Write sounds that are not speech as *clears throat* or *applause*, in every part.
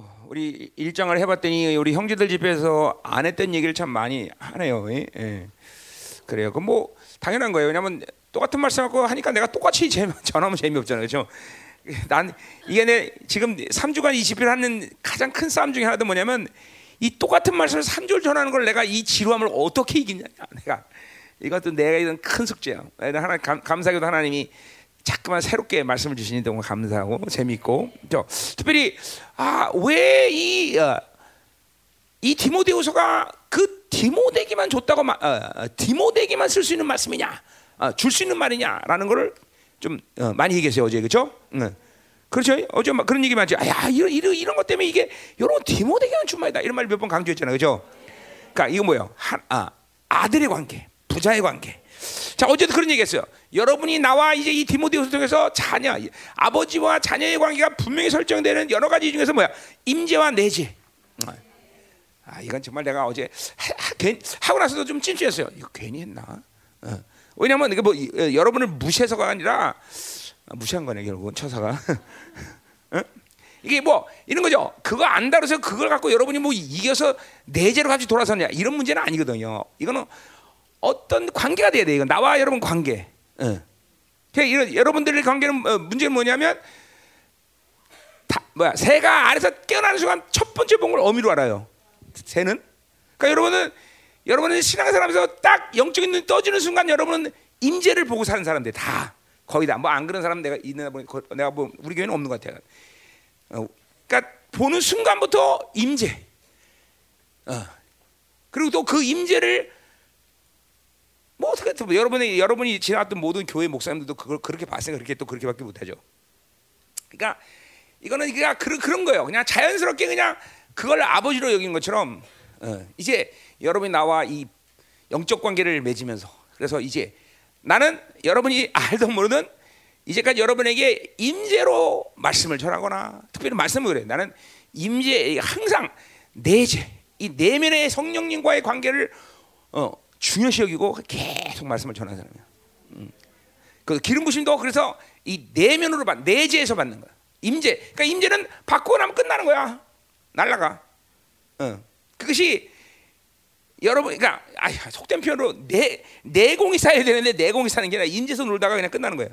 뭐 우리 일장을 해봤더니 우리 형제들 집에서 안 했던 얘기를 참 많이 하네요. 예. 예. 그래요. 그뭐 당연한 거예요. 왜냐하면 똑같은 말씀하고 하니까 내가 똑같이 *laughs* 재미, 전하면 재미없잖아요. 그렇죠? 난 이게 내 지금 3주간 20일 하는 가장 큰 싸움 중에 하나도 뭐냐면 이 똑같은 말씀을 3주를 전하는 걸 내가 이 지루함을 어떻게 이기냐. 내가 이것도 내가 이런 큰 숙제야. 하나 감, 감사하게도 하나님이 자꾸만 새롭게 말씀을 주시니 너무 감사하고 재밌고 저 특별히 아왜이이 어, 이 디모데후서가 그 디모데기만 줬다고 마, 어, 디모데기만 쓸 수 있는 말씀이냐 어, 줄수 있는 말이냐라는 거를 좀 어, 많이 얘기했어요 어제 그렇죠? 응. 그렇죠? 어제 막 그런 얘기 많지. 아, 이런 이런 이런 것 때문에 이게 이런 디모데기만 준 말이다 이런 말 몇 번 강조했잖아요, 그렇죠? 그러니까 이거 뭐요? 한, 아, 아들의 관계, 부자의 관계. 자 어제도 그런 얘기 했어요. 여러분이 나와 이제 이 디모데후서 통해서 자녀, 아버지와 자녀의 관계가 분명히 설정되는 여러 가지 중에서 뭐야? 임재와 내재. 아 이건 정말 내가 어제 하, 하, 하고 나서도 좀 찜찜했어요. 이거 괜히 했나? 어. 왜냐면 이게 뭐 어, 여러분을 무시해서가 아니라 아, 무시한 거네 결국은 처사가. *laughs* 어? 이게 뭐 이런 거죠. 그거 안다그래서 그걸 갖고 여러분이 뭐 이겨서 내재로 같이 돌아서냐 이런 문제는 아니거든요. 이거는 어떤 관계가 돼야 돼. 이거 나와 여러분 관계. 어. 이런 여러분들의 관계는 어, 문제는 뭐냐면 다, 뭐야 새가 아래서 깨어나는 순간 첫 번째 본 걸 어미로 알아요. 새는. 그러니까 여러분은 여러분은 신앙생활하면서 딱 영적인 눈이 떠지는 순간 여러분은 임재를 보고 사는 사람들 다 거의 다 뭐 안 그런 사람 내가 있는 보니 내가 뭐 우리 교회는 없는 것 같아요. 어, 그러니까 보는 순간부터 임재. 어. 그리고 또 그 임재를 뭐 어떻게 또 여러분이 여러분이 지나왔던 모든 교회 목사님들도 그걸 그렇게 봤으니까 그렇게 또 그렇게밖에 못하죠. 그러니까 이거는 그냥 그런 그런 거예요. 그냥 자연스럽게 그냥 그걸 아버지로 여긴 것처럼 어, 이제 여러분이 나와 이 영적 관계를 맺으면서 그래서 이제 나는 여러분이 알든 모르든 이제까지 여러분에게 임재로 말씀을 전하거나 특별히 말씀을 그래. 나는 임재 항상 내재 이 내면의 성령님과의 관계를 어, 중요시 여기고 계속 말씀을 전하는 사람이야. 음. 그 기름 부심도 그래서 이 내면으로 받, 내재에서 받는 거야. 임재. 그러니까 임재는 받고 나면 끝나는 거야. 날라가. 어. 그것이 여러분, 그러니까 아, 속된 표현으로 내 내공이 쌓여야 되는데 내공이 사는 게 아니라 임재에서 놀다가 그냥 끝나는 거예요.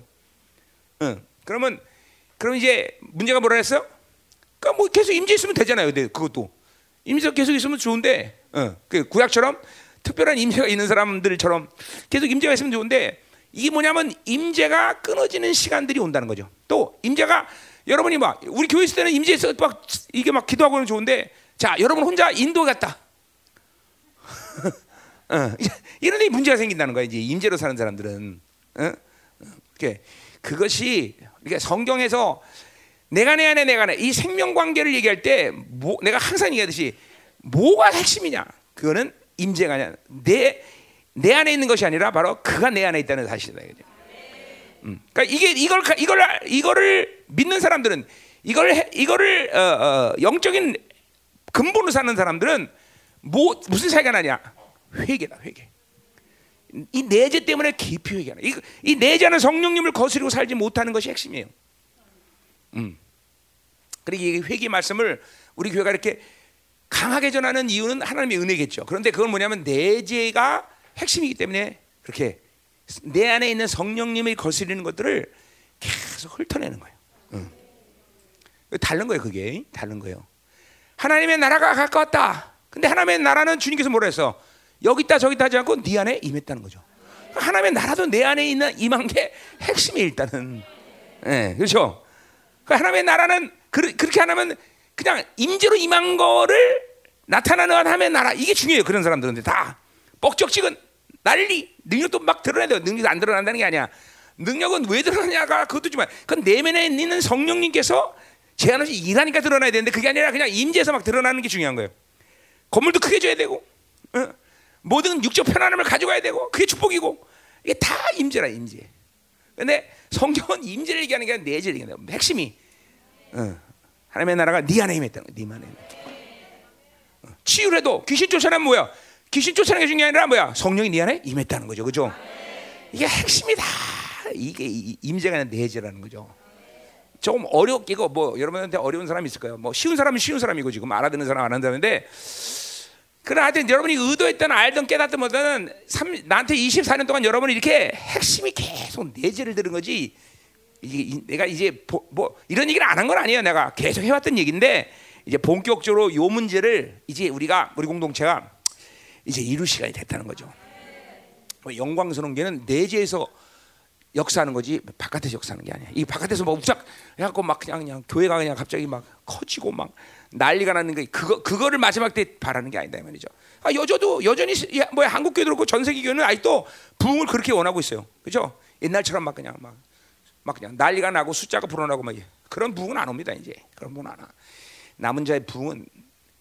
어. 그러면 그럼 이제 문제가 뭐라 했어? 그러니까 뭐 계속 임재 있으면 되잖아요. 근데 그것도 임재 계속 있으면 좋은데, 어. 그 구약처럼 특별한 임재가 있는 사람들처럼 계속 임재가 있으면 좋은데 이게 뭐냐면 임재가 끊어지는 시간들이 온다는 거죠. 또 임재가 여러분이 막 우리 교회 있을 때는 임재에서 막 이게 막 기도하고는 좋은데 자 여러분 혼자 인도 갔다. *laughs* 어, 이런 데 문제가 생긴다는 거야 이제 임재로 사는 사람들은. 어? 그 그것이 그러니까 성경에서 내가 내 안에 내가 내 이 생명 관계를 얘기할 때 뭐, 내가 항상 얘기하듯이 뭐가 핵심이냐? 그거는 임재가 아니야. 내, 내 안에 있는 것이 아니라 바로 그가 내 안에 있다는 사실이다. 음. 그러니까 이게 이걸 이걸 이거를 믿는 사람들은 이걸 이거를 어, 어, 영적인 근본으로 사는 사람들은 뭐 무슨 차이가 나냐? 회개다 회개. 이 내재 때문에 깊이 회개하는. 이, 이 내재는 성령님을 거스리고 살지 못하는 것이 핵심이에요. 음. 그리고 이 회개 말씀을 우리 교회가 이렇게 강하게 전하는 이유는 하나님의 은혜겠죠. 그런데 그건 뭐냐면 내재가 핵심이기 때문에 그렇게 내 안에 있는 성령님이 거스리는 것들을 계속 훑어내는 거예요. 응. 다른 거예요, 그게 다른 거예요. 하나님의 나라가 가까웠다. 근데 하나님의 나라는 주님께서 뭐라 했어? 여기 있다 저기 있다 하지 않고 네 안에 임했다는 거죠. 하나님의 나라도 내 안에 있는 임한 게 핵심이 일단은. 네, 그렇죠. 하나님의 나라는 그, 그렇게 하면 그냥 임재로 임한 거를 나타나는 하나님의 나라 이게 중요해요. 그런 사람들은 다 뻑적지근 난리 능력도 막 드러내야 돼요. 능력이 안 드러난다는 게 아니야. 능력은 왜 드러나냐가 그것도 지만 그건 내면에 있는 성령님께서 제한 없이 일하니까 드러나야 되는데 그게 아니라 그냥 임재에서 막 드러나는 게 중요한 거예요. 건물도 크게 줘야 되고 어? 모든 육적 편안함을 가져가야 되고 그게 축복이고 이게 다 임재라 임재. 근데 성경은 임재를 얘기하는 게 아니라 내재를 얘기하는 거예요. 핵심이 어. 하나님의 나라가 네 안에 임했다는 거야. 네 안에. 어. 치유를 해도 귀신 쫓아내면 뭐야? 귀신 쫓아내는 게 아니라 뭐야? 성령이 네 안에 임했다는 거죠. 그죠? 이게 핵심이다. 이게 임재가 내재라는 거죠. 조금 어렵게 이거 뭐 여러분한테 어려운 사람이 있을 거예요. 뭐 쉬운 사람은 쉬운 사람이고 지금 알아듣는 사람 안 한다는데 그러나 하여튼 여러분이 의도했던 알던 깨닫던 보다는 나한테 24년 동안 여러분이 이렇게 핵심이 계속 내재를 들은 거지 이게 내가 이제 뭐 이런 얘기를 안 한 건 아니에요. 내가 계속 해왔던 얘기인데 이제 본격적으로 요 문제를 이제 우리가 우리 공동체가 이제 이룰 시간이 됐다는 거죠. 뭐 영광스러운 게는 내재에서 역사하는 거지 바깥에서 역사하는 게 아니야. 이 바깥에서 막 우작 해갖고 막 그냥 그냥 교회가 그냥 갑자기 막 커지고 막 난리가 나는 게 그거 그거를 마지막 때 바라는 게 아니다 말이죠. 아, 여저도 여전히 뭐 한국 교회도 그렇고 전 세계 교회는 아직도 부흥을 그렇게 원하고 있어요. 그죠? 옛날처럼 막 그냥 막, 막 그냥 난리가 나고 숫자가 불어나고 막 그런 부흥은 안 옵니다 이제 그런 부흥 안 와. 남은 자의 부흥은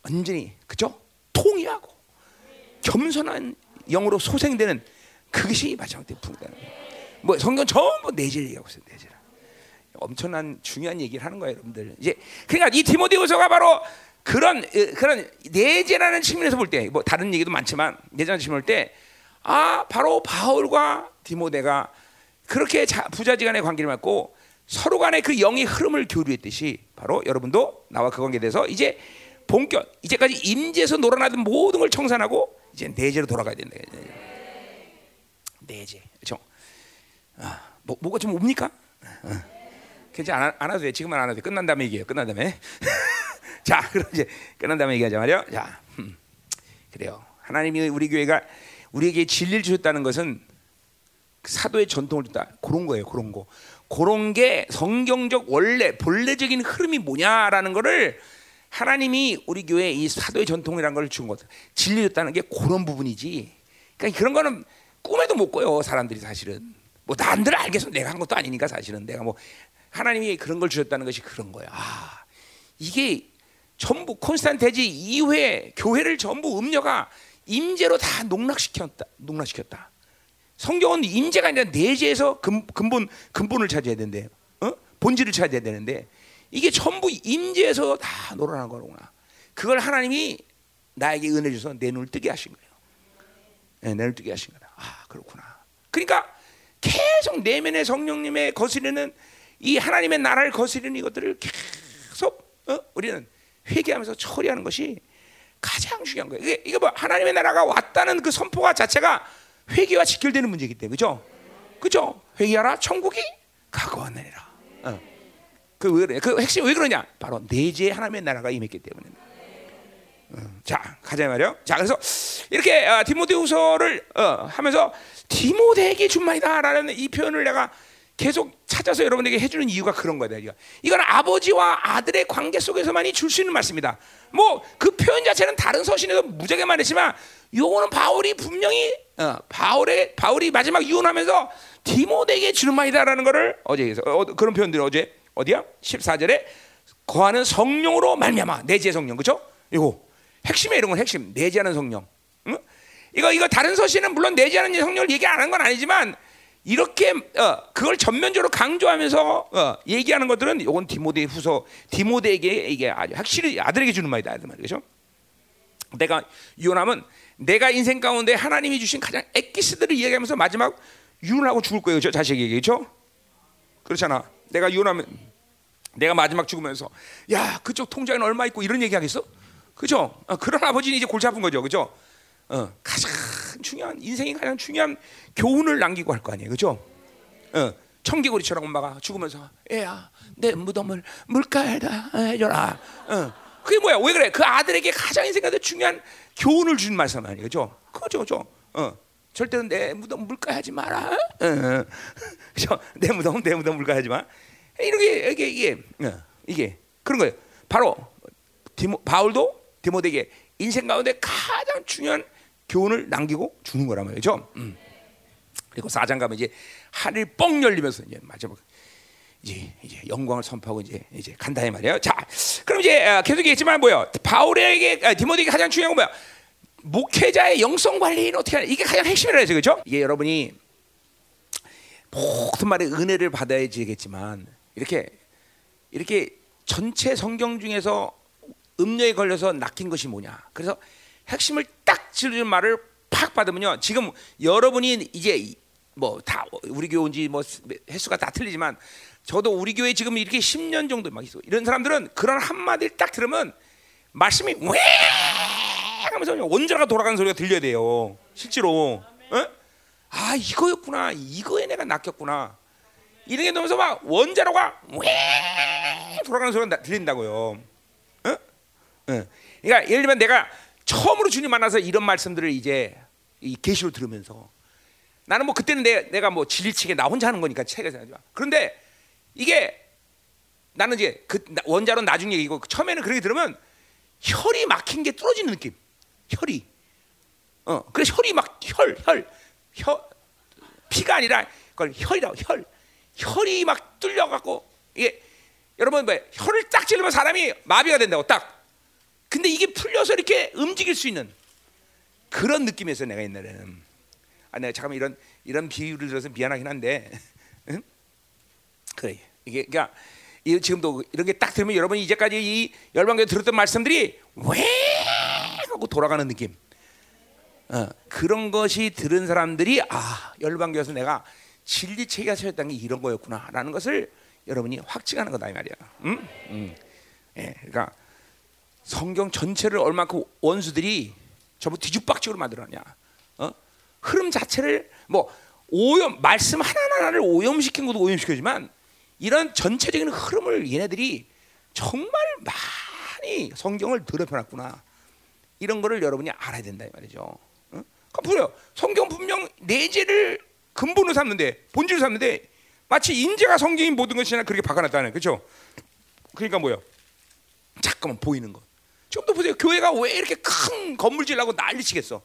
완전히 그죠? 통일하고 겸손한 영으로 소생되는 그것이 마지막 때 부흥되는 거예요. 뭐 성경 전부 내질 얘기하고 있어요. 내질. 엄청난 중요한 얘기를 하는 거예요, 여러분들. 이제 그러니까 이 디모데후서가 바로 그런 그런 내재라는 측면에서 볼 때, 뭐 다른 얘기도 많지만 내재라는 측면 볼때 아 바로 바울과 디모데가 그렇게 자, 부자지간의 관계를 맺고 서로 간의 그 영의 흐름을 교류했듯이 바로 여러분도 나와 그 관계에 대해서 이제 본격 이제까지 임재에서 놀아나던 모든 걸 청산하고 이제 내재로 돌아가야 된다. 내재, 그렇죠? 아, 뭐, 뭐가 좀 옵니까? 어. 괜찮아 안, 안 해도 돼. 지금은 안 해도 돼. 끝난 다음에 얘기해요. 끝난 다음에. *laughs* 자, 그럼 이제 끝난 다음에 얘기하자 말이요. 자, 음, 그래요. 하나님이 우리 교회가 우리에게 진리를 주셨다는 것은 사도의 전통을 줬다. 그런 거예요. 그런 거. 그런 게 성경적 원래 본래적인 흐름이 뭐냐라는 거를 하나님이 우리 교회 이 사도의 전통이라는 걸 준 것. 진리 줬다는 게 그런 부분이지. 그러니까 그런 거는 꿈에도 못 꿔요. 사람들이 사실은. 뭐 남들 알겠어. 내가 한 것도 아니니까 사실은 내가 뭐 하나님이 그런 걸 주셨다는 것이 그런 거야. 아, 이게 전부 콘스탄테지 이후에 교회를 전부 음녀가 임재로 다 농락시켰다. 농락시켰다. 성경은 임재가 아니라 내재에서 근, 본 근본을 찾아야 된대. 어? 본질을 찾아야 되는데 이게 전부 임재에서 다 놀아난 거구나. 그걸 하나님이 나에게 은혜 주서 내 눈을 뜨게 하신 거예요. 네, 내 눈을 뜨게 하신 거다. 아 그렇구나. 그러니까 계속 내면의 성령님의 거스르는 이 하나님의 나라를 거스르는 이것들을 계속 어? 우리는 회개하면서 처리하는 것이 가장 중요한 거예요. 이게, 이게 뭐 하나님의 나라가 왔다는 그 선포가 자체가 회개와 직결되는 문제이기 때문에 그죠? 그죠? 회개하라 천국이 가까웠느니라. 어. 그왜 그래? 그 핵심 왜 그러냐? 바로 내재 하나님의 나라가 임했기 때문에. 어. 자 가자 말이요. 자 그래서 이렇게 어, 디모데후서를 어, 하면서 디모데에게 준 말이다라는 이 표현을 내가 계속 찾아서 여러분에게 해주는 이유가 그런 거다. 이거. 이건 아버지와 아들의 관계 속에서만이 줄 수 있는 말씀이다. 뭐 그 표현 자체는 다른 서신에도 무지하게 말했지만 요거는 바울이 분명히 어, 바울의 바울이 마지막 유언하면서 디모데에게 주는 말이다라는 것을 어제 어, 그런 표현들 어제 어디야? 14절에 거하는 성령으로 말미암아 내재 성령 그죠? 이거 핵심에 이런 건 핵심 내재하는 성령. 응? 이거 이거 다른 서신은 물론 내재하는 성령을 얘기 안 한 건 아니지만 이렇게 어, 그걸 전면적으로 강조하면서 어, 얘기하는 것들은 이건 디모데 후서 디모데에게 이게 아주 확실히 아들에게 주는 말이다 아들 말이죠. 내가 유언하면 내가 인생 가운데 하나님이 주신 가장 엑기스들을 이야기하면서 마지막 유언하고 죽을 거예요, 저 자식에게 그렇죠? 그렇잖아. 내가 유언하면 내가 마지막 죽으면서 야 그쪽 통장에 얼마 있고 이런 얘기하겠어? 그죠? 어, 그런 아버지는 이제 골치 아픈 거죠, 그죠? 어, 가장 중요한 인생이 가장 중요한 교훈을 남기고 할 거 아니에요, 그렇죠? 어, 청개구리처럼 엄마가 죽으면서 애야 내 무덤을 물가에다 해줘라. 어, 그게 뭐야? 왜 그래? 그 아들에게 가장 인생 가운데 중요한 교훈을 준 말씀 아니에요, 그렇죠? 그죠, 그죠? 어, 절대로 내 무덤 물가 하지 마라. 어, *laughs* 그죠? 내 무덤 내 무덤 물가 하지 마. 이렇게 이게 이게 어, 이게 그런 거예요. 바로 디모, 바울도 디모데에게 인생 가운데 가장 중요한 교훈을 남기고 주는 거란 말이죠. 음. 그리고 사장 가면 이제 하늘 뻥 열리면서 이제 마지막 이제 이제 영광을 선포하고 이제 이제 간다 이 말이에요. 자, 그럼 이제 어, 계속 얘기했지만 뭐요? 바울에게 아, 디모데에게 가장 중요한 건 뭐야? 목회자의 영성 관리는 어떻게 하냐? 이게 가장 핵심이라 해서 그렇죠? 이게 여러분이 모든 말에 은혜를 받아야 지겠지만 이렇게 이렇게 전체 성경 중에서 음료에 걸려서 낚인 것이 뭐냐? 그래서 핵심을 딱 찌르는 말을 팍 받으면요. 지금 여러분이 이제 뭐 다 우리 교회 온지 뭐 횟수가 다 틀리지만 저도 우리 교회 지금 이렇게 10년 정도 막 있어. 이런 사람들은 그런 한 마디를 딱 들으면 말씀이 왜 하면서 원자가 돌아가는 소리가 들려야 돼요. 실제로. 어? 아 이거였구나. 이거에 내가 낚였구나. 이런 게 나면서 막 원자로가 왜 돌아가는 소리가 들린다고요. 어? 어. 그러니까 예를 들면 내가 처음으로 주님 만나서 이런 말씀들을 이제 이 계시로 들으면서 나는 뭐 그때는 내, 내가 뭐 진리책에 나 혼자 하는 거니까 책에서 하지 마. 그런데 이게 나는 이제 그 원자로 나중 얘기고 처음에는 그렇게 들으면 혈이 막힌 게 뚫어지는 느낌. 혈이. 어, 그래서 혈이 막 혈, 혈, 혈, 피가 아니라 그걸 혈이라고 혈. 혈이 막 뚫려갖고 이게 여러분 뭐 혈을 딱 찌르면 사람이 마비가 된다고 딱. 근데 이게 풀려서 이렇게 움직일 수 있는 그런 느낌에서 내가 옛날에는 아 내가 잠깐 이런 이런 비유를 들어서 미안하긴 한데 *laughs* 응? 그래 이게 그러니까 이 지금도 이런 게 딱 들으면 여러분이 이제까지 이 열방교에 들었던 말씀들이 왜 하고 돌아가는 느낌. 어, 그런 것이 들은 사람들이 아 열방교에서 내가 진리 체계가 세웠다는 게 이런 거였구나라는 것을 여러분이 확증하는 거다 이 말이야. 응? 응. 예, 그러니까 성경 전체를 얼마큼 원수들이 전부 뒤죽박죽으로 만들었냐. 어? 흐름 자체를 뭐 오염 말씀 하나하나를 오염시킨 것도 오염시켜지만 이런 전체적인 흐름을 얘네들이 정말 많이 성경을 더럽혀놨구나. 이런 거를 여러분이 알아야 된다 이 말이죠. 어? 그러니까. 성경 분명 내재를 근본으로 삼는데 본질을 삼는데 마치 인재가 성경인 모든 것이나 그렇게 바꿔놨다는 그렇죠? 그러니까 뭐요? 잠깐만 보이는 것. 지금도 보세요. 교회가 왜 이렇게 큰 건물 지려고 난리치겠어?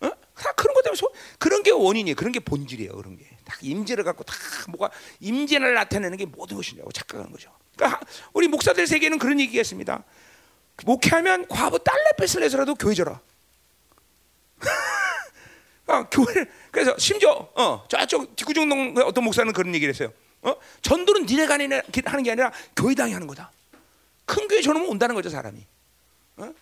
어? 다 그런 것 때문에 소, 그런 게 원인이에요. 그런 게 본질이에요. 그런 게. 다 임재를 갖고 다 뭐가 임재를 나타내는 게 모든 것이냐고 착각하는 거죠. 그러니까 우리 목사들 세계는 그런 얘기했습니다. 목회하면 과부 딸내 뺏을 내서라도 교회 져라. *laughs* 아, 교회를 그래서 심지어 어, 저쪽 뒷구정동 어떤 목사는 그런 얘기를 했어요. 어? 전도는 니네가 하는 게 아니라 교회당이 하는 거다. 큰 교회 저놈은 온다는 거죠 사람이. 어?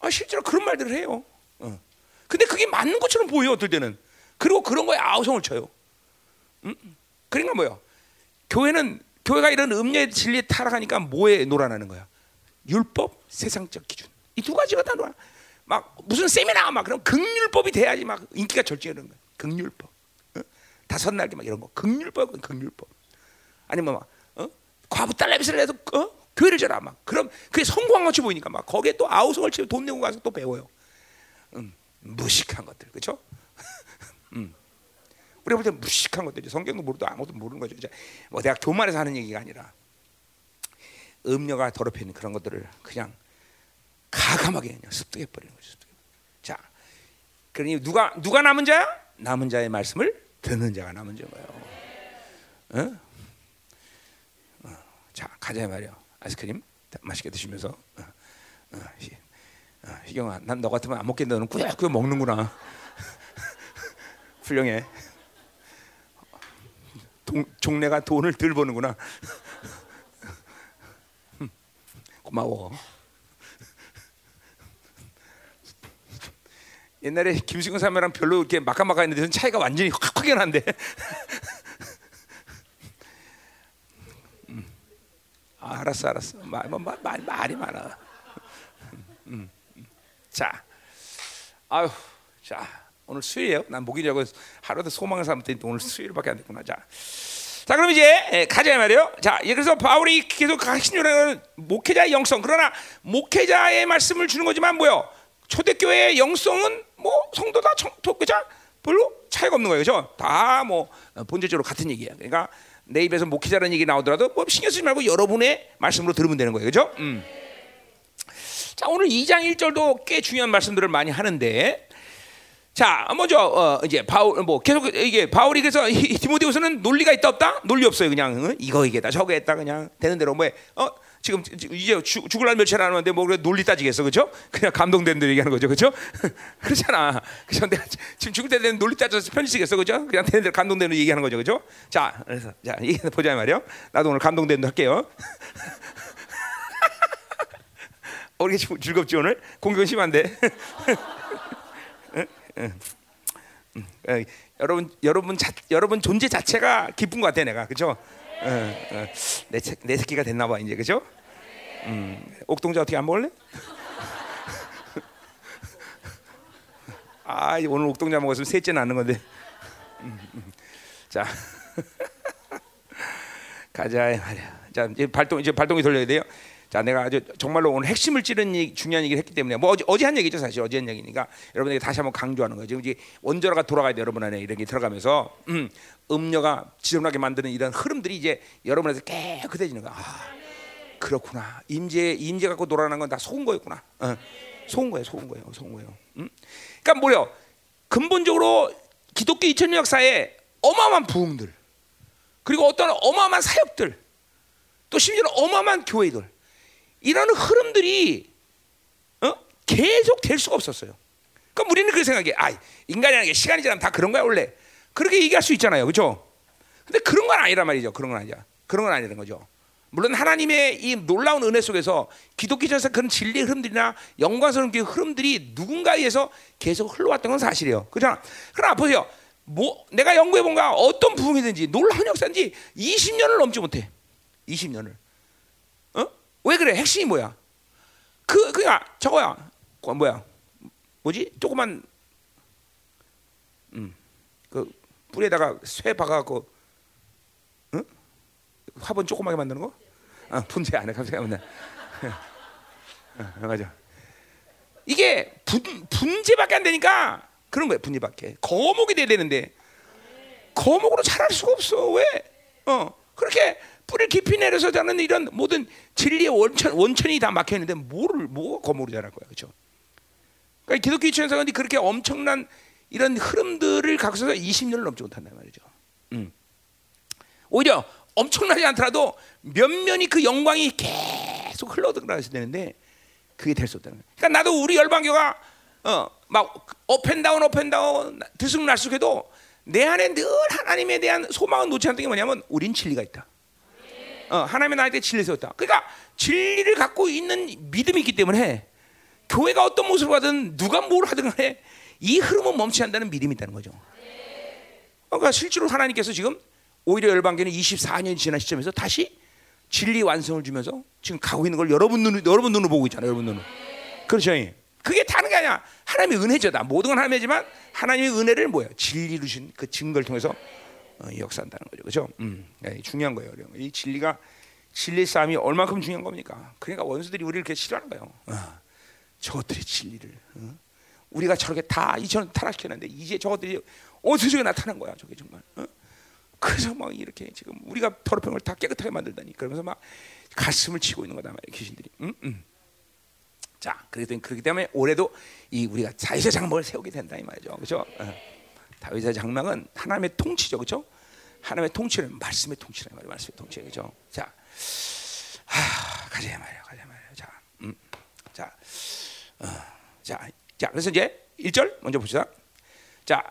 아, 실제로 그런 말들을 해요. 어. 근데 그게 맞는 것처럼 보여 어떨 때는. 그리고 그런 거에 아우성을 쳐요. 음? 그러니까 뭐요? 교회는 교회가 이런 음녀의 진리에 타락하니까 뭐에 놀아나는 거야? 율법, 세상적 기준. 이 두 가지가 다 놀아. 막 무슨 세미나 막 그럼 극률법이 돼야지 막 인기가 절제하는 거야. 극률법. 어? 다섯 날개 막 이런 거. 극률법, 극률법. 아니면 막 어? 과부 딸내미를 해서 어? 교회를 져라 막. 그럼 그게 성공한 것이 보이니까 막 거기에 또 아우성을 치고 돈 내고 가서 또 배워요. 음, 무식한 것들, 그렇죠? *laughs* 음. 우리가 볼 때 무식한 것들이 성경도 모르도 아무것도 모르는 거죠. 이제 뭐 대학 교만에서 하는 얘기가 아니라 음료가 더럽히는 그런 것들을 그냥 가감하게 그냥 습득해 버리는 거죠. 습득해. 자, 그러니 누가 누가 남은 자야? 남은 자의 말씀을 듣는 자가 남은 자인 거예요. 어? 어. 자, 가자 말이야. 아이스크림 맛있게 드시면서 어, 어, 어, 희경아, 난 너 같으면 안 먹겠는데 너는 꾸역꾸역 먹는구나. *laughs* 훌륭해. 동, 종래가 돈을 덜 버는구나. *laughs* 고마워. 옛날에 김승근 사람이랑 별로 이렇게 막가막가 했는데 차이가 완전히 확 확연한데. *laughs* 음. 아, 알았어, 알았어. 말, 말, 뭐, 말, 말이 많아. 음, 음. 자, 아유, 자, 오늘 수요일이에요. 난 목요일이라고 하루도 소망을 삼더니 오늘 수요일밖에 안 됐구나. 자, 자, 그럼 이제 가자 말이에요. 자, 그래서 바울이 계속 하신요는 목회자의 영성. 그러나 목회자의 말씀을 주는 거지만 뭐요? 초대교회의 영성은 뭐 성도다 독교자 별로 차이가 없는 거예요, 그죠? 다 뭐 본질적으로 같은 얘기야. 그러니까 내 입에서 목회자라는 얘기 나오더라도 뭐 신경 쓰지 말고 여러분의 말씀으로 들으면 되는 거예요, 그죠? 음. 자, 오늘 2장 1절도 꽤 중요한 말씀들을 많이 하는데 자, 먼저 어, 이제 바울 뭐 계속 이게 바울이 그래서 디모데후서는 논리가 있다 없다? 논리 없어요. 그냥 어? 이거 이게다 저거 했다 그냥 되는 대로 뭐 어? 지금 이제 죽, 죽을 날 며칠 안 하는데 뭐 그래 논리 따지겠어, 그렇죠? 그냥 감동된 대로 얘기하는 거죠, 그렇죠? *laughs* 그렇잖아. 그래서 내가 지금 죽을 때 되는 논리 따져서 편지 쓰겠어, 그렇죠? 그냥 되는 대로 감동된 대로 얘기하는 거죠, 그렇죠? 자, 그래서 자 얘기 보자 말이요. 나도 오늘 감동된 대로 할게요. *laughs* 우리 즐겁지 오늘 공격은 심한데. 음, 어, 여러분 여러분 자, 여러분 존재 자체가 기쁜 것 같아 내가 그죠? 어, 어, 내, 새- 내 새끼가 됐나 봐 이제 그죠? 음, 옥동자 어떻게 안 먹을래? 아 오늘 옥동자 먹었으면 셋째 낳는 건데. 음, 음. 자 *laughs* 가자 말이야. 자 이제 발동 이제 발동이 돌려야 돼요. 자 내가 아주 정말로 오늘 핵심을 찌른 얘기, 중요한 얘기를 했기 때문에 뭐 어제, 어제 한 얘기죠 사실 어제 한 얘기니까 여러분에게 다시 한번 강조하는 거예요. 지금 이제 원자로가 돌아가야 돼 여러분 안에 이런 게 들어가면서 음, 음료가 지저분하게 만드는 이런 흐름들이 이제 여러분에서 깨끗해지는 거야. 아, 그렇구나. 임재 임재 갖고 놀아나는 건 다 속은 거였구나. 어. 속은 거예요. 속은 거예요. 속은 거예요. 음? 그러니까 뭐요? 근본적으로 기독교 2000년 역사에 어마어마한 부흥들 그리고 어떤 어마어마한 사역들 또 심지어는 어마어마한 교회들 이런 흐름들이 어? 계속 될 수가 없었어요. 그러니까 우리는 그 생각에 아 인간이라는 게 시간이 지나면 다 그런 거야 원래 그렇게 얘기할 수 있잖아요, 그렇죠? 근데 그런 건 아니란 말이죠. 그런 건 아니야. 그런 건 아니라는 거죠. 물론 하나님의 이 놀라운 은혜 속에서 기독교에서 그런 진리의 흐름들이나 영광스러운 그 흐름들이 누군가에 의해서 계속 흘러왔던 건 사실이에요. 그렇잖아. 그러나 보세요. 뭐 내가 연구해 본가 어떤 부흥이든지 놀라운 역사인지 20년을 넘지 못해. 20년을. 어? 왜 그래? 핵심이 뭐야? 그 그냥 저거야. 그 뭐야? 뭐지? 조그만 음. 그 뿌리에다가 쇠 박아 갖고 응? 화분 조그맣게 만드는 거? 아, 분재 안에 갑자기 만나. 어, 맞아. 이게 분, 분재밖에 안 되니까 그런 거예요. 분재밖에. 거목이 돼야 되는데 거목으로 자랄 수가 없어. 왜? 어 그렇게 뿌리를 깊이 내려서 자는 이런 모든 진리의 원천 원천이 다 막혀 있는데 뭐를 뭐가 거목으로 자랄 거야, 그렇죠? 그러니까 기독교 입장에서 그렇게 엄청난 이런 흐름들을 갖고서 20년을 넘지 못한단 말이죠. 음. 오히려 엄청나지 않더라도 면면이 그 영광이 계속 흘러들어가야 되는데 그게 될 수 없다는 거예요. 그러니까 나도 우리 열방교가 어막 업앤다운 업앤다운 들쑥날쑥해도 내 안에 늘 하나님에 대한 소망을 놓지 않는 게 뭐냐면 우린 진리가 있다. 어, 하나님의 나한테 진리를 세웠다. 그러니까 진리를 갖고 있는 믿음이 있기 때문에 교회가 어떤 모습을 하든 누가 뭘 하든 간에 이 흐름은 멈추지 않는다는 믿음이 있다는 거죠. 그러니까 실제로 하나님께서 지금 오히려 열방교는 24년이 지난 시점에서 다시 진리 완성을 주면서 지금 가고 있는 걸 여러분 눈 여러분 눈으로 보고 있잖아요. 여러분 눈으로. 그렇죠. 그게 다른 게 아니야. 하나님의 은혜죠. 다 모든 건 하나님이지만 하나님의 은혜를 뭐야? 진리로 주신 그 증거를 통해서 어, 역사한다는 거죠. 그렇죠? 음, 네, 중요한 거예요. 이 진리가 진리 싸움이 얼마큼 중요한 겁니까? 그러니까 원수들이 우리를 이렇게 싫어하는 거예요. 어, 저것들이 진리를 어? 우리가 저렇게 다 이처럼 타락시켰는데 이제 저것들이 어디서 나타난 거야? 저게 정말. 어? 그래서 막 이렇게 지금 우리가 더럽힌 걸 다 깨끗하게 만들다니 그러면서 막 가슴을 치고 있는 거다 말이야 귀신들이. 음, 음. 자, 그렇기 그렇기 때문에 올해도 이 우리가 다윗의 장막을 세우게 된다 이 말이죠, 그렇죠? 어. 다윗의 장막은 하나님의 통치죠, 그렇죠? 하나님의 통치는 말씀의 통치란 말이에요, 말씀의 통치, 그렇죠? 자, 하, 가자 말이야, 가자 말이야. 자, 음, 자, 어, 자, 자, 그래서 이제 1절 먼저 봅시다. 자,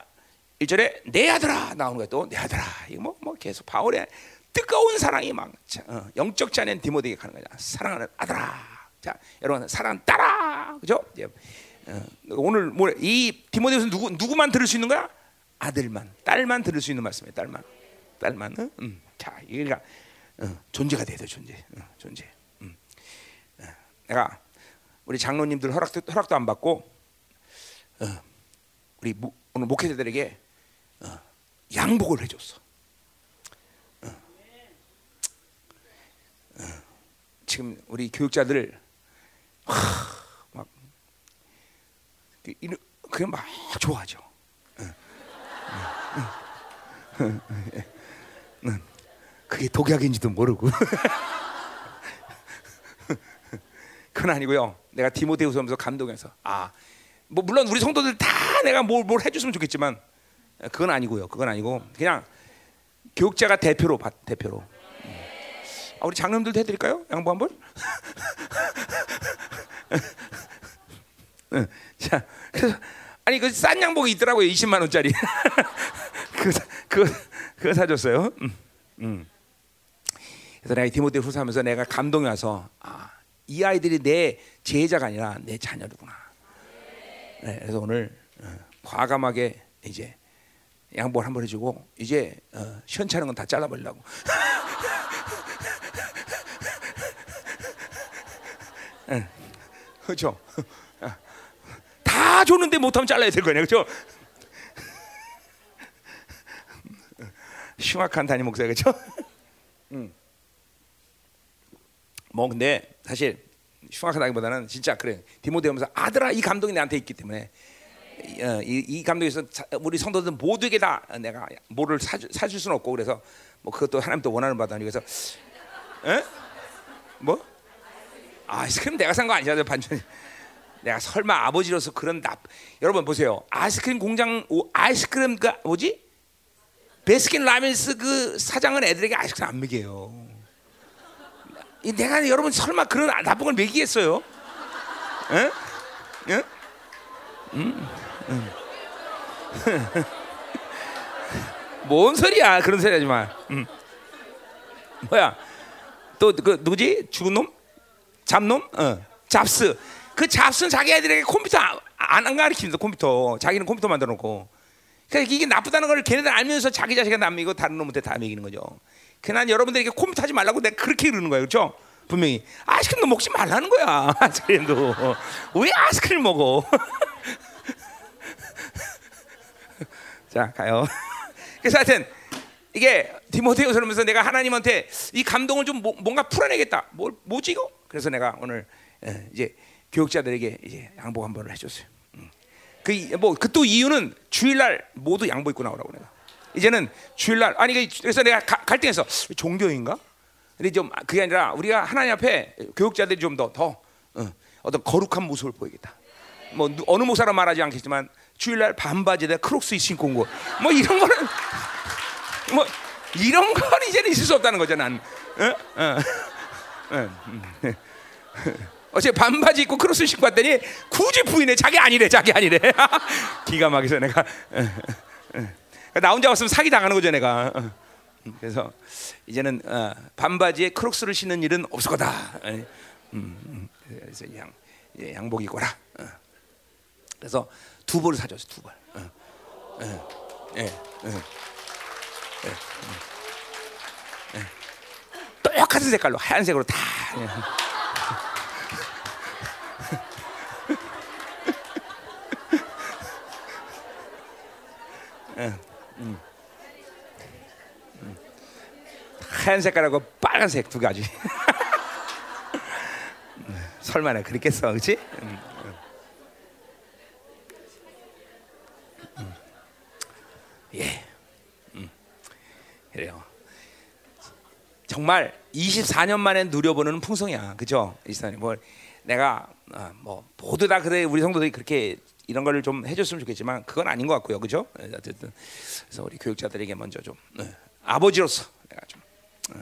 1절에 내 아들아 나오는 거야 또내 아들아 이거 뭐, 뭐 계속 바울의 뜨거운 사랑이 막 어, 영적 자녀인 디모데에게 가는 거야 사랑하는 아들아 자 여러분 사랑 따라 그죠 예. 어, 오늘 뭐이 디모데에서 누구 누구만 들을 수 있는 거야 아들만 딸만 들을 수 있는 말씀이에요 딸만 딸만 어? 음. 자 이가 어, 존재가 돼야 돼 존재 어, 존재 내가 우리 장로님들 허락도 허락도 안 받고 어, 우리 무, 오늘 목회자들에게 어, 양복을 해줬어. 지금 우리 교육자들 하, 막 그, 그게 막 좋아하죠. 그게 독약인지도 모르고. 그건 아니고요. 내가 디모데후서 하면서 감동해서 아, 뭐 물론 우리 성도들 다 내가 뭘, 뭘 해줬으면 좋겠지만 그건 아니고요. 그건 아니고 그냥 교육자가 대표로 받 대표로. 아, 우리 장로님들도 해드릴까요? 양보 한번. 응. *laughs* 자, 그래서 아니 그 싼 양복이 있더라고요. 20만 원짜리. *laughs* 그거 그거 사줬어요. 음, 음. 그래서 내가 디모데 후서하면서 내가 감동이 와서 아, 이 아이들이 내 제자가 아니라 내 자녀구나. 네, 그래서 오늘 어, 과감하게 이제 양보를 한번 해주고 이제 어, 시원찮은 건 다 잘라버리려고. *laughs* 응. 그렇죠. 다 줬는데 못하면 잘라야 될 거냐, 그렇죠? 흉악한 담임 목사 그렇죠? 음. 뭐 근데 사실 흉악하다기보다는 진짜 그래 디모데오면서 아들아 이 감동이 나한테 있기 때문에 어, 이, 이 감동에서 자- 우리 성도들 모두에게 다 내가 뭐를 사주, 사줄 수는 없고 그래서 뭐 그것도 하나님도 원하는 바다 그래서 에? 뭐? 아이스크림 내가 산 거 아니잖아요 반전 내가 설마 아버지로서 그런 납 여러분 보세요 아이스크림 공장 오, 아이스크림 그 뭐지 베스킨 라빈스 그 사장은 애들에게 아이스크림 안 먹여요. 이 내가 여러분 설마 그런 나쁜 걸 먹이겠어요? 응? 응? 음, 음. *laughs* 뭔 소리야? 그런 소리 하지 마. 음. 뭐야? 또그 누구지? 죽은 놈? 잡놈? 어. 잡스. 그 잡스는 자기 애들에게 컴퓨터 안, 안 가르칩니다. 컴퓨터. 자기는 컴퓨터 만들어 놓고. 그러니까 이게 나쁘다는 걸 걔네들 알면서 자기 자식한테 안 먹이고 다른 놈한테 다 먹이는 거죠. 그난 여러분들에게 컴퓨터 하지 말라고 내가 그렇게 그러는 거예요. 그렇죠? 분명히 아이스크림도 먹지 말라는 거야. *laughs* 아이스크림도 왜 아이스크림 먹어? *laughs* 자 가요. *laughs* 그래서 하여튼 이게 디모데후서 그러면서 내가 하나님한테 이 감동을 좀 뭐- 뭔가 풀어내겠다. 뭘 뭐지 이거? 그래서 내가 오늘 예, 이제 교육자들에게 이제 양보 한 번을 해줬어요. 그뭐그 또 이유는 주일날 모두 양보 입고 나오라고 내가. 이제는 주일날 아니 그- 그래서 내가 가- 갈등해서 종교인가? 근데 좀 그게 아니라 우리가 하나님 앞에 교육자들이 좀 더 더 어 떤 거룩한 모습을 보이겠다. 뭐 누- 어느 목사라 말하지 않겠지만 주일날 반바지에다 크록스 신고 온 거. 뭐 이런 거는 *laughs* 뭐 이런 건 이제는 있을 수 없다는 거죠 난. 어? 어. *laughs* *laughs* 어제 반바지 입고 크록스 신고 왔더니 굳이 부인해. 자기 아니래 자기 아니래. *laughs* 기가 막혀서 내가. 어. 나 혼자 왔으면 사기 당하는 거죠 내가. 그래서 이제는 어, 반바지에 크록스를 신는 일은 없을 거다. 음, 음. 그래서 양, 예, 양복 입고라. 어. 그래서 두 벌을 사줬어 두 벌. 예, 예, 예, 예, 예. 똑같은 색깔로 하얀색으로 다. 예. 예, 음. 음. 하얀 색깔하고 빨간색 두 가지. *laughs* 음, 설마 나 그랬겠어, 그렇지? 음, 음. 음. 예, 음. 그래요. 정말 24년 만에 누려보는 풍성이야, 그죠? 이사님, 뭐 내가 어, 뭐 모두 다 그래 우리 성도들이 그렇게 이런 거를 좀 해줬으면 좋겠지만 그건 아닌 것 같고요, 그죠? 예, 어쨌든 그래서 우리 교육자들에게 먼저 좀 어, 아버지로서 내가 좀 어,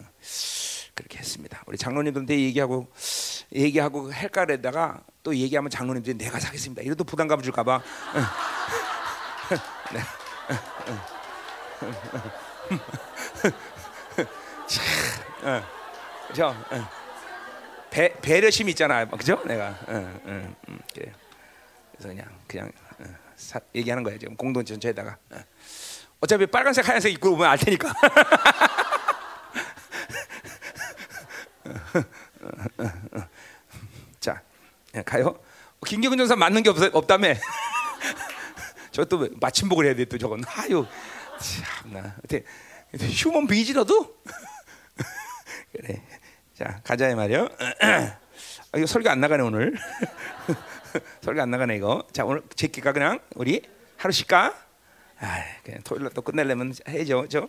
그렇게 했습니다. 우리 장로님들한테 얘기하고 얘기하고 할까에다가 또 얘기하면 장로님들이 내가 사겠습니다. 이래도 부담감 줄까봐. *laughs* 네. 어, 그죠? 어. 배 배려심 있잖아요, 그죠? 내가 어, 어, 음, 그래요. 그냥 그냥 어, 사, 얘기하는 거예요. 지금 공동체 전체에다가 어. 어차피 빨간색 하얀색 입고 오면 알 테니까. *laughs* 자, 예, 가요. 김경근 전사 맞는 게 없, 없다며. *laughs* 저또 마침복을 해야 돼 또 저건. 아유, 참나. 어때 휴먼 비지 너도? *laughs* 그래. 자 가자 이 말이요. *clears throat* 아, 이거 설교 안 나가네 오늘. *laughs* 설교 안 나가네 이거. 자 오늘 제끼까 그냥 우리 하루 쉴까? 아 그냥 토요일 날 또 끝내려면 해야죠, 저.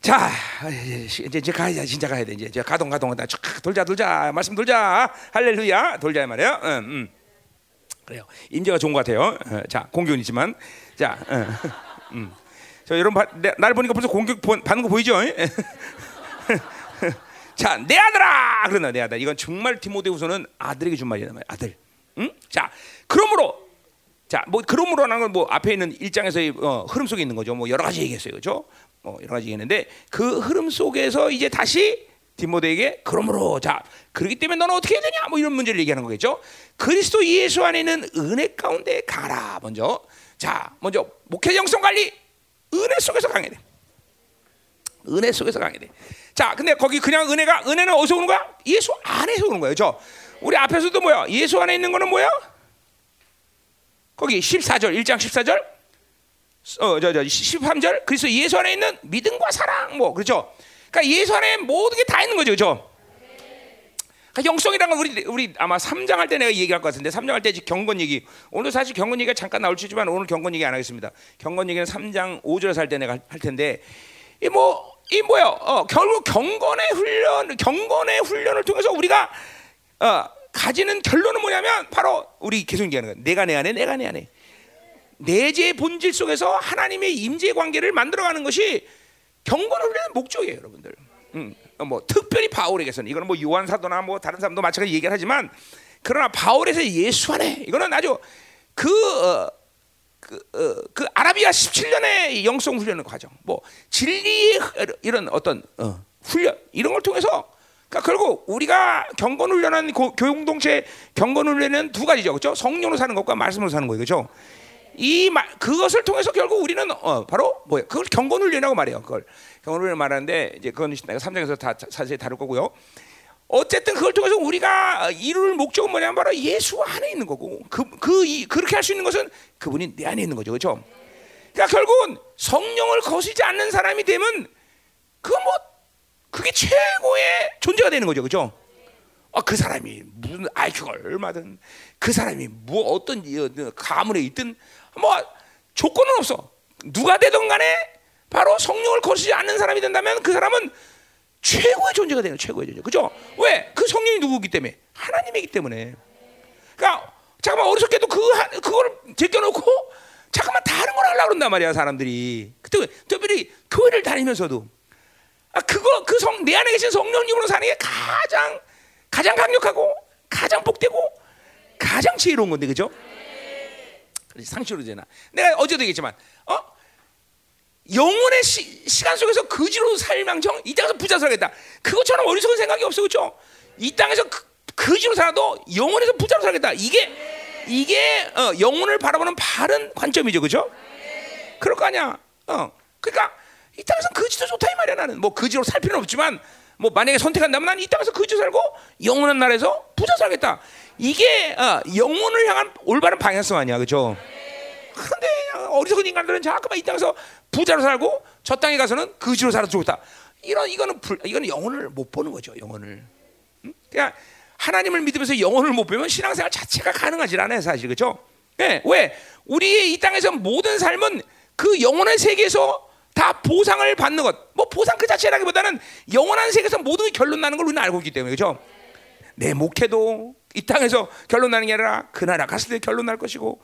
자 이제 이제 가야 진짜 가야 돼 이제 이제 가동 가동 다 돌자 돌자 말씀 돌자 할렐루야 돌자 이 말이야. 음, 음. 그래요. 임재가 좋은 것 같아요. 어, 자 공격이지만 자. 어, 음. 저 여러분 날 보니까 벌써 공격 보, 받는 거 보이죠? *laughs* 자, 내 아들아! 그러나 내 아들. 이건 정말 디모데후서는 아들에게 준 말이란 말이야. 아들. 응? 자, 그러므로 자, 뭐 그러므로라는 건 뭐 앞에 있는 일장에서의 어, 흐름 속에 있는 거죠. 뭐 여러 가지 얘기했어요. 그죠? 뭐 여러 가지 얘기했는데 그 흐름 속에서 이제 다시 디모데에게 그러므로 자, 그렇기 때문에 너는 어떻게 해야 되냐? 뭐 이런 문제를 얘기하는 거겠죠. 그리스도 예수 안에 있는 은혜 가운데 가라. 먼저. 자, 먼저 목회 영성 관리 은혜 속에서 강해야 돼. 은혜 속에서 강해야 돼. 자, 근데 거기 그냥 은혜가 은혜는 어디서 오는 거야? 예수 안에서 오는 거예요. 저 우리 앞에서도 뭐야? 예수 안에 있는 거는 뭐야? 거기 14절 1장 14절 어 저 저 13절 그래서 예수 안에 있는 믿음과 사랑 뭐 그렇죠? 그러니까 예수 안에 모든 게 다 있는 거죠. 그렇죠? 그러니까 영성이라는 건 우리 우리 아마 3장 할 때 내가 얘기할 것 같은데 3장 할 때 경건 얘기 오늘 사실 경건 얘기가 잠깐 나올 수 있지만 오늘 경건 얘기 안 하겠습니다. 경건 얘기는 3장 5절에서 할 때 내가 할 텐데 이 뭐 이 뭐야? 어, 결국 경건의 훈련 경건의 훈련을 통해서 우리가 어, 가지는 결론은 뭐냐면 바로 우리 계속 얘기하는 거야. 내가 내 안에 내가 내 안에 내재 본질 속에서 하나님의 임재 관계를 만들어가는 것이 경건 훈련의 목적이에요, 여러분들. 음, 어, 뭐 특별히 바울에게서는 이거는 뭐 요한 사도나 뭐 다른 사람도 마찬가지 얘기를 하지만 그러나 바울에서 예수 안에 이거는 아주 그, 어, 그, 어, 그 아라비아 17년의 영성 훈련의 과정, 뭐 진리의 이런 어떤 어, 훈련 이런 걸 통해서 그러니까 결국 우리가 경건 훈련한 교육동체 경건 훈련은 두 가지죠, 그렇죠? 성령으로 사는 것과 말씀으로 사는 거예요, 그렇죠? 이 말, 그것을 통해서 결국 우리는 어, 바로 뭐예요? 그걸 경건 훈련이라고 말해요. 그걸 경건 훈련 말하는데 이제 그건 내가 3장에서 다 자세히 다룰 거고요. 어쨌든 그걸 통해서 우리가 이룰 목적은 뭐냐면 바로 예수 안에 있는 거고 그, 그 이, 그렇게 할 수 있는 것은 그분이 내 안에 있는 거죠, 그렇죠? 그러니까 결국은 성령을 거시지 않는 사람이 되면 그뭐 그게 최고의 존재가 되는 거죠, 그렇죠? 아, 그 사람이 무슨 IQ가 얼마든 그 사람이 뭐 어떤 가문에 있든 뭐 조건은 없어. 누가 되든 간에 바로 성령을 거시지 않는 사람이 된다면 그 사람은 최고의 존재가 되는 최고의 존재. 그죠? 왜? 그 성령이 누구기 때문에? 하나님이기 때문에. 그러니까 잠깐만 어리석게도 그 그걸 제껴놓고 잠깐만 다른 걸 하려고 그런단 말이야 사람들이. 그때 특별히 교회를 다니면서도 아 그거 그 성 내 안에 계신 성령님으로 사는 게 가장 가장 강력하고 가장 복되고 가장 지혜로운 건데 그죠? 상식으로 되나? 내가 어제도 얘기했지만 어? 영혼의 시, 시간 속에서 거지로 살망정 이 땅에서 부자 살겠다. 그것처럼 어리석은 생각이 없어 그렇죠? 이 땅에서 그, 거지로 살아도 영혼에서 부자로 살겠다. 이게 이게 어, 영혼을 바라보는 바른 관점이죠, 그렇죠? 그럴 거 아니야. 어, 그러니까 이 땅에서 거지도 좋다 이 말이야 나는. 뭐 거지로 살 필요는 없지만 뭐 만약에 선택한다면 난 이 땅에서 거지로 살고 영원한 나라에서 부자 살겠다. 이게 어, 영혼을 향한 올바른 방향성 아니야, 그렇죠? 그런데 어리석은 인간들은 자꾸만 이 땅에서 부자로 살고 저 땅에 가서는 거지로 살아 죽었다. 이런 이거는 불, 이거는 영혼을 못 보는 거죠, 영혼을. 응? 그냥 하나님을 믿으면서 영혼을 못 보면 신앙생활 자체가 가능하지 않아요, 사실 그렇죠? 네, 왜 우리의 이 땅에서 모든 삶은 그 영혼의 세계에서 다 보상을 받는 것. 뭐 보상 그 자체라기보다는 영원한 세계에서 모든 게 결론 나는 걸 우리는 알고 있기 때문에 그렇죠? 내 목회도 이 땅에서 결론 나는 게 아니라 그 나라 갔을 때 결론 날 것이고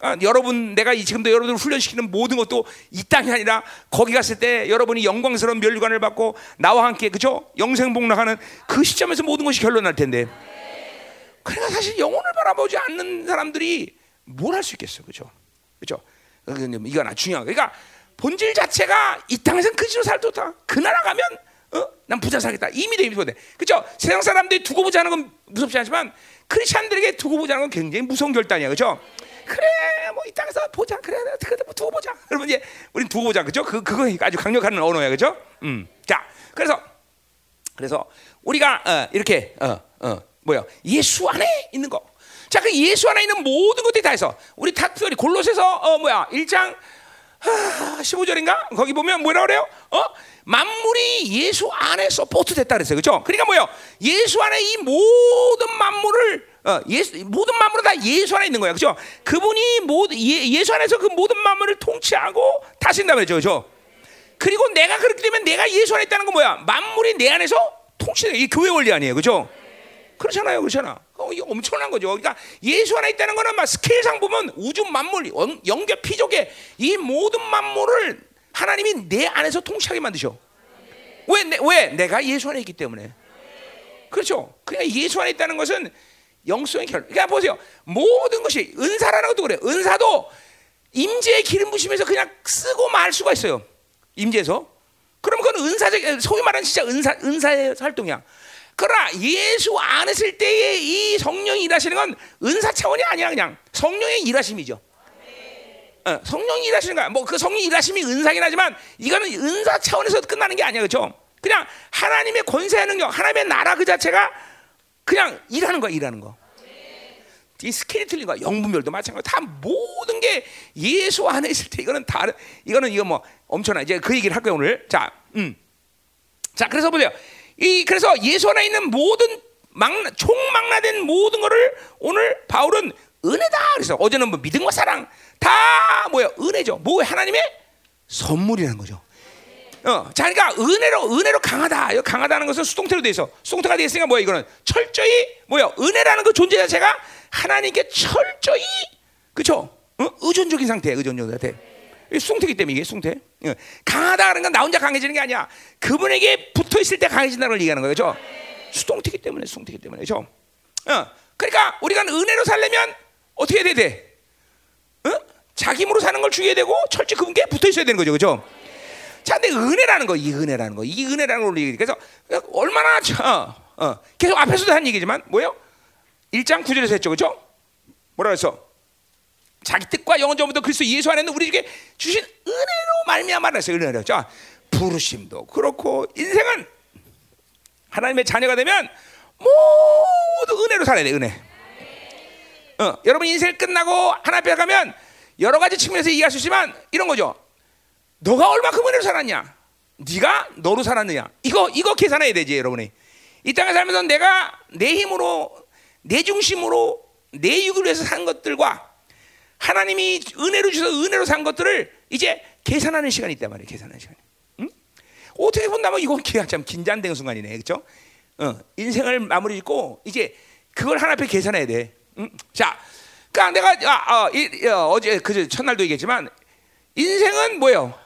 아, 여러분 내가 지금도 여러분을 훈련시키는 모든 것도 이 땅이 아니라 거기 갔을 때 여러분이 영광스러운 멸류관을 받고 나와 함께 그죠? 영생복락하는 그 시점에서 모든 것이 결론날 텐데. 그러니까 사실 영혼을 바라보지 않는 사람들이 뭘 할 수 있겠어 그죠? 그죠? 이건 중요한 거. 그러니까 본질 자체가 이 땅에서는 그지로 살도다 그 나라 가면 어? 난 부자 살겠다. 이미 돼 있거든 그죠 세상 사람들이 두고 보자는 건 무섭지 않지만 크리스천들에게 두고 보자는 건 굉장히 무서운 결단이야. 그죠 그래 뭐 이 땅에서 보자. 그래 그래 뭐 두고 보자. 여러분 이제 우린 두고 보자. 그죠 그 그거 아주 강력한 언어야. 그죠 음 자 그래서 그래서 우리가 어, 이렇게 어, 어, 뭐야? 예수 안에 있는 거. 자, 그 예수 안에 있는 모든 것들이 다 해서 우리 특별히 골로새서 어 뭐야? 1장 하, 15절인가 거기 보면 뭐라 그래요? 어 만물이 예수 안에 support 됐다 그랬어요, 그렇죠? 그러니까 뭐요? 예수 안에 이 모든 만물을 어, 예수, 모든 만물은 다 예수 안에 있는 거야, 그렇죠? 그분이 모든 예, 예수 안에서 그 모든 만물을 통치하고 다신다 그랬죠, 그렇죠? 그리고 내가 그렇게 되면 내가 예수 안에 있다는 건 뭐야? 만물이 내 안에서 통치돼. 이 교회 원리 아니에요, 그렇죠? 그렇잖아요, 그렇잖아. 어, 이게 엄청난 거죠. 그러니까 예수 안에 있다는 거는 막 스케일상 보면 우주 만물, 영계 피조계 이 모든 만물을 하나님이 내 안에서 통치하게 만드셔. 왜, 내, 왜? 내가 예수 안에 있기 때문에. 그렇죠. 그냥 예수 안에 있다는 것은 영성의 결. 그러니까 보세요. 모든 것이 은사라는 것도 그래. 은사도 임재의 기름 부심에서 그냥 쓰고 말 수가 있어요. 임재에서. 그럼 그건 은사적, 소위 말하는 진짜 은사, 은사의 활동이야. 그러나 예수 안에 있을 때의 이 성령이 일하시는 건 은사 차원이 아니야 그냥 성령의 일하심이죠. 어, 성령이 일하시는 거야. 뭐 그 성령이 일하심이 은사긴 하지만 이거는 은사 차원에서 끝나는 게 아니야, 그렇죠? 그냥 하나님의 권세의 능력, 하나님의 나라 그 자체가 그냥 일하는 거야, 일하는 거. 이 skill이 틀린 거야. 영분별도 마찬가지. 다 모든 게 예수 안에 있을 때 이거는 다른 이거는 이거 뭐 엄청나. 이제 그 얘기를 할 거예요 오늘. 자, 음. 자, 그래서 보세요. 이 그래서 예수 안에 있는 모든 망 총망라된 모든 거를 오늘 바울은 은혜다. 그래서 어제는 뭐 믿음과 사랑 다 뭐야 은혜죠. 뭐 하나님의 선물이라는 거죠. 어, 자, 그러니까 은혜로 은혜로 강하다. 이거 강하다는 것은 수동태로 돼 있어. 수동태가 돼 있으니까 뭐야 이거는 철저히 뭐야 은혜라는 그 존재 자체가 하나님께 철저히 그렇죠. 어? 의존적인 상태, 의존적인 상태. 수동태기 때문에 이게 수동태. 어. 강하다는 건 나 혼자 강해지는 게 아니야. 그분에게 붙어 있을 때 강해진다는 걸 얘기하는 거죠. 수동태기 때문에, 수동태기 때문에, 그렇죠. 어. 그러니까 우리가 은혜로 살려면 어떻게 해야 돼? 어? 자기 힘으로 사는 걸 죽여야 되고 철저히 그분께 붙어 있어야 되는 거죠, 그렇죠? 자, 근데 은혜라는 거, 이 은혜라는 거, 이 은혜라는 걸 얘기. 그래서 얼마나 어, 어, 계속 앞에서도 한 얘기지만 뭐예요? 1장 9절에서 했죠, 그렇죠? 뭐라 그랬어? 자기 뜻과 영원전부터 그리스도 예수 안에 는 우리에게 주신 은혜로 말미암아 그랬어요. 은혜로. 자, 부르심도 그렇고 인생은 하나님의 자녀가 되면 모두 은혜로 살아야 돼, 은혜. 어, 여러분 인생 끝나고 하나 앞에 가면 여러 가지 측면에서 이해할 수 있지만 이런 거죠. 너가 얼마큼 은혜로 살았냐? 네가 너로 살았느냐? 이거 이거 계산해야 되지, 여러분이. 이 땅에 살면서 내가 내 힘으로 내 중심으로 내 육을 위해서 산 것들과 하나님이 은혜로 주셔서 은혜로 산 것들을 이제 계산하는 시간이 있단 말이에요. 계산하는 시간. 응? 어떻게 본다면 이거 참 긴장되는 순간이네, 그렇죠? 어, 인생을 마무리 짓고 이제 그걸 하나 앞에 계산해야 돼. 응? 자, 그러니까 내가 아, 아, 이, 어, 어제 그 첫날도 얘기했지만 인생은 뭐예요?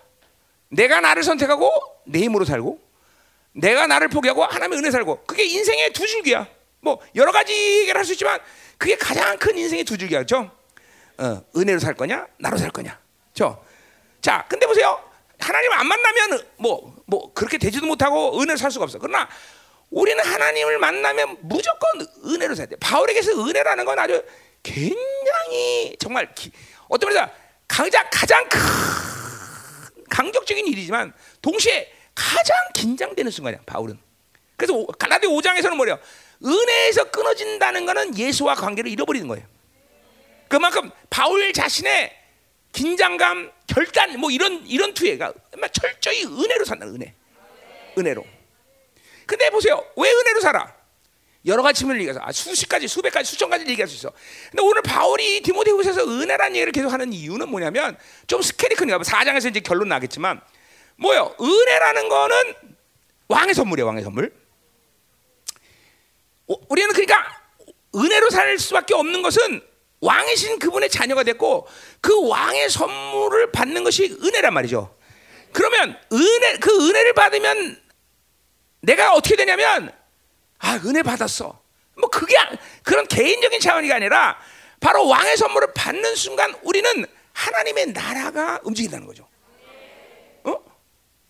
내가 나를 선택하고 내 힘으로 살고 내가 나를 포기하고 하나님의 은혜 살고 그게 인생의 두 줄기야. 뭐 여러 가지 얘기를 할 수 있지만 그게 가장 큰 인생의 두 줄기야, 그렇죠? 어, 은혜로 살 거냐, 나로 살 거냐, 죠. 자, 근데 보세요. 하나님 안 만나면 뭐뭐 뭐 그렇게 되지도 못하고 은혜로 살 수가 없어. 그러나 우리는 하나님을 만나면 무조건 은혜로 살야 돼. 바울에게서 은혜라는 건 아주 굉장히 정말 기, 어떤 면에서 가장 가장 큰 강적적인 일이지만 동시에 가장 긴장되는 순간이야. 바울은. 그래서 갈라디 5장에서는 뭐래요? 은혜에서 끊어진다는 것은 예수와 관계를 잃어버리는 거예요. 그만큼 바울 자신의 긴장감, 결단, 뭐 이런 이런 투애가 철저히 은혜로 산다. 은혜, 은혜로. 근데 보세요, 왜 은혜로 살아? 여러 가지 측면을 얘기해서 아, 수십 가지, 수백 가지, 수천 가지를 얘기할 수 있어. 근데 오늘 바울이 디모데후서에서 은혜라는 얘기를 계속 하는 이유는 뭐냐면 좀 스케일이 크니까 4장에서 이제 결론 나겠지만 뭐요? 은혜라는 거는 왕의 선물이에요, 왕의 선물. 우리는 그러니까 은혜로 살 수밖에 없는 것은 왕이신 그분의 자녀가 됐고 그 왕의 선물을 받는 것이 은혜란 말이죠. 그러면 은혜 그 은혜를 받으면 내가 어떻게 되냐면 아 은혜 받았어. 뭐 그게 그런 개인적인 차원이 아니라 바로 왕의 선물을 받는 순간 우리는 하나님의 나라가 움직인다는 거죠. 어?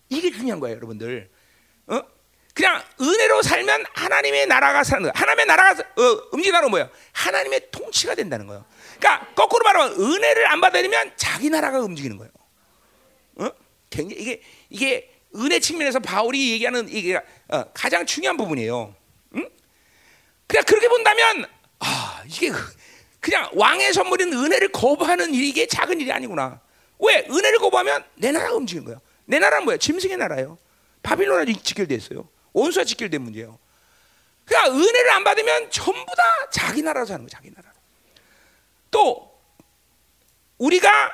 이게 중요한 거예요, 여러분들. 어? 그냥 은혜로 살면 하나님의 나라가 사는 거야. 하나님의 나라가 어, 움직이는 뭐예요? 하나님의 통치가 된다는 거예요. 그러니까 거꾸로 말하면 은혜를 안 받으면 자기 나라가 움직이는 거예요. 어? 굉장히 이게 이게 은혜 측면에서 바울이 얘기하는 이게 어, 가장 중요한 부분이에요. 응? 그냥 그렇게 본다면 아 이게 그냥 왕의 선물인 은혜를 거부하는 일이 게 작은 일이 아니구나. 왜 은혜를 거부하면 내 나라가 움직이는 거야. 내 나라는 뭐야? 짐승의 나라예요. 바빌론에 직결돼 있어요. 원수와 직결된 문제예요. 그러니까 은혜를 안 받으면 전부 다 자기 나라로 사는 거예요. 자기 나라. 또 우리가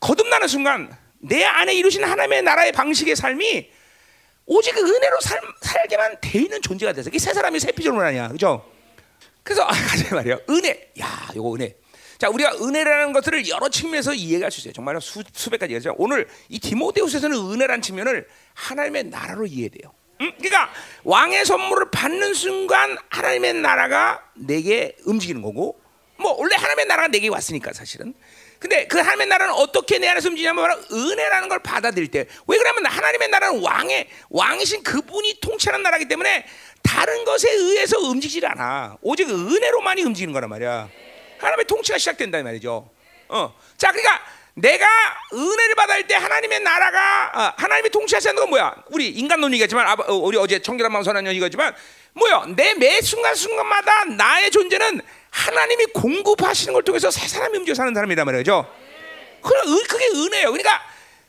거듭나는 순간 내 안에 이루신 하나님의 나라의 방식의 삶이 오직 은혜로 살, 살게만 돼 있는 존재가 돼서 새 사람이 새 피조물 아니야, 그죠? 그래서 아, 말이야, 은혜. 야, 요거 은혜. 자, 우리가 은혜라는 것들을 여러 측면에서 이해할 수 있어요. 정말 수, 수백 가지 죠 오늘 이 디모데후서에서는 은혜란 측면을 하나님의 나라로 이해돼요. 음? 그러니까 왕의 선물을 받는 순간 하나님의 나라가 내게 움직이는 거고 뭐 원래 하나님의 나라가 내게 왔으니까 사실은 근데 그 하나님의 나라는 어떻게 내 안에서 움직이냐면 바로 은혜라는 걸 받아들일 때 왜 그러면 하나님의 나라는 왕의 왕이신 그분이 통치하는 나라기 때문에 다른 것에 의해서 움직이지 않아 오직 은혜로만이 움직이는 거란 말이야 하나님의 통치가 시작된다 말이죠 어. 자 그러니까 내가 은혜를 받을 때 하나님의 나라가 어, 하나님이 통치하시는 건 뭐야? 우리 인간 논리겠지만 아, 어, 우리 어제 청결한 마음 선한 이거지만 뭐야? 내 매 순간 순간마다 나의 존재는 하나님이 공급하시는 걸 통해서 새 사람이 움직여 사는 사람이란 말이죠. 그래, 그게 은혜예요. 그러니까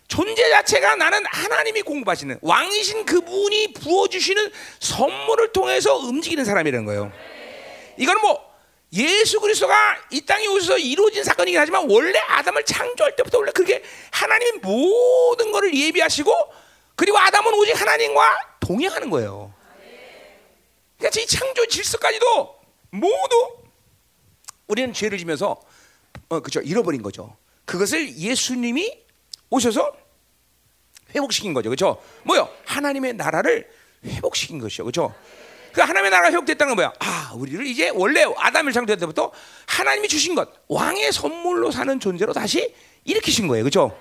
존재 자체가 나는 하나님이 공급하시는 왕이신 그분이 부어주시는 선물을 통해서 움직이는 사람이라는 거예요. 이거는 뭐 예수 그리스도가 이 땅에 오셔서 이루어진 사건이긴 하지만 원래 아담을 창조할 때부터 원래 그렇게 하나님이 모든 것을 예비하시고 그리고 아담은 오직 하나님과 동행하는 거예요. 그러니까 이 창조 질서까지도 모두 우리는 죄를 지면서 어, 그죠 잃어버린 거죠. 그것을 예수님이 오셔서 회복시킨 거죠. 그렇죠? 뭐요? 하나님의 나라를 회복시킨 것이죠. 그렇죠? 그 하나님의 나라가 회복됐다는 건 뭐야? 아, 우리를 이제 원래 아담을 창조할 때부터 하나님이 주신 것 왕의 선물로 사는 존재로 다시 일으키신 거예요. 그렇죠?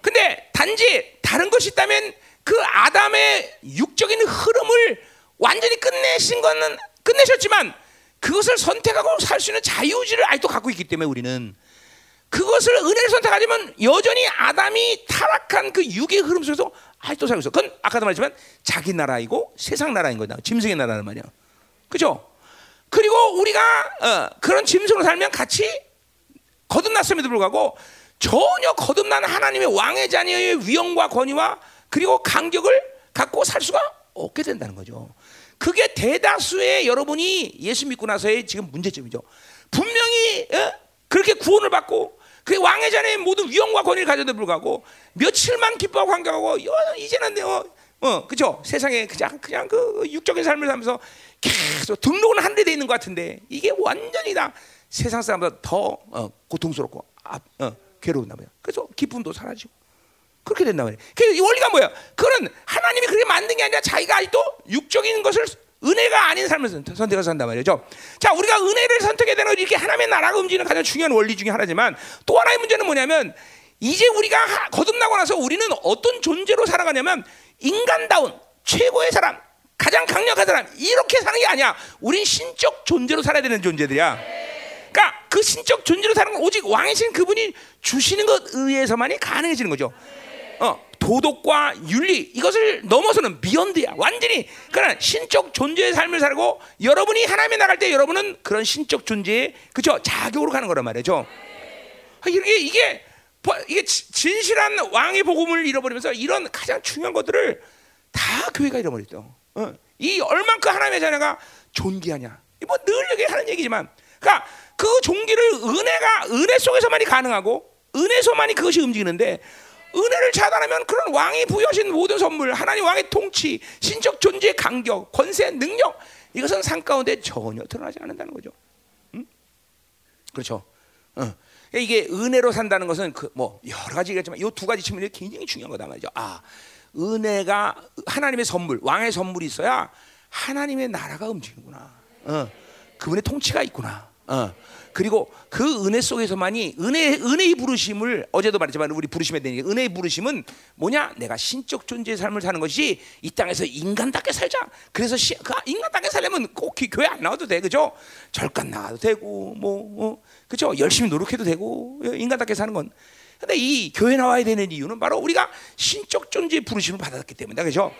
근데 단지 다른 것이 있다면 그 아담의 육적인 흐름을 완전히 끝내신 거는 끝내셨지만 그것을 선택하고 살 수 있는 자유의지를 아직도 갖고 있기 때문에 우리는 그것을 은혜를 선택하지만 여전히 아담이 타락한 그 육의 흐름 속에서 아직도 살고 있어. 그건 아까도 말했지만 자기 나라이고 세상 나라인 거다. 짐승의 나라는 말이야. 그죠? 그리고 우리가 어, 그런 짐승으로 살면 같이 거듭났음에도 불구하고 전혀 거듭난 하나님의 왕의 자녀의 위엄과 권위와 그리고 간격을 갖고 살 수가 없게 된다는 거죠. 그게 대다수의 여러분이 예수 믿고 나서의 지금 문제점이죠. 분명히 어? 그렇게 구원을 받고 그 왕의 자녀의 모든 위엄과 권위를 가져도 불구하고 며칠만 기뻐하고 환경하고 이제는 어, 어 그죠 세상에 그냥 그냥 그 육적인 삶을 살면서 계속 등록은 한데 돼 있는 것 같은데 이게 완전히 다 세상 사람보다 더 어, 고통스럽고 아, 어, 괴로운다 말이야. 그래서 기쁨도 사라지고 그렇게 된다 말이야. 그 원리가 뭐야? 그건 하나님이 그렇게 만든 게 아니라 자기가 아직도 육적인 것을 은혜가 아닌 삶을 선택해서 산단 말이죠. 자, 우리가 은혜를 선택해야 되는 이렇게 하나님의 나라가 움직이는 가장 중요한 원리 중에 하나지만 또 하나의 문제는 뭐냐면 이제 우리가 거듭나고 나서 우리는 어떤 존재로 살아가냐면 인간다운 최고의 사람, 가장 강력한 사람 이렇게 사는 게 아니야. 우린 신적 존재로 살아야 되는 존재들이야. 그러니까 그 신적 존재로 사는 건 오직 왕이신 그분이 주시는 것 의해서만이 가능해지는 거죠. 어, 도덕과 윤리 이것을 넘어서는 비욘드야. 완전히 그런 신적 존재의 삶을 살고 여러분이 하나님에 나갈 때 여러분은 그런 신적 존재의 그죠 자격으로 가는 거란 말이죠. 아, 이게 이게 이게 진실한 왕의 복음을 잃어버리면서 이런 가장 중요한 것들을 다 교회가 잃어버렸죠. 어. 이 얼만큼 하나님의 자녀가 존귀하냐. 뭐늘 여기 하는 얘기지만, 그러니까 그 존귀를 은혜가 은혜 속에서만이 가능하고 은혜서만이 그것이 움직이는데 은혜를 차단하면 그런 왕이 부여하신 모든 선물, 하나님 왕의 통치, 신적 존재의 간격, 권세, 능력 이것은 산 가운데 전혀 드러나지 않는다는 거죠. 응? 그렇죠. 어. 이게 은혜로 산다는 것은 그 뭐 여러 가지겠지만 이 두 가지 측면이 굉장히 중요한 거다 말이죠. 아, 은혜가 하나님의 선물, 왕의 선물이 있어야 하나님의 나라가 움직이는구나. 어. 그분의 통치가 있구나. 어. 그리고 그 은혜 속에서만이 은혜 은혜의 부르심을 어제도 말했지만 우리 부르심에 대한 은혜의 부르심은 뭐냐? 내가 신적 존재의 삶을 사는 것이 이 땅에서 인간답게 살자. 그래서 시, 그 인간답게 살려면 꼭 교회 안 나와도 돼, 그죠? 절간 나와도 되고, 뭐, 어, 그죠? 열심히 노력해도 되고 인간답게 사는 건. 근데 이 교회 나와야 되는 이유는 바로 우리가 신적 존재의 부르심을 받았기 때문이다, 그죠?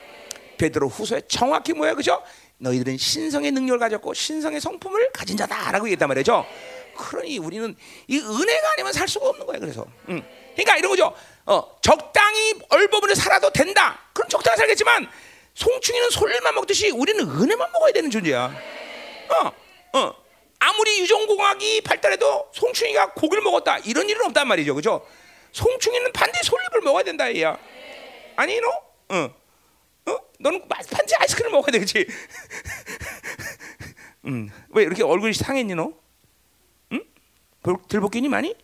베드로 후서에 정확히 뭐야, 그죠? 너희들은 신성의 능력을 가졌고 신성의 성품을 가진 자다라고 얘기했단 말이죠. 그러니 우리는 이 은혜가 아니면 살 수가 없는 거예요. 그래서, 음. 그러니까 이런 거죠. 어, 적당히 얼버무려 살아도 된다. 그럼 적당히 살겠지만 송충이는 솔만 먹듯이 우리는 은혜만 먹어야 되는 존재야. 어, 어. 아무리 유전공학이 발달해도 송충이가 고기를 먹었다 이런 일은 없단 말이죠, 그죠? 송충이는 반드시 솔잎을 먹어야 된다, 얘야. 아니, 너? 어. 어? 너는 반드시 아이스크림 먹어야 되겠지. *laughs* 음, 왜 이렇게 얼굴이 상했니 너? 들볶이니 많이?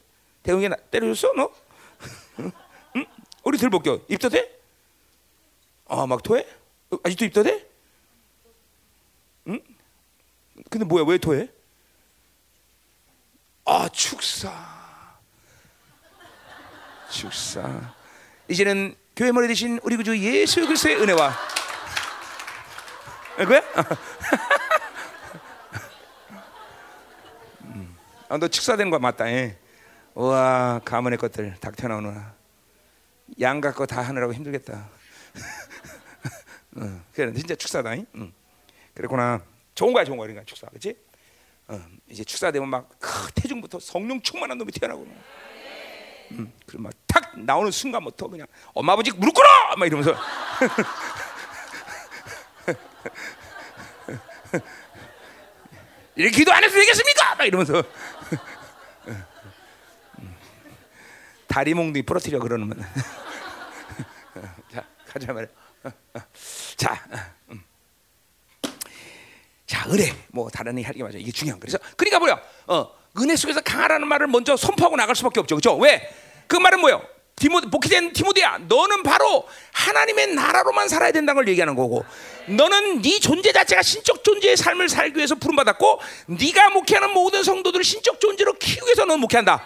대웅이 때려줬어 너? *laughs* 응? 우리 들볶여 입덧해? 아막 토해? 아직도 입덧해? 응? 근데 뭐야 왜 토해? 아 축사 축사 이제는 교회 머리 대신 우리 구주 예수 그리스도의 은혜와 그거야? *laughs* 아, 너 축사된 거 맞다. 예. 와 가문의 것들 닭 튀어나오느라 양 갖고 다 하느라고 힘들겠다. *laughs* 어, 그래 진짜 축사다. 응. 그랬구나. 좋은 거야, 좋은 거야, 그러니까 축사, 그렇지? 어, 이제 축사 되면 막 크, 태중부터 성령 충만한 놈이 태어나고, 음, 그럼 막 탁 나오는 순간부터 그냥 엄마 아버지 무릎 꿇어 막 이러면서 *laughs* 이렇게 기도 안 해도 되겠습니까? 막 이러면서 *laughs* 다리 몽둥이 부러뜨려 그러면 *laughs* 자 가자 말이야. 자, 음. 자 은혜 뭐 다른 얘기 하기 맞아 이게 중요한 거죠. 그러니까 뭐야? 어 은혜 속에서 강하라는 말을 먼저 선포하고 나갈 수밖에 없죠, 그렇죠? 왜? 그 말은 뭐예요? 디모 복귀된 디모데야, 너는 바로 하나님의 나라로만 살아야 된다는 걸 얘기하는 거고, 너는 네 존재 자체가 신적 존재의 삶을 살기 위해서 부름 받았고, 네가 목회하는 모든 성도들을 신적 존재로 키우기 위해서 너는 목회한다.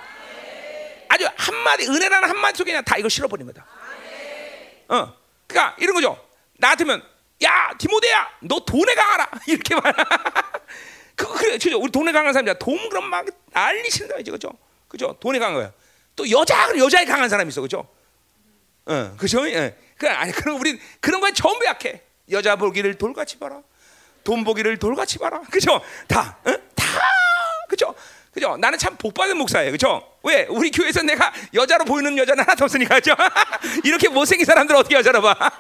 아주 한마디 은혜라는 한마디 속에 그냥 다 이걸 실어버린 거다. 어, 그러니까 이런 거죠. 나 같으면 야 디모데야, 너 돈에 강하라 *laughs* 이렇게 말. *laughs* 그 그래, 그죠? 우리 돈에 강한 사람이야. 돈 그럼 막 난리 친다 이제 그죠? 그죠? 돈에 강한 거야. 또 여자 여자에 강한 사람이 있어, 그죠? 어, 그죠? 예. 그 아니 그런 우리 그런 거에 전부 약해. 여자 보기를 돌같이 봐라. 돈 보기를 돌같이 봐라. 그죠? 다, 어? 다, 그죠? 그죠? 나는 참 복받은 목사예요. 그죠? 왜? 우리 교회에서 내가 여자로 보이는 여자는 하나도 없으니까, 그죠? *laughs* 이렇게 못생긴 사람들 어떻게 여자로 봐? *laughs*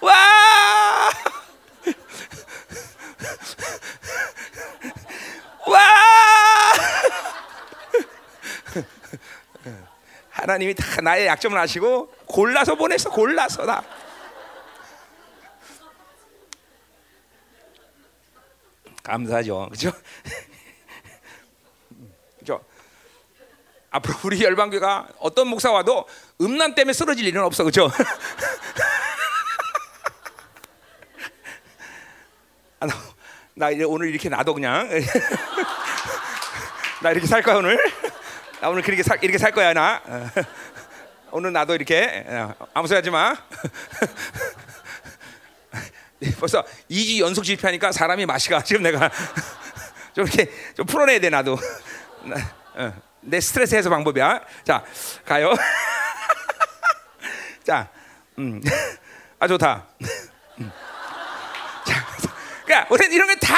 와! *laughs* 와! 하나님이 다 나의 약점을 아시고 골라서 보냈어, 골라서 다. 감사하죠, 그죠? *laughs* 그죠? 앞으로 우리 열방교가 어떤 목사 와도 음란 때문에 쓰러질 일은 없어, 그죠? *laughs* 아, 나, 나 오늘 이렇게 놔둬 그냥. *laughs* 나 이렇게 살 거야 오늘. 나 오늘 그렇게 살 이렇게 살 거야 나. *laughs* 오늘 나도 이렇게 아무 소리 하지 마. *laughs* 벌써 2주 연속 실패하니까 사람이 맛이 가 지금 내가 *laughs* 좀 이렇게 좀 풀어내야 돼 나도. 어, 내 스트레스 해소 방법이야. 자 가요. 자, 음, 아 좋다. 음. 자, 그러니까 우리는 이런 게 다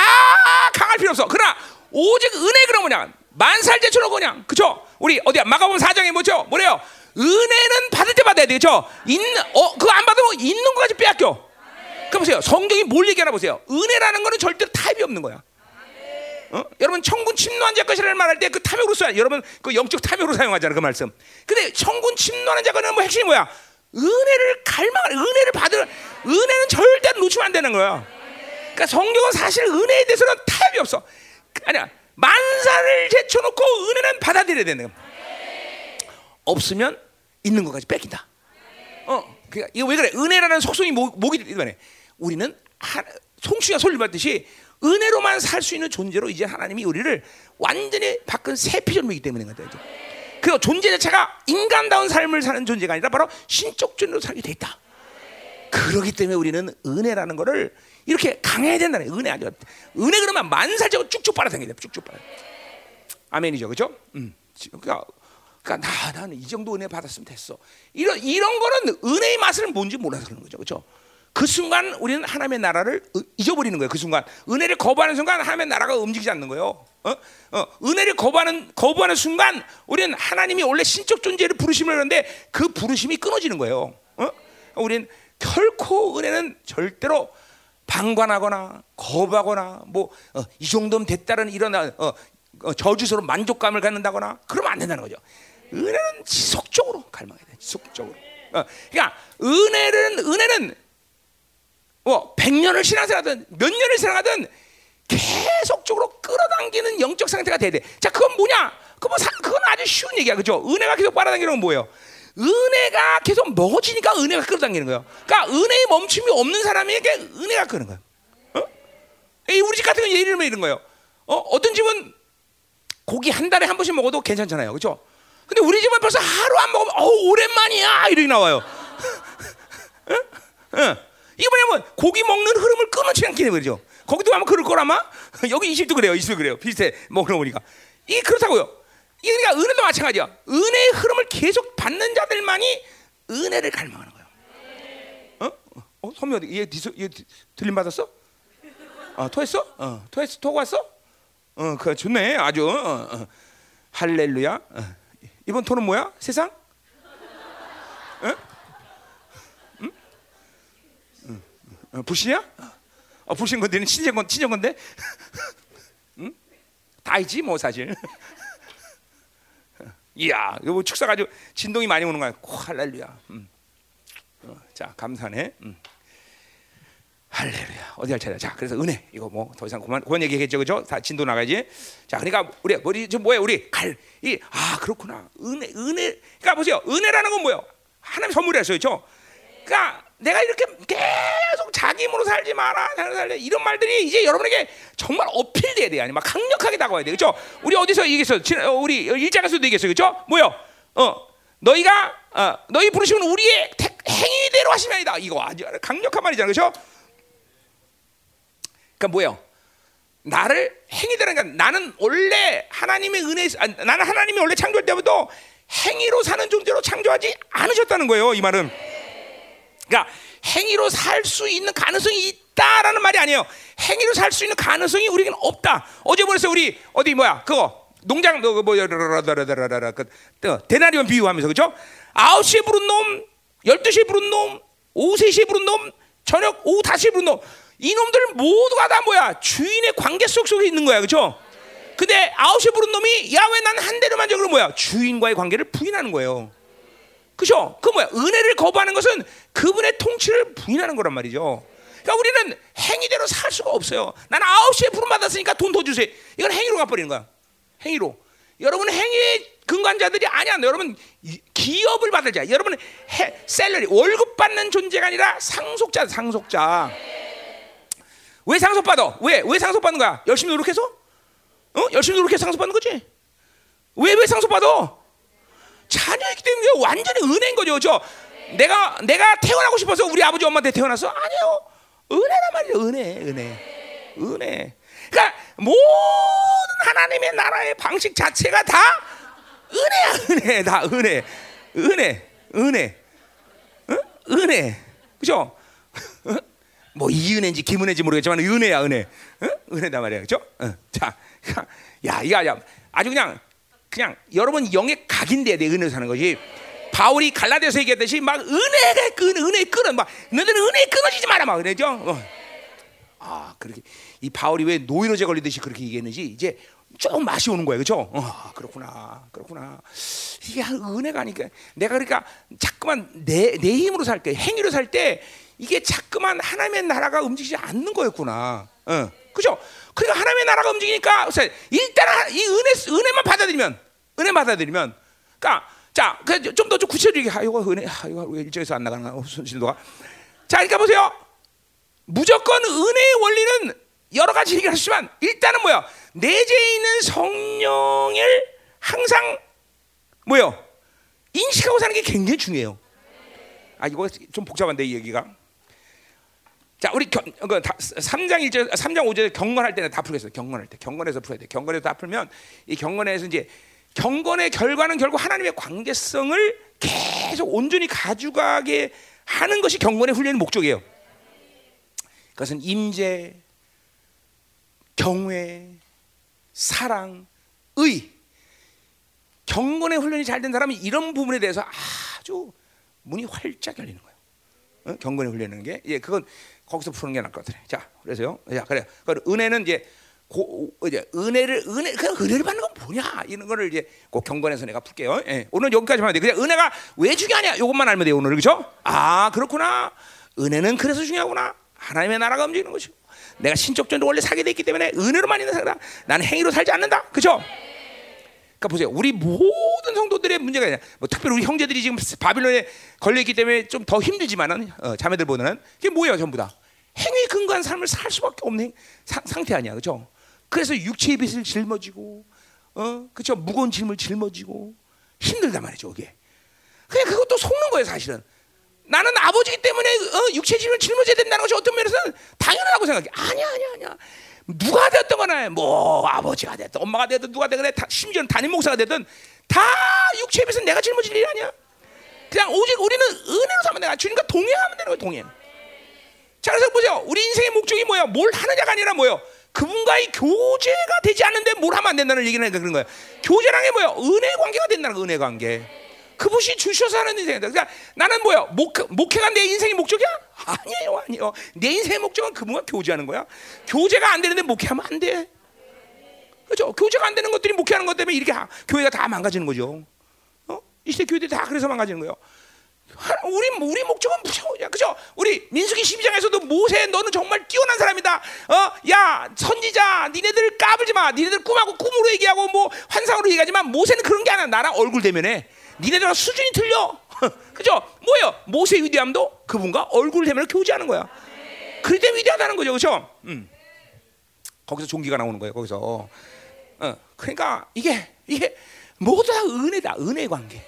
강할 필요 없어. 그러나 오직 은혜 그런 뭐냐? 만살 제쳐놓고 그냥 그죠? 우리 어디야? 마가복음 4장에 뭐죠? 뭐래요? 은혜는 받을 때 받아야 되죠. 있는 어 그거 안 받으면 있는 거까지 빼앗겨. 그 보세요. 성경이 뭘 얘기하나 보세요. 은혜라는 거는 절대로 타협이 없는 거야. 어? 여러분 청군 침노한 자 것이라는 말할 때 그 탐욕으로 써. 여러분 그 영적 탐욕으로 사용하잖아 그 말씀. 근데 청군 침노하는 자가는 뭐 핵심이 뭐야? 은혜를 갈망하는 은혜를 받을 은혜는 절대로 놓치면 안 되는 거야. 그러니까 성경은 사실 은혜에 대해서는 타협이 없어. 아니야 만사를 제쳐놓고 은혜는 받아들여야 되는 거야. 없으면 있는 것까지 뺏긴다. 어, 그러니까 이거 왜 그래? 은혜라는 속성이 뭐, 뭐기 때문에 우리는 하, 송수가 소리를 받듯이 은혜로만 살 수 있는 존재로 이제 하나님이 우리를 완전히 바꾼 새 피조물이기 때문에 그다 이제. 그 존재 자체가 인간다운 삶을 사는 존재가 아니라 바로 신적 존재로 살게 돼 있다. 그러기 때문에 우리는 은혜라는 것을 이렇게 강해야 된다는 은혜 아니야. 은혜 그러면 만살적으로 쭉쭉 빨아당겨야 돼. 쭉쭉 빨아. 아멘이죠, 그렇죠? 음. 그러니까, 그러니까 나 나는 이 정도 은혜 받았으면 됐어. 이런 이런 거는 은혜의 맛을 뭔지 몰라서 그런 거죠, 그렇죠? 그 순간 우리는 하나님의 나라를 잊어버리는 거예요. 그 순간 은혜를 거부하는 순간 하나님의 나라가 움직이지 않는 거예요. 어? 어, 은혜를 거부하는 거부하는 순간 우리는 하나님이 원래 신적 존재를 부르심을 하는데 그 부르심이 끊어지는 거예요. 어? 우리는 결코 은혜는 절대로 방관하거나 거부하거나 뭐이 어, 정도면 됐다는 이런 어, 어, 저주스러운 만족감을 갖는다거나 그러면 안 된다는 거죠. 은혜는 지속적으로 갈망해야 돼. 지속적으로. 어, 그러니까 은혜는 은혜는 뭐 100년을 신앙생활하든 몇 년을 신앙하든 계속적으로 끌어당기는 영적 상태가 돼야 돼. 자, 그건 뭐냐? 그건, 사, 그건 아주 쉬운 얘기야. 그죠? 은혜가 계속 빨아당기는 건 뭐예요? 은혜가 계속 먹어지니까 은혜가 끌어당기는 거예요. 그러니까 은혜의 멈춤이 없는 사람에게 은혜가 끄는 거예요. 어? 우리 집 같은 건 예를 들면 이런 거예요. 어? 어떤 집은 고기 한 달에 한 번씩 먹어도 괜찮잖아요. 그죠? 근데 우리 집은 벌써 하루 안 먹으면 어 오랜만이야 이렇게 나와요. *laughs* 어? 어? 이게 뭐냐면 고기 먹는 흐름을 끊어지 않기 때문이죠. 거기도 아마 그럴 거라마 *laughs* 여기 20도 그래요. 20도 그래요. 비슷해. 먹으러 보니까 이게 그렇다고요. 그러니까 은혜도 마찬가지야. 은혜의 흐름을 계속 받는 자들만이 은혜를 갈망하는 거예요. 어? 어? 선미 어디? 얘, 얘 디- 들림 받았어? 어, 토했어? 어, 토했어? 토고 왔어? 어, 그 좋네. 아주. 어, 어. 할렐루야. 어. 이번 토는 뭐야? 세상? 어? 어, 불신이야? 어, 불신 건데는 친정 건 친정 건데? *laughs* 응? 다 있지 뭐 사실. 이야, 이거 뭐 축사 가지고 진동이 많이 오는 거야. 코 할렐루야. 음. 어, 자, 감사네. 음. 할렐루야. 어디 할 차례야? 자, 그래서 은혜 이거 뭐 더 이상 그만 그만 얘기했죠, 그죠? 다 진도 나가지. 자, 그러니까 우리 우리 저 뭐야? 우리 갈 이 아 그렇구나. 은혜 은혜. 그러니까 보세요. 은혜라는 건 뭐예요? 하나님 선물이었어요, 그죠? 그러니까 내가 이렇게 계속 자기 힘으로 살지 마라, 나는 살래 이런 말들이 이제 여러분에게 정말 어필돼야 돼, 아니 막 강력하게 다가와야 돼, 그렇죠? 우리 어디서 얘기했어? 지- 어, 우리 일장에서도 얘기했어요, 그렇죠? 뭐요? 어, 너희가 어, 너희 부르시면 우리의 택- 행위대로 하시면이다. 이거 아주 강력한 말이잖아요, 그렇죠? 그러니까 뭐예요? 나를 행위대로 그러니까 나는 원래 하나님의 은혜, 아, 나는 하나님이 원래 창조할 때부터 행위로 사는 존재로 창조하지 않으셨다는 거예요. 이 말은. 그러니까 행위로 살 수 있는 가능성이 있다라는 말이 아니에요. 행위로 살 수 있는 가능성이 우리에게는 없다. 어제 보냈어 우리 어디 뭐야 그거 농장 그 대나리온 비유하면서 그죠? 9시에 부른 놈, 12시에 부른 놈, 오후 3시에 부른 놈, 저녁 오후 5시에 부른 놈. 이 놈들 모두가 다 뭐야? 주인의 관계 속 속에 있는 거야. 그죠? 근데 9시에 부른 놈이 야왜 나는 한 대로만 적으로 뭐야? 주인과의 관계를 부인하는 거예요. 그죠? 그 뭐야? 은혜를 거부하는 것은 그분의 통치를 부인하는 거란 말이죠. 그러니까 우리는 행위대로 살 수가 없어요. 나는 아홉 시에 부름 받았으니까 돈 더 주세요. 이건 행위로 가버리는 거야. 행위로. 여러분은 행위의 근간자들이 아니야. 여러분 이- 기업을 받을 자. 여러분은 해, 셀러리 월급 받는 존재가 아니라 상속자, 상속자. 왜 상속 받아? 왜? 왜 상속 받는 거야? 열심히 노력해서? 어? 열심히 노력해서 상속 받는 거지? 왜 왜 상속 받아? 자녀이기 때문에 완전히 은혜인 거죠, 그죠? 내가 내가 태어나고 싶어서 우리 아버지 엄마한테 태어났어? 아니요, 은혜란 말이에요, 은혜, 은혜, 은혜. 그러니까 모든 하나님의 나라의 방식 자체가 다 은혜야, 은혜, 다 은혜, 은혜, 은혜, 어? 은혜, 그죠? *laughs* 뭐 이은혜인지 김은혜인지 모르겠지만 은혜야, 은혜, 어? 은혜다 말이야, 그죠? 어. 자, *laughs* 야, 이거 아주 아주 그냥 그냥 여러분 영의 각인돼야 돼 은혜로 사는 거지. 바울이 갈라디아서 얘기했듯이 막 은혜가 끈 은혜 끊어 막 너희들은 은혜 끊어지지 마라 막 그러죠. 어. 아 그렇게 이 바울이 왜 노이로제 걸리듯이 그렇게 얘기했는지 이제 조금 맛이 오는 거예요, 그렇죠? 어, 그렇구나, 그렇구나. 이게 은혜가 아니까 내가 그러니까 자꾸만 내 내 힘으로 살 때, 행위로 살 때 이게 자꾸만 하나님의 나라가 움직이지 않는 거였구나. 어, 그죠? 그러니까 하나님의 나라가 움직이니까 일단 이 은혜 은혜만 받아들이면 은혜 받아들이면, 그러니까 자, 좀 더 좀 구체적이게 아, 이거 은혜, 아, 이거 왜 일정에서 안 나가나 순신도가. 자, 그러니까 보세요. 무조건 은혜의 원리는 여러 가지 얘기를 하지만 일단은 뭐야? 내재에 있는 성령을 항상 뭐요? 인식하고 사는 게 굉장히 중요해요. 아 이거 좀 복잡한데 이 얘기가. 자, 우리 경, 그 3장 1절, 3장 5절 경건할 때는 다 풀겠어요. 경건할 때. 경건에서 풀어야 돼. 경건에서 다 풀면 이 경건에서 이제 경건의 결과는 결국 하나님의 관계성을 계속 온전히 가져가게 하는 것이 경건의 훈련의 목적이에요. 그것은 임재, 경외, 사랑, 의. 경건의 훈련이 잘 된 사람이 이런 부분에 대해서 아주 문이 활짝 열리는 거예요. 어? 경건의 훈련하는 게, 예, 그건 거기서 푸는 게 나을 것 같아요. 자, 그래서요. 자, 그래. 그 은혜는 이제 고, 이제 은혜를 은혜 그냥 은혜를 받는 건 뭐냐 이런 거를 이제 꼭 경건에서 내가 풀게요. 예. 오늘 여기까지만 돼. 그냥 은혜가 왜 중요하냐 이것만 알면 돼요. 오늘 그죠? 아 그렇구나. 은혜는 그래서 중요하구나. 하나님의 나라가 움직이는 것이고 내가 신적전도 원래 사게 돼 있기 때문에 은혜로만 있는 사람다. 나는 행위로 살지 않는다. 그죠? 그러니까 보세요. 우리 모든 성도들의 문제가 있냐. 뭐 특별히 우리 형제들이 지금 바빌론에 걸려 있기 때문에 좀 더 힘들지만은 어, 자매들보다는 이게 뭐예요, 전부 다 행위 근거한 삶을 살 수밖에 없는 사, 상태 아니야, 그렇죠? 그래서 육체의 빚을 짊어지고, 어, 그렇죠? 무거운 짐을 짊어지고 힘들단 말이죠, 이게. 그냥 그것도 속는 거예요, 사실은. 나는 아버지기 때문에 어, 육체 짐을 짊어져야 된다는 것이 어떤 면에서는 당연하다고 생각해. 아니야, 아니야, 아니야. 누가 됐든 간에 뭐 아버지가 됐든 엄마가 됐든 누가 다, 심지어 담임 목사가 됐든 다 육체에 비해서 내가 짊어질 일이 아니야. 그냥 오직 우리는 은혜로 살면 내가 주님과 동행하면 되는 거야 동행. 자 그래서 보세요. 우리 인생의 목적이 뭐야? 뭘 하느냐가 아니라 뭐요? 그분과의 교제가 되지 않는데 뭘 하면 안 된다는 얘기는 하니까 그런 거야. 교제란 게 뭐야? 은혜 관계가 된다는 거 은혜 관계. 그분이 주셔서 하는 인생이다. 그러니까 나는 뭐야? 목, 목회가 내 인생의 목적이야? 아니에요, 아니에요. 내 인생의 목적은 그분과 교제하는 거야. 교제가 안 되는데 목회하면 안 돼. 그죠? 교제가 안 되는 것들이 목회하는 것 때문에 이렇게 하- 교회가 다 망가지는 거죠. 어? 이 시대 교회들이 다 그래서 망가지는 거예요. 하- 우리 우리 목적은 무서워야 그죠? 우리 민수기 12장에서도 모세 너는 정말 뛰어난 사람이다. 어, 야 선지자, 니네들 까불지 마. 니네들 꿈하고 꿈으로 얘기하고 뭐 환상으로 얘기하지만 모세는 그런 게 아니야. 나랑 얼굴 대면에 니네들랑 수준이 틀려. *laughs* 그죠? 뭐예요? 모세 위대함도 그분과 얼굴 대면을 교제하는 거야. 그럴 때 위대하다는 거죠, 그죠? 음. 거기서 종기가 나오는 거예요. 거기서. 어, 그러니까 이게 이게 모두 다 은혜다. 은혜 관계.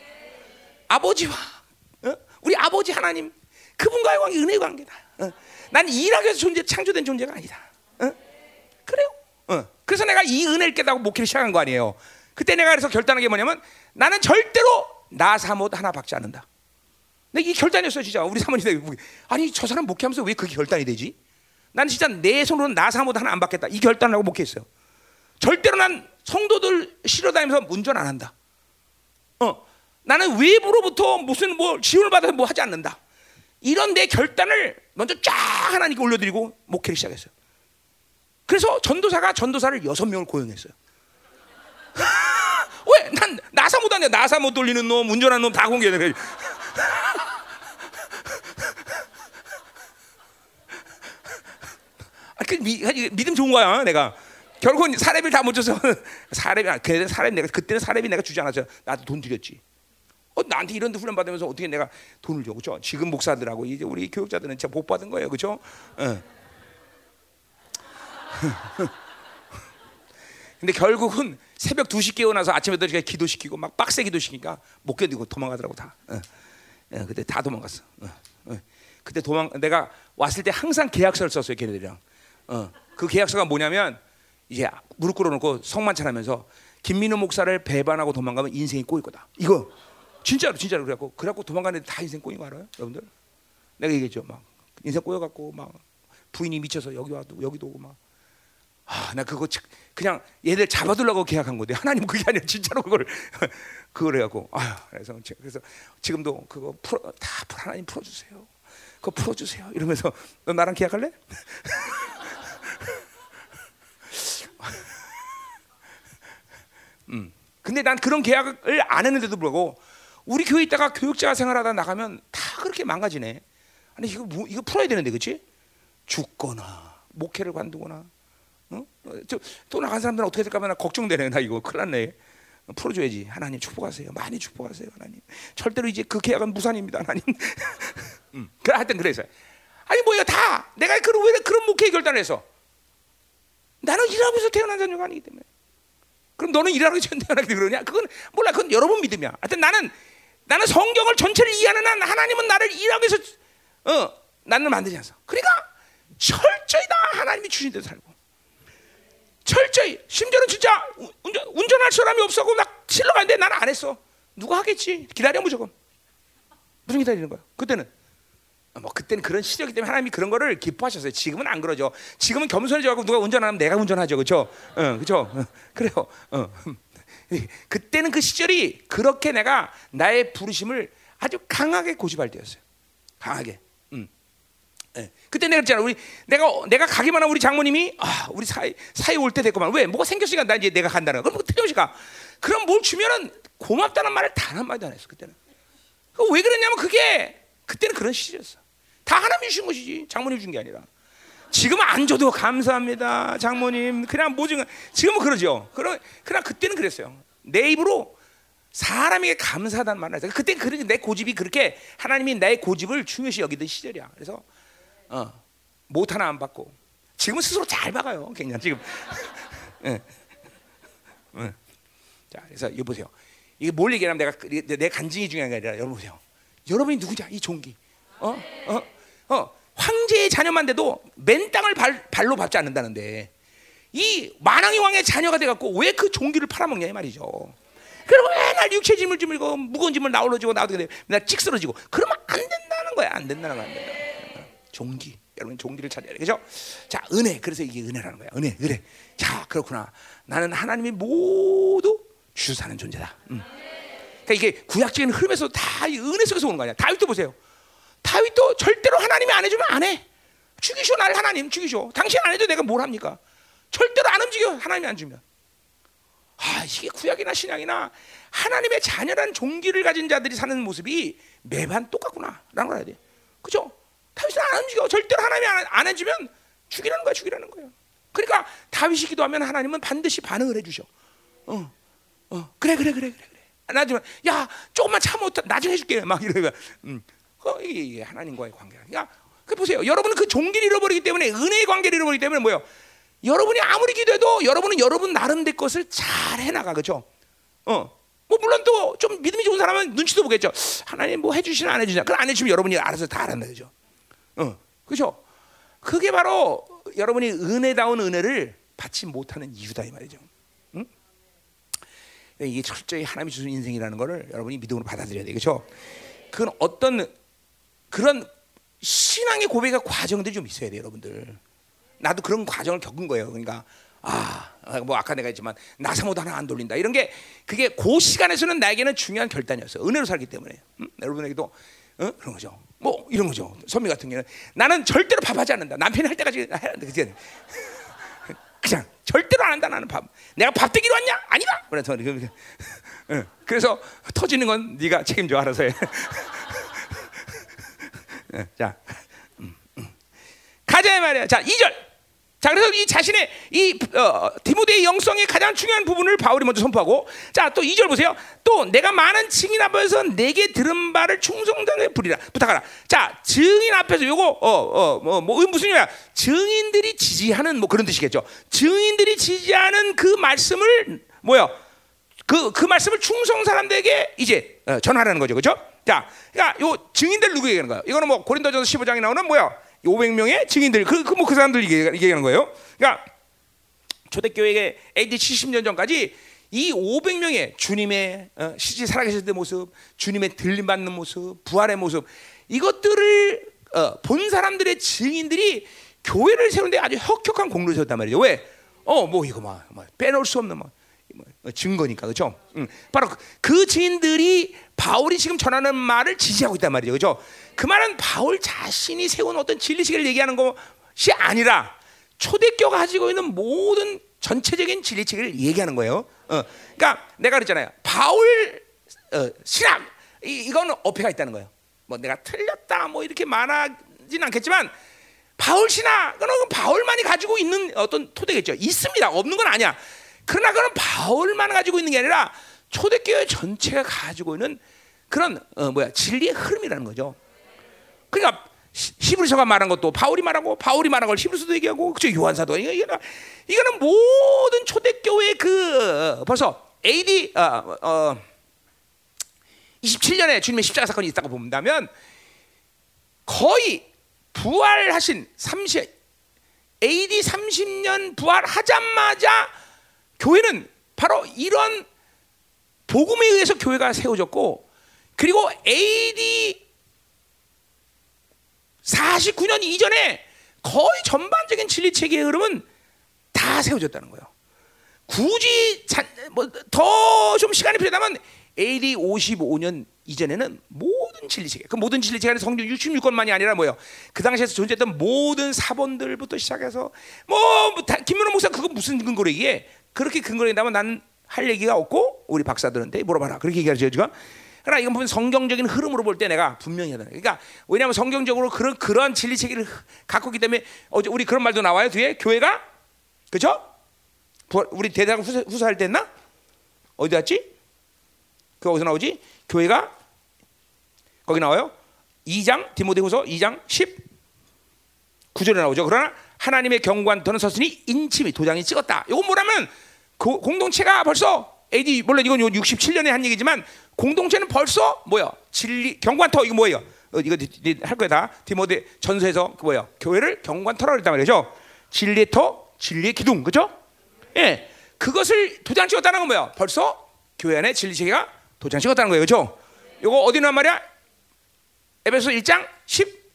아버지와 어? 우리 아버지 하나님 그분과의 관계 은혜 관계다. 어. 난 일하기 위해서 존재 창조된 존재가 아니다. 어? 그래요. 어. 그래서 내가 이 은혜를 깨닫고 목회를 시작한 거 아니에요. 그때 내가 그래서 결단한 게 뭐냐면 나는 절대로 나 사못 하나 박지 않는다. 근데 이 결단이었어요, 진짜. 우리 사모님 아니 저 사람 목회하면서 왜 그게 결단이 되지? 나는 진짜 내 손으로 나 사못 하나 안 받겠다. 이 결단을 하고 목회했어요. 절대로 난 성도들 실어다니면서 운전 안 한다. 어, 나는 외부로부터 무슨 뭐 지원을 받아서 뭐 하지 않는다. 이런 내 결단을 먼저 쫙 하나님께 올려드리고 목회를 시작했어요. 그래서 전도사가 전도사를 여섯 명을 고용했어요. *laughs* 왜? 난 나사 못 하냐? 나사 못 돌리는 놈, 운전하는 놈 다 공개해. *laughs* 아, 그 미, 믿음 좋은 거야, 내가. 결국은 사례비를 다 못 줘서 *laughs* 사례비, 그래 사례비 내가 그때는 사례비 내가 주지 않았죠. 나도 돈 드렸지. 어, 나한테 이런 데 훈련 받으면서 어떻게 내가 돈을 줘, 그렇죠? 지금 목사들하고 이제 우리 교육자들은 진짜 복 받은 거예요, 그렇죠? 어. *laughs* 근데 결국은 새벽 2시 깨어나서 아침에 8시까지 기도시키고 막 빡세 기도시키니까 못 견디고 도망가더라고 다. 어. 어, 그때 다 도망갔어. 어. 어. 그때 도망 내가 왔을 때 항상 계약서를 썼어요, 걔네들이랑. 어. 그 계약서가 뭐냐면 이제 무릎 꿇어놓고 성만찬하면서 김민호 목사를 배반하고 도망가면 인생이 꼬일 거다. 이거 진짜로 진짜로 그래갖고 그래갖고 도망가는 애들 다 인생 꼬인 거 알아요, 여러분들? 내가 얘기했죠, 막 인생 꼬여갖고 막 부인이 미쳐서 여기 와도 여기도 오고 막. 아, 나 그거 지- 그냥 얘들 잡아두려고 계약한 건데 하나님 그게 아니라 진짜로 그걸 *laughs* 그걸 해갖고 아, 그래서 제- 그래서 지금도 그거 풀어 다 풀- 하나님 풀어주세요. 그거 풀어주세요. 이러면서 너 나랑 계약할래? *laughs* 음. 근데 난 그런 계약을 안 했는데도 불구하고 우리 교회 있다가 교육자 생활하다 나가면 다 그렇게 망가지네. 아니 이거 뭐, 이거 풀어야 되는데 그렇지? 죽거나 목회를 관두거나 어? 또 나간 사람들은 어떻게 될까 봐 걱정되네. 나 이거 큰일 났네. 풀어줘야지. 하나님 축복하세요. 많이 축복하세요 하나님. 절대로 이제 그 계약은 무산입니다 하나님. 음. *laughs* 그 하여튼 그래서. 아니 뭐야 다! 내가 그런 왜 그런 목회 결단을 했어 나는 일하면서 태어난 자녀가 아니기 때문에. 그럼 너는 일하기 전에 태어나기 그러냐? 그건 몰라. 그건 여러분 믿음이야. 하여튼 나는 나는 성경을 전체를 이해하는 한 하나님은 나를 일하기 위해서 어 나는 만들지 않았어 그러니까 철저히 다 하나님이 주신 대로 살고 철저히 심지어는 진짜 운전, 운전할 사람이 없어고 막 실러 가는데 나는 안 했어. 누가 하겠지? 기다려 무조건. 무슨 기다리는 거야? 그때는 어, 뭐 그때는 그런 시절이기 때문에 하나님이 그런 거를 기뻐하셨어요. 지금은 안 그러죠. 지금은 겸손해져갖고 누가 운전하면 내가 운전하죠, 그렇죠? 어, 그렇죠? 어, 그래요. 어. 그때는 그 시절이 그렇게 내가 나의 부르심을 아주 강하게 고집할 때였어요. 강하게. 음. 예. 그때 내가 그랬잖아. 우리 내가 내가 가기만 하면 우리 장모님이 아 우리 사이 사이 올 때 됐구만. 왜 뭐가 생겼으니까 나 이제 내가 간다는 거. 그럼 틀림없이 가. 그럼 뭘 주면은 고맙다는 말을 단 한 마디도 안 했어 그때는. 그왜 그랬냐면 그게 그때는 그런 시절이었어. 다 하나님이 주신 것이지 장모님 준 게 아니라. 지금은 안 줘도 감사합니다, 장모님. 그냥 뭐지 지금은 그러죠. 그러 그냥 그때는 그랬어요. 내 입으로 사람에게 감사하다는 말을 했어요. 그때 그런 내 고집이 그렇게 하나님이 나의 고집을 중요시 여기던 시절이야. 그래서 어, 못 하나 안 받고 지금은 스스로 잘 박아요. 굉장히 지금. *laughs* 예. 예. 자, 그래서 이거 보세요. 이게 뭘 얘기하면 내가 내, 내 간증이 중요한 게 아니라 여러분 보세요. 여러분이 누구냐? 이 종기. 어? 어? 어? 황제의 자녀만 돼도 맨 땅을 발, 발로 밟지 않는다는데 이 만왕의 왕의 자녀가 돼 갖고 왜 그 종기를 팔아먹냐 이 말이죠. 그리고 맨날 육체 짐을 짊을고 무거운 짐을 나올러 지고 나도 맨날 찍 쓰러지고 그러면 안 된다는 거야. 안 된다는 거야. 종기. 여러분 종기를 찾아야 돼. 그죠? 자, 은혜. 그래서 이게 은혜라는 거야. 은혜. 은혜. 자, 그렇구나. 나는 하나님이 모두 주사는 존재다. 음. 그러니까 이게 구약적인 흐름에서 다 은혜 속에서 오는 거 아니야. 다윗도 보세요. 다윗도 절대로 하나님이 안 해주면 안 해. 죽이쇼 날 하나님 죽이쇼. 당신 안 해도 내가 뭘 합니까? 절대로 안 움직여 하나님이 안 주면. 아 이게 구약이나 신약이나 하나님의 자녀라는 종기를 가진 자들이 사는 모습이 매번 똑같구나라는 걸 알아야 돼. 그죠? 다윗은 안 움직여. 절대로 하나님이 안, 안 해주면 죽이라는 거야, 죽이라는 거예요. 그러니까 다윗이 기도하면 하나님은 반드시 반응을 해주셔. 어, 어, 그래, 그래, 그래, 그래, 그래. 나중에 야 조금만 참아, 나중에 해줄게. 막 이러면, 음, 어, 이게 하나님과의 관계야. 그러니까 그 보세요. 여러분은 그 종기를 잃어버리기 때문에 은혜의 관계를 잃어버리기 때문에 뭐요? 여러분이 아무리 기도해도 여러분은 여러분 나름대로 것을 잘 해나가 그죠? 어. 뭐 물론 또 좀 믿음이 좋은 사람은 눈치도 보겠죠. 하나님 뭐 해주시나 안 해주시나. 그럼 안 해주면 여러분이 알아서 다 그죠? 어, 그죠? 그게 바로 여러분이 은혜다운 은혜를 받지 못하는 이유다 이 말이죠. 응? 이게 철저히 하나님이 주신 인생이라는 것을 여러분이 믿음으로 받아들여야 되겠죠. 그건 어떤 그런 신앙의 고백의 과정들이 좀 있어야 돼요, 여러분들. 나도 그런 과정을 겪은 거예요. 그러니까 아, 뭐 아까 내가 했지만 나사모도 하나 안 돌린다. 이런 게 그게 그 시간에서는 나에게는 중요한 결단이었어요. 은혜로 살기 때문에. 음? 여러분에게도 어? 그런 거죠. 뭐 이런 거죠. 선미 같은 경우는 나는 절대로 밥하지 않는다. 남편이 할 때까지 해야 한다. 그지? *laughs* 그냥 절대로 안 한다. 나는 밥. 내가 밥 되기로 왔냐? 아니다. 그래서 그래서 터지는 건 네가 책임져 알아서 해. *laughs* 자, 음, 음. 가자 말이야. 자, 2절. 자, 그래서 이 자신의 이 어, 디모데의 영성의 가장 중요한 부분을 바울이 먼저 선포하고, 자, 또 2절 보세요. 또 내가 많은 증인 앞에서 내게 들은 바를 충성당에 부리라 부탁하라. 자, 증인 앞에서 요거 어어뭐 뭐, 무슨 이야 증인들이 지지하는 뭐 그런 뜻이겠죠. 증인들이 지지하는 그 말씀을 뭐요? 그, 그 말씀을 충성 사람들에게 이제 어, 전하라는 거죠. 그죠? 자, 그러니까 요 증인들 누구 얘기하는 거예요? 이거는 뭐 고린도전서 15장에 나오는 뭐야? 500명의 증인들 그 그 뭐그 사람들 얘기하는 거예요. 그러니까 초대교회에 AD 70년 전까지 이 500명의 주님의 어, 시지 살아계실 때 모습, 주님의 들림 받는 모습, 부활의 모습 이것들을 어, 본 사람들의 증인들이 교회를 세우는데 아주 혁혁한 공로를 세웠단 말이죠. 왜? 어, 뭐 이거 막, 막 빼놓을 수 없는 뭐, 뭐 증거니까 그렇죠? 응. 바로 그, 그 증인들이 바울이 지금 전하는 말을 지지하고 있단 말이죠. 그죠? 그 말은 바울 자신이 세운 어떤 진리식을 얘기하는 것이 아니라 초대교가 가지고 있는 모든 전체적인 진리책을 얘기하는 거예요. 어. 그러니까 내가 그랬잖아요. 바울 어, 신학 이, 이거는 어폐가 있다는 거예요. 뭐 내가 틀렸다 뭐 이렇게 말하진 않겠지만 바울 신학 그건 바울만이 가지고 있는 어떤 토대겠죠. 있습니다. 없는 건 아니야. 그러나 그건 바울만 가지고 있는 게 아니라 초대교회 전체가 가지고 있는 그런 어, 뭐야 진리의 흐름이라는 거죠. 그러니까 히브리서가 말한 것도 바울이 말하고 바울이 말한 걸 히브리서도 얘기하고 그죠 요한사도 이거는 이거는 모든 초대교회 그 어, 벌써 AD 어, 어, 27년에 주님의 십자가 사건이 있다고 본다면 거의 부활하신 30 AD 30년 부활하자마자 교회는 바로 이런 복음에 의해서 교회가 세워졌고 그리고 AD 49년 이전에 거의 전반적인 진리 체계의 흐름은 다 세워졌다는 거예요. 굳이 뭐 더 좀 시간이 필요하다면 AD 55년 이전에는 모든 진리 체계, 그 모든 진리 체계는 성경 66권만이 아니라 뭐예요? 그 당시에서 존재했던 모든 사본들부터 시작해서 뭐 김민호 목사 그거 무슨 근거로 얘기해? 그렇게 근거로 얘기하면 나는 할 얘기가 없고 우리 박사들한테 물어봐라. 그렇게 얘기하죠 지금. 그러나 이건 보면 성경적인 흐름으로 볼 때 내가 분명히 하다. 그러니까 왜냐하면 성경적으로 그런 그런 진리 체계를 갖고 있기 때문에 어제 우리 그런 말도 나와요 뒤에 교회가 그죠? 우리 대장 후사, 후사할 때나 어디 갔지? 그 어디서 나오지? 교회가 거기 나와요. 2장 디모데후서 2장 10 9절에 나오죠. 그러나 하나님의 경관터는 섰으니 인침이 도장이 찍었다. 이건 뭐라면 그 공동체가 벌써 AD 물론 이건 67년에 한 얘기지만 공동체는 벌써 뭐야 진리 경관터 이거 뭐예요? 어, 이거 할 거야 다 디모데 전서에서 그 뭐야 교회를 경관터라고 했단 말이죠. 진리의 터, 진리의 기둥, 그죠? 예, 그것을 도장 찍었다는 건 뭐야? 벌써 교회 안에 진리 체계가 도장 찍었다는 거예요, 그렇죠? 요거 어디 나온 말이야? 에베소 1장 10,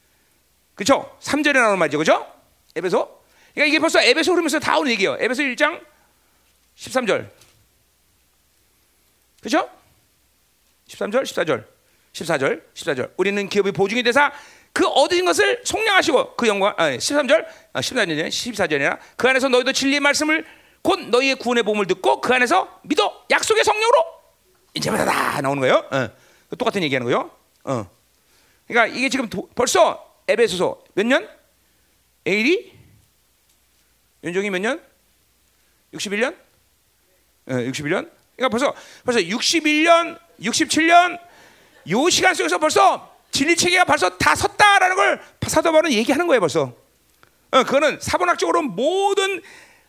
그렇죠? 3절에 나오는 말이죠, 그렇죠? 에베소. 그러니까 이게 벌써 에베소 흐르면서 다 오는 얘기예요. 에베소 1장 13절, 그렇죠? 13절, 14절, 14절, 14절. 우리는 기업의 보증이 되사 그 얻으신 것을 속량하시고 그 영광 아, 13절, 아, 14절이냐, 14절이나 그 안에서 너희도 진리의 말씀을 곧 너희의 구원의 복음을 듣고 그 안에서 믿어 약속의 성령으로 이제 받아다 나오는 거예요. 어. 똑같은 얘기하는 거예요. 어. 그러니까 이게 지금 도, 벌써 에베소서 몇 년? 에일이 윤종이 몇 년? 61년? 어, 61년? 그러니까 벌써 벌써 61년, 67년 요 시간 속에서 벌써 진리 체계가 벌써 다 섰다라는 걸 사도 바울은 얘기하는 거예요, 벌써. 어, 그거는 사본학적으로 모든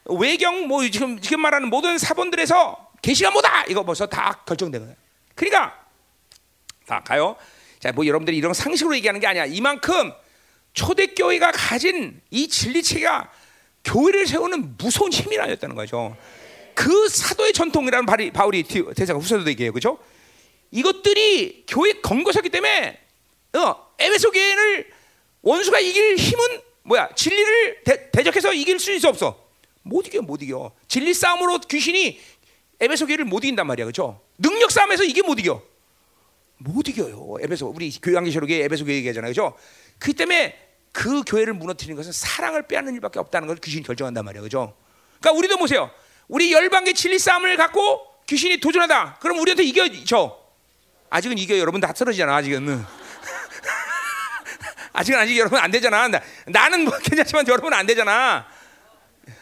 외경 뭐 지금 지금 말하는 모든 사본들에서 계시가 뭐다 이거 벌써 다 결정된 거예요. 그러니까 자 가요. 자, 뭐 여러분들이 이런 상식으로 얘기하는 게 아니야. 이만큼 초대교회가 가진 이 진리 체계가 교회를 세우는 무서운 힘이라였다는 거죠. 그 사도의 전통이라는 바울이, 바울이 대사가 후서도 얘기해요, 그렇죠? 이것들이 교회 건것이기 때문에 어, 에베소 교회를 원수가 이길 힘은 뭐야? 진리를 대, 대적해서 이길 수 있어 없어? 못 이겨, 못 이겨. 진리 싸움으로 귀신이 에베소 교회를 못 이긴단 말이야, 그렇죠? 능력 싸움에서 이게 못 이겨. 못 이겨요. 에베소 우리 교양계시록에 에베소 교회 얘기하잖아요, 그렇죠? 그 때문에 그 교회를 무너뜨리는 것은 사랑을 빼앗는 일밖에 없다는 걸 귀신이 결정한단 말이야, 그렇죠? 그러니까 우리도 보세요. 우리 열방계 진리 싸움을 갖고 귀신이 도전하다. 그럼 우리한테 이겨져. 아직은 이겨 여러분 다 쓰러지잖아 아직은. *laughs* 아직은 아직 여러분 안 되잖아. 나, 는뭐 *laughs* 괜찮지만 여러분 안 되잖아.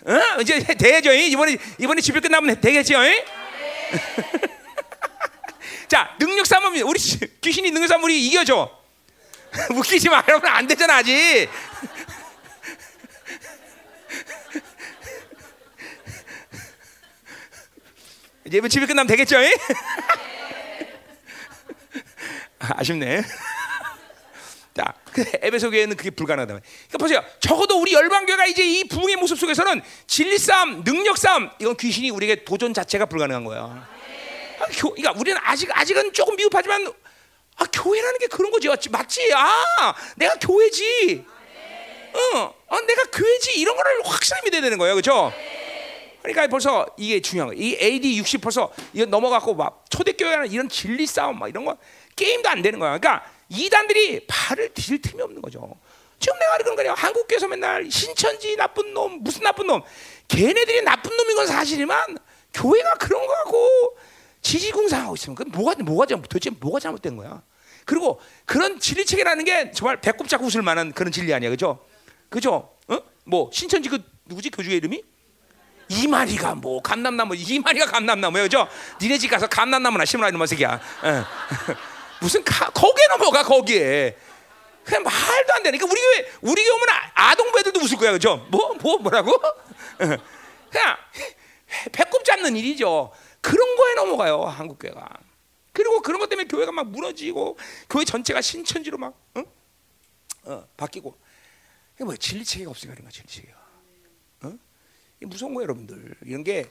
어? 이제 되죠. 이번에 이번에 집회 끝나면 되겠죠. *laughs* 자 능력 싸움 우리 귀신이 능력 싸움 우리 이겨줘. *laughs* 웃기지 마 여러분 안 되잖아 아직. *laughs* 이제 집회 끝나면 되겠죠? *laughs* 아쉽네. 자, 그 에베소 교회는 그게 불가능하다. 그러니까 보세요. 적어도 우리 열방교가 이제 이 부흥의 모습 속에서는 진리 싸움, 능력 싸움, 이건 귀신이 우리에게 도전 자체가 불가능한 거야. 아, 교, 그러니까 우리는 아직 아직은 조금 미흡하지만 아 교회라는 게 그런 거지, 맞지? 맞지? 아, 내가 교회지. 어, 어, 내가 교회지 이런 거를 확실히 믿어야 되는 거예요, 그렇죠? 그러니까 벌써 이게 중요한 거예요. 이 AD 60 벌써 이거 넘어갔고 막 초대교회는 이런 진리 싸움 막 이런 거 게임도 안 되는 거야. 그러니까 이단들이 발을 디딜 틈이 없는 거죠. 지금 내가 그런 거예요. 한국교회에서 맨날 신천지 나쁜 놈, 무슨 나쁜 놈. 걔네들이 나쁜 놈인 건 사실이지만 교회가 그런 거 갖고 지지공사하고 있으면 그 뭐가 뭐가 잘못 도대체 뭐가 잘못된 거야. 그리고 그런 진리 체계라는 게 정말 배꼽 잡고 웃을 만한 그런 진리 아니야, 그죠? 그죠? 어? 뭐 신천지 그 누구지 교주의 이름이? 이마리가 뭐 감남나무 이마리가 감남나무예요, 그죠? 니네 집 가서 감남나무나 심으라 이놈 새끼야. 어. *laughs* 무슨 가, 거기에 넘어가 거기에. 그냥 말도 안 되니까 우리 교회 우리 교회 오면 아, 아동부 애들도 웃을 거야 그죠? 뭐 뭐 뭐, 라고 그냥 배꼽 잡는 일이죠. 그런 거에 넘어가요 한국 교회가. 그리고 그런 것 때문에 교회가 막 무너지고 교회 전체가 신천지로 막 어? 어, 바뀌고 이게 뭐 진리 체계가 없으니까 그런 거야 진리 체계가. 어? 이게 무서운 거예요 여러분들. 이런 게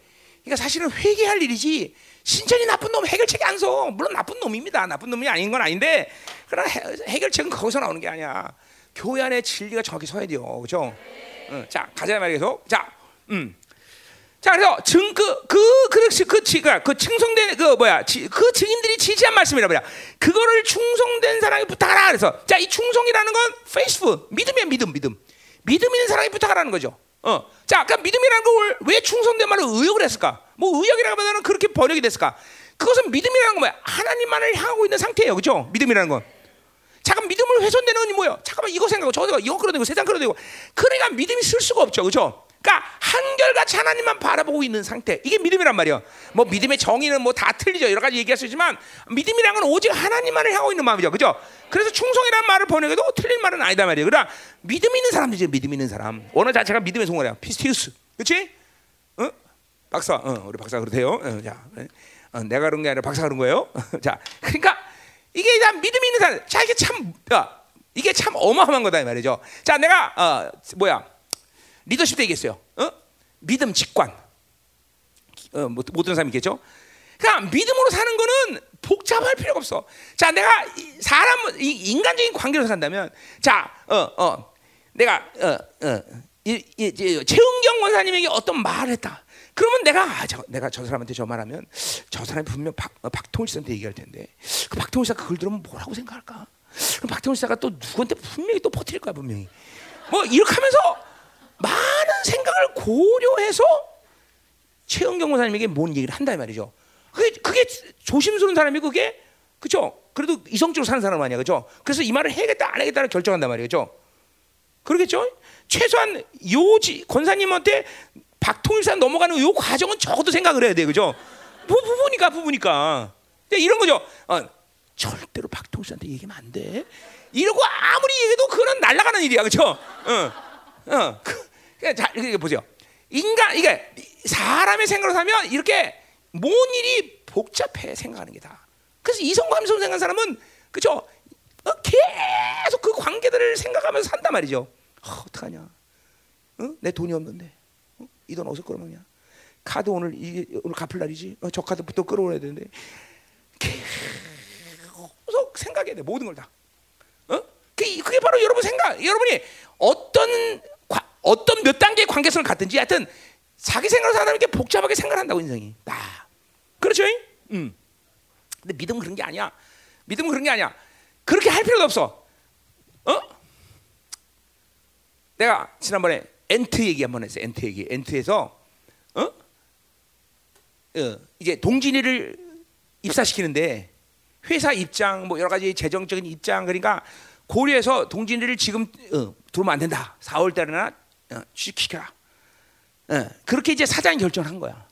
그러니까 사실은 회개할 일이지 신천이 나쁜 놈 해결책이 안 서. 물론 나쁜 놈입니다. 나쁜 놈이 아닌 건 아닌데 그러나 해 결책은 거기서 나오는 게 아니야. 교회 안에 진리가 정확히 서야 돼요. 그렇죠? 응. 자 가자 말이에요. 자, 음. 자 그래서 증 그 그 그렇지 그 지가 그 충성된 그 뭐야 지, 그 증인들이 지지한 말씀이라 뭐야 그거를 충성된 사람이 부탁하라 그래서 자 이 충성이라는 건 페이스북 믿음이야 믿음 믿음 믿음 있는 사람이 부탁하라는 거죠. 어. 자, 그러니까 믿음이라는 걸 왜 충성된 말을 의역을 했을까? 뭐 의역이라고 하면 그렇게 번역이 됐을까? 그것은 믿음이라는 건 뭐야? 하나님만을 향하고 있는 상태예요. 그죠? 믿음이라는 건. 잠깐 믿음을 훼손되는 건 뭐예요? 잠깐만 이거 생각하고 저거 생각하고 이거 끌어내고 세상 끌어내고 그러니까 믿음이 쓸 수가 없죠. 그죠? 그러니까 한결같이 하나님만 바라보고 있는 상태. 이게 믿음이란 말이에요. 뭐 믿음의 정의는 뭐 다 틀리죠. 여러 가지 얘기할 수 있지만 믿음이란 건 오직 하나님만을 향하고 있는 마음이죠. 그죠? 그래서 충성이라는 말을 번역해도 틀린 말은 아니다 말이에요. 그러나 믿음 있는 사람들이죠. 믿음 있는 사람. 언어 자체가 믿음의 송어래요. 피스티우스. 그렇지? 어? 박사. 어, 우리 박사 그러대요. 어, 자, 어, 내가 그런 게 아니라 박사 그런 거예요. *laughs* 자, 그러니까 이게 다 믿음 있는 사람. 자, 이게 참 야, 이게 참 어마어마한 거다 이 말이죠. 자, 내가 어, 뭐야? 리더십 도 얘기했어요. 어? 믿음 직관. 어, 못, 못 듣는 사람 있겠죠? 그러니까 믿음으로 사는 거는 복잡할 필요가 없어. 자, 내가 이 사람 이 인간적인 관계로 산다면, 자, 어, 어, 내가 어, 어, 최은경 원사님에게 어떤 말을 했다. 그러면 내가 아, 저, 내가 저 사람한테 저 말하면 저 사람이 분명 박, 어, 박통일 씨한테 얘기할 텐데 그 박통일 씨가 그걸 들으면 뭐라고 생각할까? 그럼 박통일 씨가 또 누구한테 분명히 또 퍼뜨릴 거야 분명히. 뭐 이렇게 하면서 많은 생각을 고려해서 최은경 원사님에게 뭔 얘기를 한다 이 말이죠. 그게 그게 조심스러운 사람이 그게 그죠? 그래도 이성적으로 사는 사람 아니야, 그죠? 그래서 이 말을 해야겠다 안 해야겠다를 결정한단 말이죠. 그러겠죠? 최소한 요지 권사님한테 박통일산 넘어가는 요 과정은 적어도 생각을 해야 돼, 그죠? 부, 부부니까 부부니까. 이런 거죠. 어, 절대로 박통일한테 얘기하면 안 돼. 이러고 아무리 얘기해도 그건 날아가는 일이야, 그죠? 어, 어. 그, 자, 이게 보세요. 인간 이게 사람의 생각으로 살면 이렇게 뭔 일이 복잡해 생각하는 게 다. 그래서 이성감성 생각하는 사람은 그죠? 어, 계속 그 관계들을 생각하면서 산단 말이죠. 어, 어떡하냐? 어? 내 돈이 없는데 어? 이돈 어디서 끌어먹냐? 카드 오늘 이 오늘 갚을 날이지. 어, 저 카드부터 끌어오야 되는데 계속 생각해야 돼 모든 걸 다. 어? 그게, 그게 바로 여러분 생각. 여러분이 어떤 과, 어떤 몇 단계의 관계성을 갖든지 하여튼 자기 생각을 사는 게 복잡하게 생각한다고 인생이. 다. 그렇죠? 음. 근데 믿음은 그런 게 아니야. 믿음은 그런 게 아니야. 그렇게 할 필요도 없어. 어? 내가 지난번에 엔트 얘기 한번 했어요. 엔트 얘기. 엔트에서 어? 어 이제 동진이를 입사시키는데 회사 입장 뭐 여러 가지 재정적인 입장 그러니까 고려해서 동진이를 지금 어, 들어오면 안 된다. 4월 달에나 어, 취직시켜라. 어, 그렇게 이제 사장이 결정한 거야.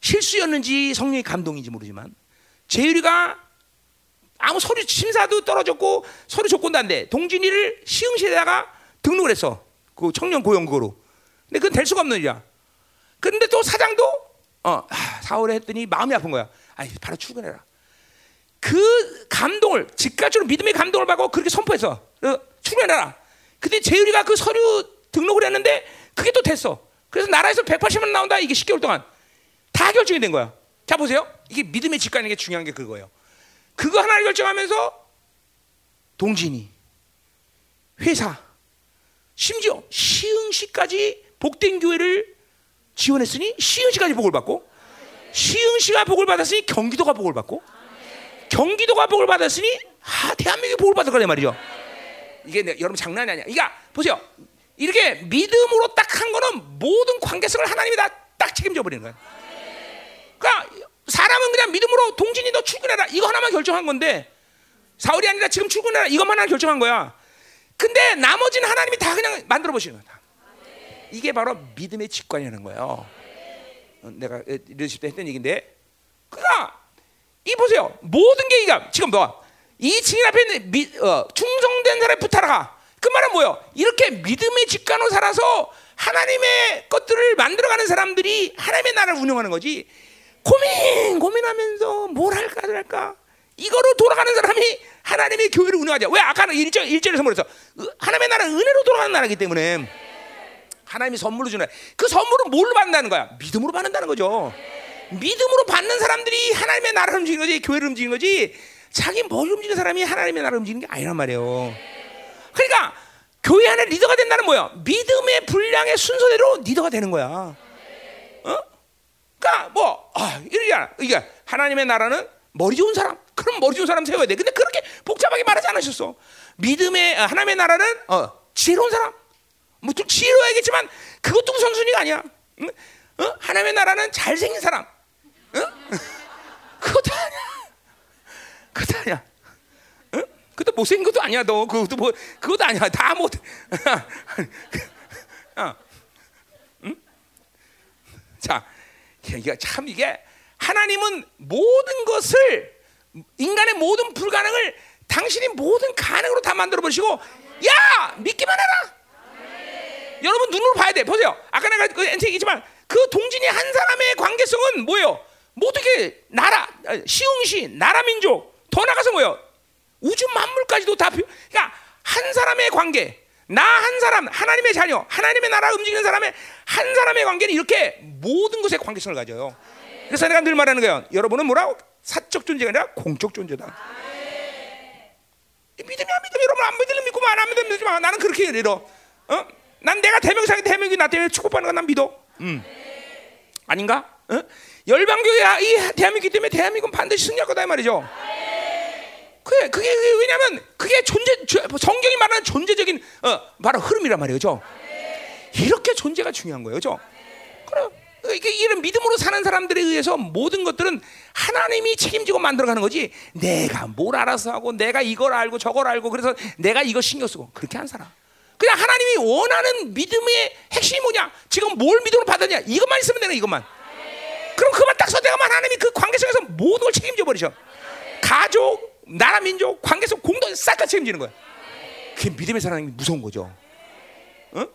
실수였는지 성령의 감동인지 모르지만 재율이가 아무 서류 심사도 떨어졌고 서류 조건도 안 돼. 동진이를 시흥시에다가 등록을 했어. 그 청년 고용고로. 근데 그건 될 수가 없는 일이야. 근데 또 사장도 어, 아, 4월에 했더니 마음이 아픈 거야. 아이, 바로 출근해라. 그 감동을 즉각적으로 믿음의 감동을 받고 그렇게 선포했어. 어, 출근해라. 근데 재율이가 그 서류 등록을 했는데 그게 또 됐어. 그래서 나라에서 180만 원 나온다. 이게 10개월 동안 다 결정이 된 거야. 자 보세요. 이게 믿음의 직관인 게 중요한 게 그거예요. 그거 하나를 결정하면서 동진이 회사 심지어 시흥시까지 복된 교회를 지원했으니 시흥시까지 복을 받고 시흥시가 복을 받았으니 경기도가 복을 받고 경기도가 복을 받았으니 아 대한민국이 복을 받을 거란 말이죠. 이게 내, 여러분 장난이 아니야. 그러니까 보세요. 이렇게 믿음으로 딱 한 거는 모든 관계성을 하나님이 다 딱 책임져 버리는 거야. 그러니까 사람은 그냥 믿음으로 동진이 너 출근해라 이거 하나만 결정한 건데 사울이 아니라 지금 출근해라 이것만 하나 결정한 거야. 근데 나머지는 하나님이 다 그냥 만들어 보시는 거다. 이게 바로 믿음의 직관이라는 거예요. 어, 내가 리더십 때 했던 얘기인데, 그러니까 이 보세요. 모든 게 이가 지금 뭐이 증인 앞에 있는 미, 어, 충성된 사람이 부탁하라. 그 말은 뭐요? 이렇게 믿음의 직관으로 살아서 하나님의 것들을 만들어가는 사람들이 하나님의 나라를 운영하는 거지. 고민 고민하면서 뭘 할까 할까 이거로 돌아가는 사람이 하나님의 교회를 운영하자. 왜 아까는 일절 일절에서 뭐랬어? 하나님의 나라는 은혜로 돌아가는 나라기 때문에 하나님이 선물로 주는 그 선물은 뭘로 받는다는 거야? 믿음으로 받는다는 거죠. 믿음으로 받는 사람들이 하나님의 나라를 움직이는 거지, 교회를 움직이는 거지. 자기 뭘 움직이는 사람이 하나님의 나라를 움직이는 게 아니란 말이에요. 그러니까 교회 안에 리더가 된다는 뭐야? 믿음의 분량의 순서대로 리더가 되는 거야. 어? 그러니까 뭐 아, 이러잖아. 이게 하나님의 나라는 머리 좋은 사람. 그럼 머리 좋은 사람 세워야 돼. 근데 그렇게 복잡하게 말하지 않으셨어. 믿음의 아, 하나님의 나라는 어, 지혜로운 사람. 뭐 좀 지혜로워야겠지만 그것도 우선순위가 아니야. 응? 어? 하나님의 나라는 잘생긴 사람. 응? *laughs* 그것도 아니야. 그것도 아니야. 응? 그것도 못생긴 것도 아니야. 너 그것도 뭐 그것도 아니야. 다 못. *laughs* 어. 응? 자. 이게 참 이게 하나님은 모든 것을 인간의 모든 불가능을 당신이 모든 가능으로 다 만들어 버리시고 야 믿기만 해라. 여러분 눈으로 봐야 돼. 보세요. 아까 내가 그 엔트 얘기지만 그 동진이 한 사람의 관계성은 뭐예요? 모두게 나라, 시흥시, 나라 민족 더 나가서 뭐예요? 우주 만물까지도 다 그러니까 한 사람의 관계 나 한 사람, 하나님의 자녀, 하나님의 나라 움직이는 사람의 한 사람의 관계는 이렇게 모든 것에 관계성을 가져요. 그래서 내가 늘 말하는 거예요. 여러분은 뭐라고? 사적 존재가 아니라 공적 존재다. 믿으면 믿음 여러분 안 믿으면 믿고 안 믿으면 믿지 마. 나는 그렇게 믿어. 어? 난 내가 대명상에 대명이 나 때문에 축복받는 건난 믿어. 음. 아닌가? 어? 열방교회 이 대한민국 때문에 대한민국은 반드시 승리할 거다 이 말이죠. 그게 그게 왜냐면 그게 존재 성경이 말하는 존재적인 어, 바로 흐름이란 말이죠. 이렇게 존재가 중요한 거예요, 그죠? 그래. 이게 이런 믿음으로 사는 사람들에 의해서 모든 것들은 하나님이 책임지고 만들어가는 거지. 내가 뭘 알아서 하고 내가 이걸 알고 저걸 알고 그래서 내가 이거 신경 쓰고 그렇게 한 사람. 그냥 하나님이 원하는 믿음의 핵심이 뭐냐? 지금 뭘 믿음으로 받았냐? 이것만 있으면 되는 이것만. 그럼 그만 딱 선택하면 하나님이 그 관계성에서 모든 걸 책임져 버리셔. 가족, 나라, 민족, 관계성 공동 싹다 책임지는 거야. 그게 믿음의 사람이 무서운 거죠. 어?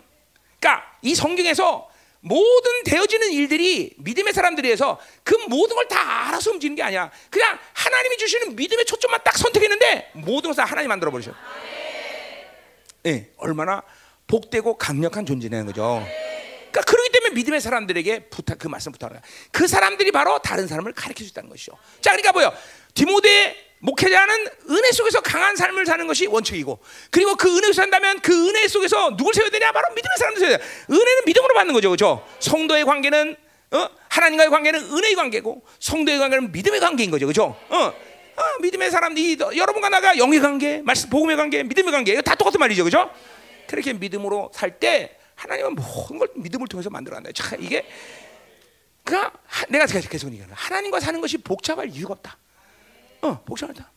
그러니까 이 성경에서 모든 되어지는 일들이 믿음의 사람들이해서 그 모든 걸 다 알아서 움직이는 게 아니야. 그냥 하나님이 주시는 믿음의 초점만 딱 선택했는데 모든 것을 하나님 만들어 버리셔. 예, 얼마나 복되고 강력한 존재라는 거죠. 그러니까 그렇기 때문에 믿음의 사람들에게 부탁 그 말씀 부탁을 그 사람들이 바로 다른 사람을 가르칠 수 있다는 것이죠. 자, 그러니까 뭐요? 디모데 목회자는 은혜 속에서 강한 삶을 사는 것이 원칙이고 그리고 그 은혜 속에서 산다면 그 은혜 속에서 누굴 세워야 되냐? 바로 믿음의 사람들 세워야 돼. 은혜는 믿음으로 받는 거죠. 그렇죠? 성도의 관계는 어? 하나님과의 관계는 은혜의 관계고 성도의 관계는 믿음의 관계인 거죠. 그렇죠? 어? 어, 믿음의 사람들이 여러분과 나가 영의 관계, 말씀 복음의 관계, 믿음의 관계 이거 다 똑같은 말이죠. 그렇죠? 그렇게 믿음으로 살 때 하나님은 모든 걸 믿음을 통해서 만들어 간다. 참 이게 그러니까 내가 계속 얘기하는 하나님과 사는 것이 복잡할 이유가 없다. 어, 복잡하다.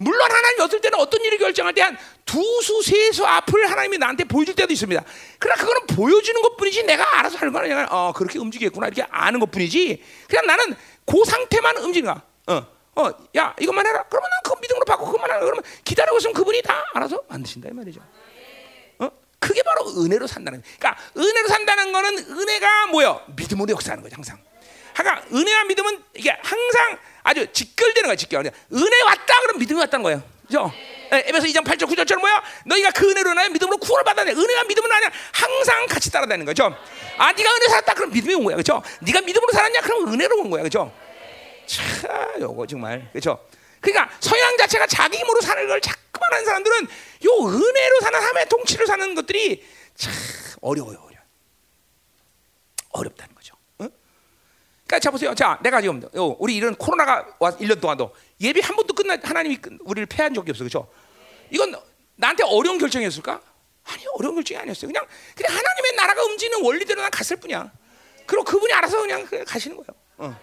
물론 하나님 어떨 때는 어떤 일을 결정할 때 한 두 수, 세수 앞을 하나님이 나한테 보여줄 때도 있습니다. 그러나 그거는 보여주는 것 뿐이지 내가 알아서 하는 거 아니야. 어, 그렇게 움직이겠구나. 이렇게 아는 것 뿐이지. 그냥 나는 그 상태만 거야. 어, 어, 야, 이것만 해라. 그러면 난 그거 믿음으로 받고 그것만 하라. 그러면 기다리고 있으면 그분이 다 알아서 만드신다. 이 말이죠. 어? 그게 바로 은혜로 산다는. 그러니까 은혜로 산다는 거는 은혜가 뭐요? 믿음으로 역사하는 거죠, 항상. 그러니까 은혜와 믿음은 이게 항상 아주 직결되는 거야, 직결. 은혜 왔다 그러면 믿음이 왔다는 거예요. 그죠? 에베소 2장 8절 9절처럼 뭐야? 너희가 그 은혜로 나의 믿음으로 구원을 받아내. 은혜와 믿음은 아니야. 항상 같이 따라다니는 거죠. 아, 네가 은혜 살았다 그럼 믿음이 온 거야. 그죠? 네가 믿음으로 살았냐? 그럼 은혜로 온 거야. 그죠? 참, 요거 정말. 그죠? 그러니까 서양 자체가 자기 힘으로 사는 걸 자꾸만 하는 사람들은 요 은혜로 사는 함의 통치를 사는 것들이 참 어려워요. 어려. 어렵다는. 그러니까 자 보세요. 자, 내가 지금 우리 이런 코로나가 와 1년 동안도 예비 한 번도 끝나 하나님이 우리를 패한 적이 없어. 그렇죠? 이건 나한테 어려운 결정이었을까? 아니, 어려운 결정이 아니었어요. 그냥 그냥 하나님의 나라가 움직이는 원리대로 난 갔을 뿐이야. 그리고 그분이 알아서 그냥 가시는 거예요. 어.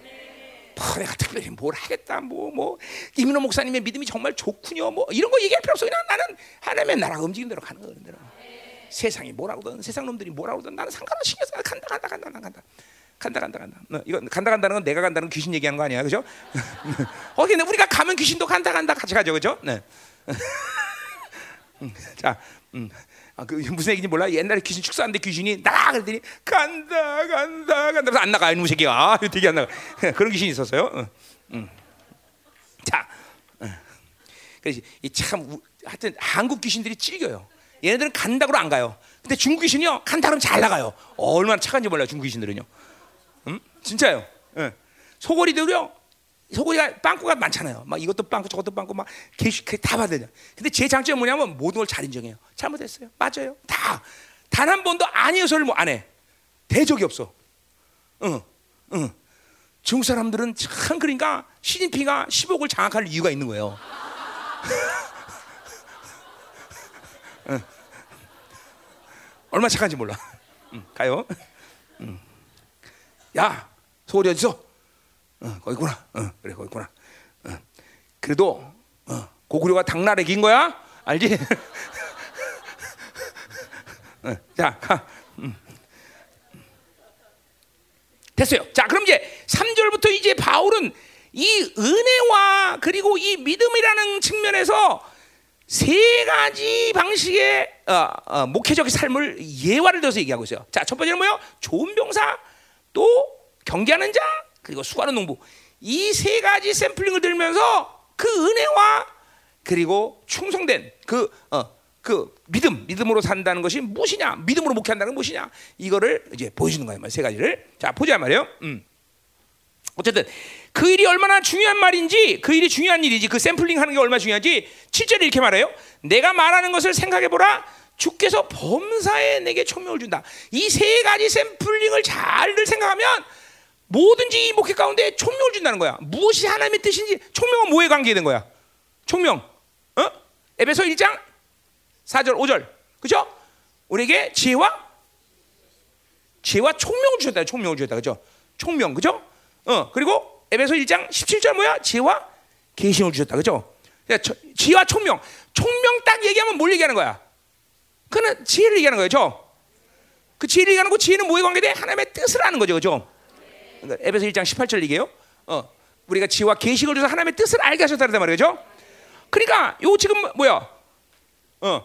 뭐 내가 특별히 뭘 하겠다 뭐뭐 뭐, 이민호 목사님의 믿음이 정말 좋군요 뭐 이런 거 얘기할 필요 없어 그냥 나는 하나님의 나라가 움직이는 대로 가는 거예요. 세상이 뭐라고든 세상 놈들이 뭐라고든 나는 상관없이 신경 써 간다 간다 간다 간다 간다 간다 간다. 너, 이거 간다 간다는 건 내가 간다는 귀신 얘기하는 거 아니야, 그죠? *laughs* 어, 근데 우리가 가면 귀신도 간다 간다 같이 가죠, 그죠? 네. *laughs* 자, 음. 아, 그 무슨 얘기인지 몰라. 옛날에 귀신 축사하는데 귀신이 나가 그랬더니 간다 간다 간다 그래서 안 나가 이놈 새끼가 아, 되게 안 나가 *laughs* 그런 귀신이 있었어요. 어, 음. 자, 어. 이참 하여튼 한국 귀신들이 찔겨요. 얘네들은 간다고로 안 가요. 근데 중국 귀신이요 간다 그러면 잘 나가요. 얼마나 착한지 몰라요 중국 귀신들은요. 음? 진짜요. 예. 소고리들요. 소고리가 빵꾸가 많잖아요. 막 이것도 빵꾸 저것도 빵꾸 막 개시 다 받아요. 근데 제 장점이 뭐냐면 모든 걸 잘 인정해요. 잘못했어요. 맞아요. 다. 단 한 번도 아니요 소리를 뭐 안 해. 대적이 없어. 응. 응. 중국 사람들은 참 그러니까 시진핑가 10억을 장악할 이유가 있는 거예요. *laughs* 응. 얼마나 착한지 몰라. 응, 가요. 응. 야, 소리 어디서? 어, 거기 있구나. 어, 그래, 거기 있구나. 어. 그래도 어, 고구려가 당나라 이긴 거야? 알지? *laughs* 어, 자, 가. 음. 됐어요. 자, 그럼 이제 3절부터 이제 바울은 이 은혜와 그리고 이 믿음이라는 측면에서 세 가지 방식의 어, 어, 목회적 삶을 예화를 들어서 얘기하고 있어요. 자, 첫 번째는 뭐요? 좋은 병사, 또 경계하는 자, 그리고 수고하는 농부. 이 세 가지 샘플링을 들면서 그 은혜와 그리고 충성된 그, 어, 그 믿음, 믿음으로 산다는 것이 무엇이냐? 믿음으로 목회한다는 건 무엇이냐? 이거를 이제 보여주는 거예요. 세 가지를. 자, 보자 말이에요. 음. 어쨌든 그 일이 얼마나 중요한 말인지, 그 일이 중요한 일이지, 그 샘플링 하는 게 얼마나 중요한지 7절에 이렇게 말해요. 내가 말하는 것을 생각해 보라. 주께서 범사에 내게 총명을 준다. 이 세 가지 샘플링을 잘들 생각하면 뭐든지 이 목회 가운데 총명을 준다는 거야. 무엇이 하나님의 뜻인지 총명은 뭐에 관계된 거야? 총명. 어? 에베소 1장 4절 5절. 그죠? 우리에게 지혜와 지혜와 총명을 주셨다. 총명을 주셨다. 그죠? 총명. 그죠? 어. 그리고 에베소 1장 17절 뭐야? 지혜와 계시를 주셨다. 그죠? 지혜와 총명. 총명 딱 얘기하면 뭘 얘기하는 거야? 그는 지혜를 얘기하는 거죠. 그 지혜를 얘기하는 거 지혜는 뭐에 관계돼? 하나님의 뜻을 아는 거죠. 그죠? 에베소 1장 18절 얘기해요. 어. 우리가 지혜와 계시를 줘서 하나님의 뜻을 알게 하셨다는 말이죠. 그러니까 요 지금 뭐야? 어.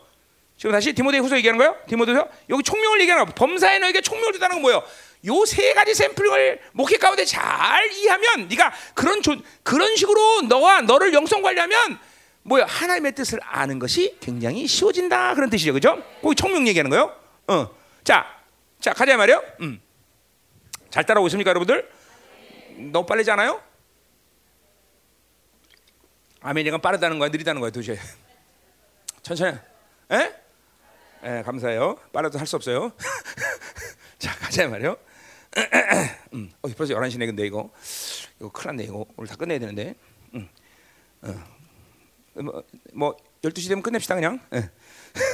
지금 다시 디모데후서 얘기하는 거예요? 디모데후서 여기 총명을 얘기하는 거. 범사에 너에게 총명을 주다는 건 뭐예요? 요 세 가지 샘플을 목회 가운데 잘 이해하면 네가 그런 조, 그런 식으로 너와 너를 영성 관리하면 뭐야 하나님의 뜻을 아는 것이 굉장히 쉬워진다 그런 뜻이죠, 그죠? 거기 총명 얘기하는 거요. 어, 자, 자 가자 말이요. 음, 잘 따라오고 있습니까, 여러분들? 너무 빨리지 않아요? 아멘이가 빠르다는 거야, 느리다는 거야, 도대체. *laughs* 천천히. 에? 에, 감사해요. 빨라도 할 수 없어요. *laughs* 자, 가자 말이요. *clears throat* 음, 어, 벌써 11시네 근데 이거 이거 큰일 났네 이거 오늘 다 끝내야 되는데 음, 어. 뭐, 뭐 12시 되면 끝냅시다 그냥 예.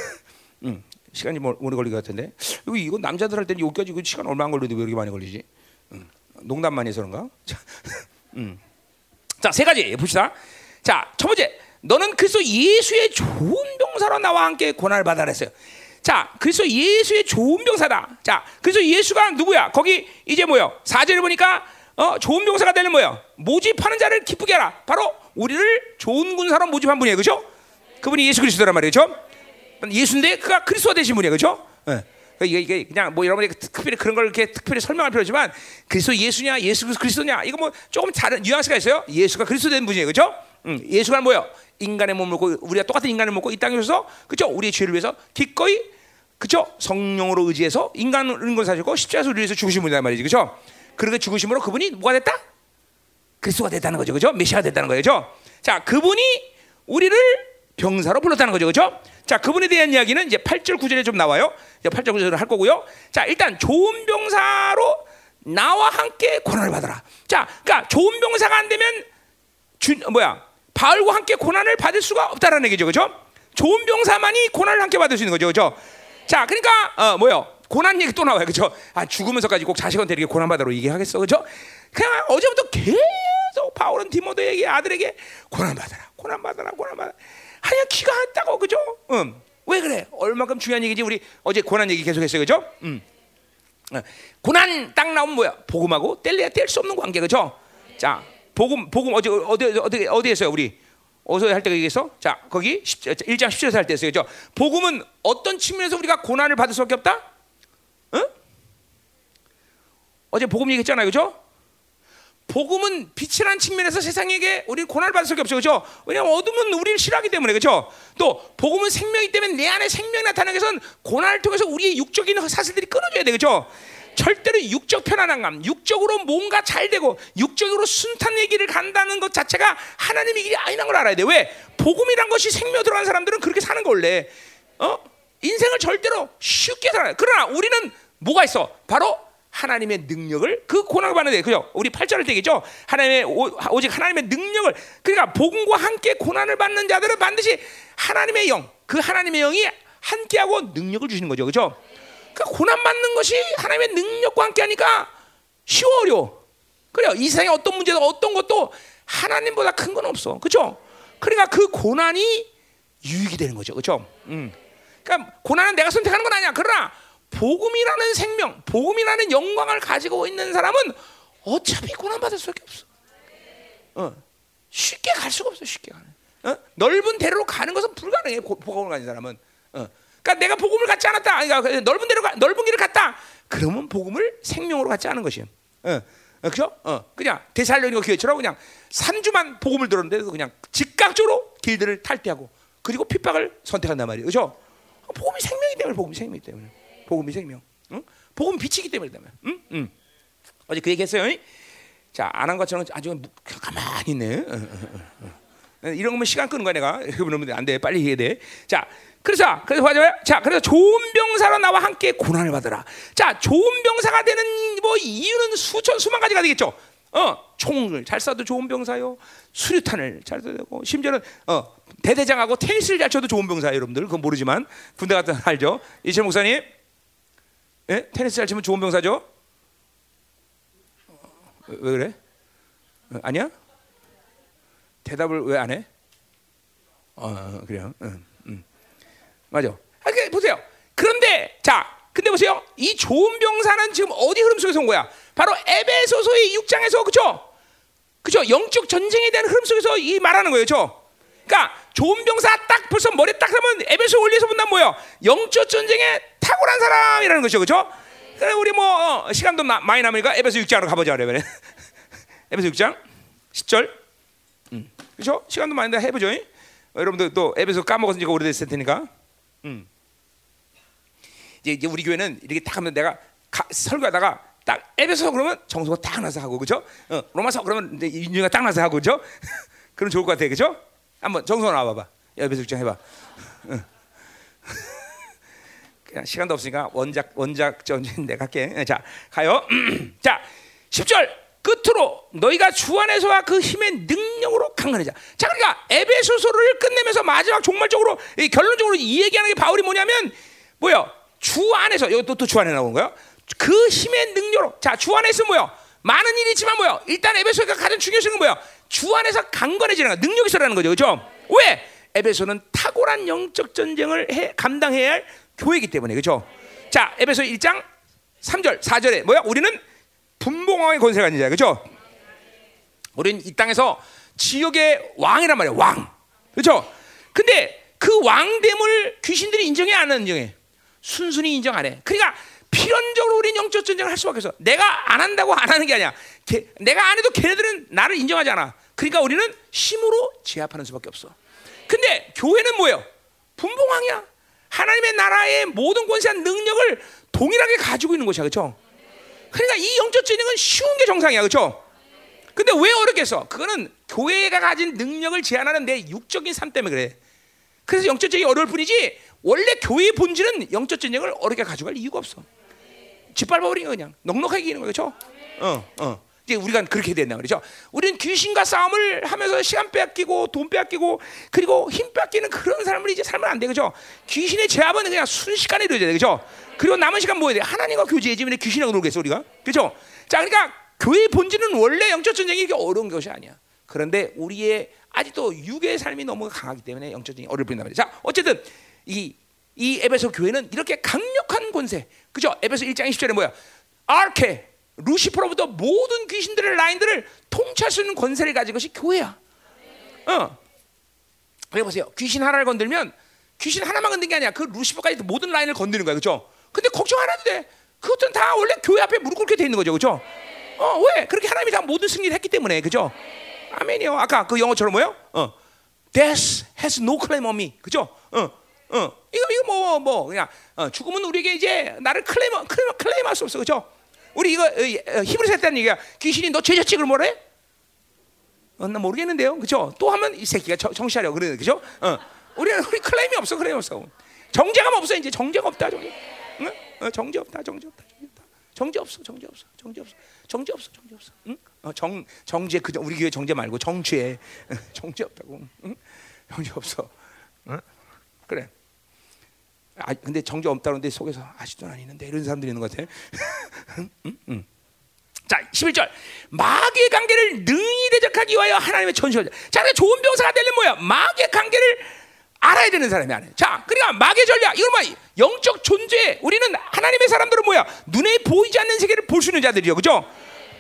*laughs* 음, 시간이 뭐, 오래 걸릴 것 같은데 여기 이거 남자들 할 때는 그 시간 얼마 안 걸리는데 왜 이렇게 많이 걸리지 음, 농담만 해서 그런가 *laughs* 자, 음. 자세 가지 봅시다 자 첫 번째 너는 그리스도 예수의 좋은 병사로 나와 함께 고난을 받아라 했어요 자, 그래서 예수의 좋은 병사다. 자, 그래서 예수가 누구야? 거기 이제 뭐요? 사절을 보니까 어, 좋은 병사가 되는 뭐요? 모집하는 자를 기쁘게 하라. 바로 우리를 좋은 군사로 모집한 분이에요, 그렇죠? 그분이 예수 그리스도란 말이죠. 예수인데 그가 그리스도 되신 분이에요, 그렇죠? 네. 이게, 이게 그냥 뭐 여러분이 특별히 그런 걸 이렇게 특별히 설명할 필요지만 그리스도 예수냐, 예수 그리스도냐 이거 뭐 조금 다른 뉘앙스가 있어요. 예수가 그리스도 된 분이에요, 그렇죠? 음, 예수가 뭐요? 인간의 몸을 먹고 우리가 똑같은 인간을 먹고 이 땅에 오셔서 그렇죠? 우리의 죄를 위해서 기꺼이 그죠? 성령으로 의지해서 인간을 걸 사셨고 십자가에서 우리 위해서 죽으신 분이란 말이지, 그죠? 그렇게 죽으심으로 그분이 뭐가 됐다? 그리스도가 됐다는 거죠, 그죠? 메시아가 됐다는 거죠. 자, 그분이 우리를 병사로 불렀다는 거죠, 그죠? 자, 그분에 대한 이야기는 이제 8절 9절에 좀 나와요. 이제 8절 9절을 할 거고요. 자, 일단 좋은 병사로 나와 함께 고난을 받아라. 자, 그러니까 좋은 병사가 안 되면 주, 뭐야? 바울과 함께 고난을 받을 수가 없다라는 얘기죠, 그죠? 좋은 병사만이 고난을 함께 받을 수 있는 거죠, 그죠? 자, 그러니까 어 뭐요? 고난 얘기 또 나와요, 그렇죠? 아 죽으면서까지 꼭 자식한테 이렇게 고난 받으러 얘기하겠어, 그렇죠? 그냥 어제부터 계속 바울은 디모데에게 아들에게 고난 받아라, 고난 받아라, 고난 받아. 하냐 기가 했다고, 그죠? 음. 왜 그래? 얼마큼 중요한 얘기지? 우리 어제 고난 얘기 계속했어요, 그죠? 음. 어, 고난 딱 나오면 뭐야? 복음하고 뗄래야 뗄 수 없는 관계, 그죠? 자, 복음, 복음 어제 어디 어디 어디 했어요, 우리? 어서 할 때가 얘기했어? 자, 거기 1장 10절에서 할 때였어요. 그죠? 복음은 어떤 측면에서 우리가 고난을 받을 수밖에 없다? 응? 어제 복음 얘기했잖아요. 그죠? 복음은 빛이라는 측면에서 세상에게 우리 고난을 받을 수밖에 없죠. 그죠? 왜냐하면 어둠은 우리를 싫어하기 때문에. 그죠? 또 복음은 생명이기 때문에 내 안에 생명이 나타나기 위해서는 고난을 통해서 우리의 육적인 사슬들이 끊어져야 돼. 그죠? 절대로 육적 편안함, 육적으로 뭔가 잘 되고 육적으로 순탄 얘기를 간다는 것 자체가 하나님의 길이 아니라는 걸 알아야 돼. 왜? 복음이란 것이 생명 들어간 사람들은 그렇게 사는 거 원래. 어? 인생을 절대로 쉽게 살아요. 그러나 우리는 뭐가 있어? 바로 하나님의 능력을 그 고난을 받는 데 그죠? 우리 8절을 되겠죠? 하나님의 오, 직 하나님의 능력을 그러니까 복음과 함께 고난을 받는 자들은 반드시 하나님의 영, 그 하나님의 영이 함께하고 능력을 주시는 거죠. 그죠? 그러니까 고난 받는 것이 하나님의 능력과 함께 하니까 쉬워 어려. 그래요. 이 세상에 어떤 문제도 어떤 것도 하나님보다 큰 건 없어. 그렇죠? 그러니까 그 고난이 유익이 되는 거죠. 그렇죠? 음. 그러니까 고난은 내가 선택하는 건 아니야. 그러나 복음이라는 생명, 복음이라는 영광을 가지고 있는 사람은 어차피 고난 받을 수밖에 없어. 어. 쉽게 갈 수가 없어. 쉽게 가는. 어? 넓은 대로로 가는 것은 불가능해. 복음을 가진 사람은. 어. 그러니까 내가 복음을 갖지 않았다. 그러니까 넓은 데로 가, 넓은 길을 갔다. 그러면 복음을 생명으로 갖지 않은 것이에요. 어, 어 그죠? 어, 그냥 대살로니가 교회처럼 그냥 3주만 복음을 들었는데 그냥 즉각적으로 길들을 탈퇴하고 그리고 핍박을 선택한단 말이에요. 그죠? 복음이 생명이기 때문에 복음이 생명이기 때문에 복음이 생명. 응? 복음 빛이기 때문에 때문에. 응? 응. 어제 그 얘기했어요. 자, 안 한 것처럼 아주 가만히 있네. 이런 거면 시간 끄는 거야 내가. *laughs* 그러면 안 돼. 빨리 해야 돼. 자, 그래서 그래서 봐줘요. 자, 그래서 좋은 병사로 나와 함께 고난을 받으라. 자, 좋은 병사가 되는 뭐 이유는 수천 수만 가지가 되겠죠. 어, 총을 잘 쏴도 좋은 병사요. 수류탄을 잘 쏴도 되고 심지어는 어, 대대장하고 테니스를 잘 쳐도 좋은 병사예요, 여러분들. 그건 모르지만 군대 갔다 알죠. 이철 목사님, 예? 테니스 잘 치면 좋은 병사죠. 왜, 왜 그래? 어, 아니야? 대답을 왜 안 해? 어, 그래요. 응, 응. 맞아. 아, 그, 보세요. 그런데 자, 근데 보세요. 이 좋은 병사는 지금 어디 흐름 속에서 온 거야? 바로 에베소서의 6장에서 그죠? 그죠? 영적 전쟁에 대한 흐름 속에서 이 말하는 거예요, 그죠? 그러니까 좋은 병사 딱 벌써 머리 딱 하면 에베소 원리에서 본다면 뭐요? 영적 전쟁에 탁월한 사람이라는 거죠, 그죠? 그래 우리 뭐 어, 시간도 나, 많이 남으니까 에베소 6장으로 가보자 그러면 *laughs* 에베소 6장 10절, 음. 그죠? 시간도 많은데 해보죠. 어, 여러분들 또 에베소 까먹었으니까 오래됐을 테니까. 음. 이제, 이제 우리 교회는 이렇게 딱 하면 내가 가, 설교하다가 딱 에베소 그러면 정수가 딱 나서 하고 그죠? 어, 로마서 그러면 이제 인류가 딱 나서 하고 그죠? *laughs* 그럼 좋을 것 같아 그죠? 한번 정수 나와봐봐. 에베소 6장 해봐. 어. 그냥 시간도 없으니까 원작 원작 전진 *laughs* 내가 할게. 자 가요. *clears throat* 자 10절 끝으로 너희가 주 안에서와 그 힘의 능력으로 강건해자. 자 그러니까 에베소서를 끝내면서 마지막 종말적으로 결론적으로 이 얘기하는 게 바울이 뭐냐면 뭐요? 주 안에서 여기 또주 안에 나온 거야. 그 힘의 능력으로 자 주 안에서 뭐요? 많은 일이 있지만 뭐요? 일단 에베소가 가장 중요한 건 뭐요? 주 안에서 강건해지는 거 능력이 있어라는 거죠, 그렇죠? 왜? 에베소는 탁월한 영적 전쟁을 해, 감당해야 할 교회이기 때문에 그렇죠? 자, 에베소 1장 3절, 4절에 뭐야? 우리는 분봉왕의 권세가 있는 자, 그렇죠? 우리는 이 땅에서 지역의 왕이란 말이야, 왕, 그렇죠? 근데 그 왕됨을 귀신들이 인정해 안 인정해? 순순히 인정 안 해. 그러니까 필연적으로 우리 영적 전쟁을 할 수밖에 없어. 내가 안 한다고 안 하는 게 아니야. 개, 내가 안 해도 걔네들은 나를 인정하지 않아. 그러니까 우리는 힘으로 제압하는 수밖에 없어. 근데 교회는 뭐예요? 분봉왕이야. 하나님의 나라의 모든 권세와 능력을 동일하게 가지고 있는 것이야, 그렇죠? 그러니까 이 영적 전쟁은 쉬운 게 정상이야, 그렇죠? 근데 왜 어렵겠어? 그거는 교회가 가진 능력을 제한하는 내 육적인 삶 때문에 그래. 그래서 영적 전쟁이 어려울 뿐이지 원래 교회의 본질은 영적 전쟁을 어렵게 가져갈 이유가 없어. 짓밟아버린 거 그냥 넉넉하게 이기는 거죠. 어, 어. 이제 우리가 그렇게 된다 그러죠. 우리는 귀신과 싸움을 하면서 시간 빼앗기고 돈 빼앗기고 그리고 힘 빼앗기는 그런 사람을 이제 살면 안 돼, 그죠? 귀신의 제압은 그냥 순식간에 이루어져야 돼, 그죠? 그리고 남은 시간 뭐 해야 돼? 하나님과 교제해지 면 귀신하고 놀겠어 우리가, 그죠? 자, 그러니까 교회의 본질은 원래 영적 전쟁이 이게 어려운 것이 아니야. 그런데 우리의 아직도 육의 삶이 너무 강하기 때문에 영적 전쟁이 어려울 뿐이다 말이야. 자, 어쨌든 이, 이 에베소 교회는 이렇게 강력한 권세, 그죠? 에베소 1장 20절에 뭐야? 아르케, 루시퍼로부터 모든 귀신들의 라인들을 통치할 수 있는 권세를 가진 것이 교회야. 어. 그래 보세요. 귀신 하나를 건들면 귀신 하나만 건든 게 아니야. 그 루시퍼까지 모든 라인을 건드는 거야, 그렇죠? 근데 걱정 안 해도 돼. 그것들은 다 원래 교회 앞에 무릎 꿇게 돼 있는 거죠, 그렇죠? 어, 왜? 그렇게 하나님이 다 모든 승리를 했기 때문에, 그렇죠? 아멘이요. 아까 그 영어처럼 뭐요? 어, death has no claim on me, 그렇죠? 어. 어, 이거 이거 뭐뭐 뭐, 그냥 어, 죽으면 우리에게 이제 나를 클레임 클레임 클레임할 수 없어, 그렇죠? 우리 이거 어, 히브리서 했다는 얘기야. 귀신이 너 그걸 뭐래? 어, 나 모르겠는데요, 그렇죠? 또 하면 이 새끼가 정시하려 그래, 그렇죠? 어, 우리는 우리 클레임이 없어, 클레임 없어. 정죄감 없어 이제 정죄가 없다, 정죄. 응? 어, 정죄 없다, 정죄 없다. 정죄 없어, 정죄 없어, 정죄 없어, 정죄 없어, 정죄 없어. 응? 어, 정 정죄 그 우리 교회 정죄 말고 정죄, *laughs* 정죄 없다고. 응? 정죄 없어. 응? 그래. 아, 근데 정죄 없다는데 속에서 아직도 아니는데 이런 사람들이 있는 것 같아. *laughs* 응? 응? 자, 11절. 마귀의 관계를 능히 대적하기 위하여 하나님의 천시하자. 자, 그러니까 좋은 병사가 되려면 뭐야? 마귀의 관계를 알아야 되는 사람이 아니야. 자, 그러니까 마귀의 전략. 이건 뭐 영적 존재. 우리는 하나님의 사람들은 뭐야? 눈에 보이지 않는 세계를 볼 수 있는 자들이요. 그죠?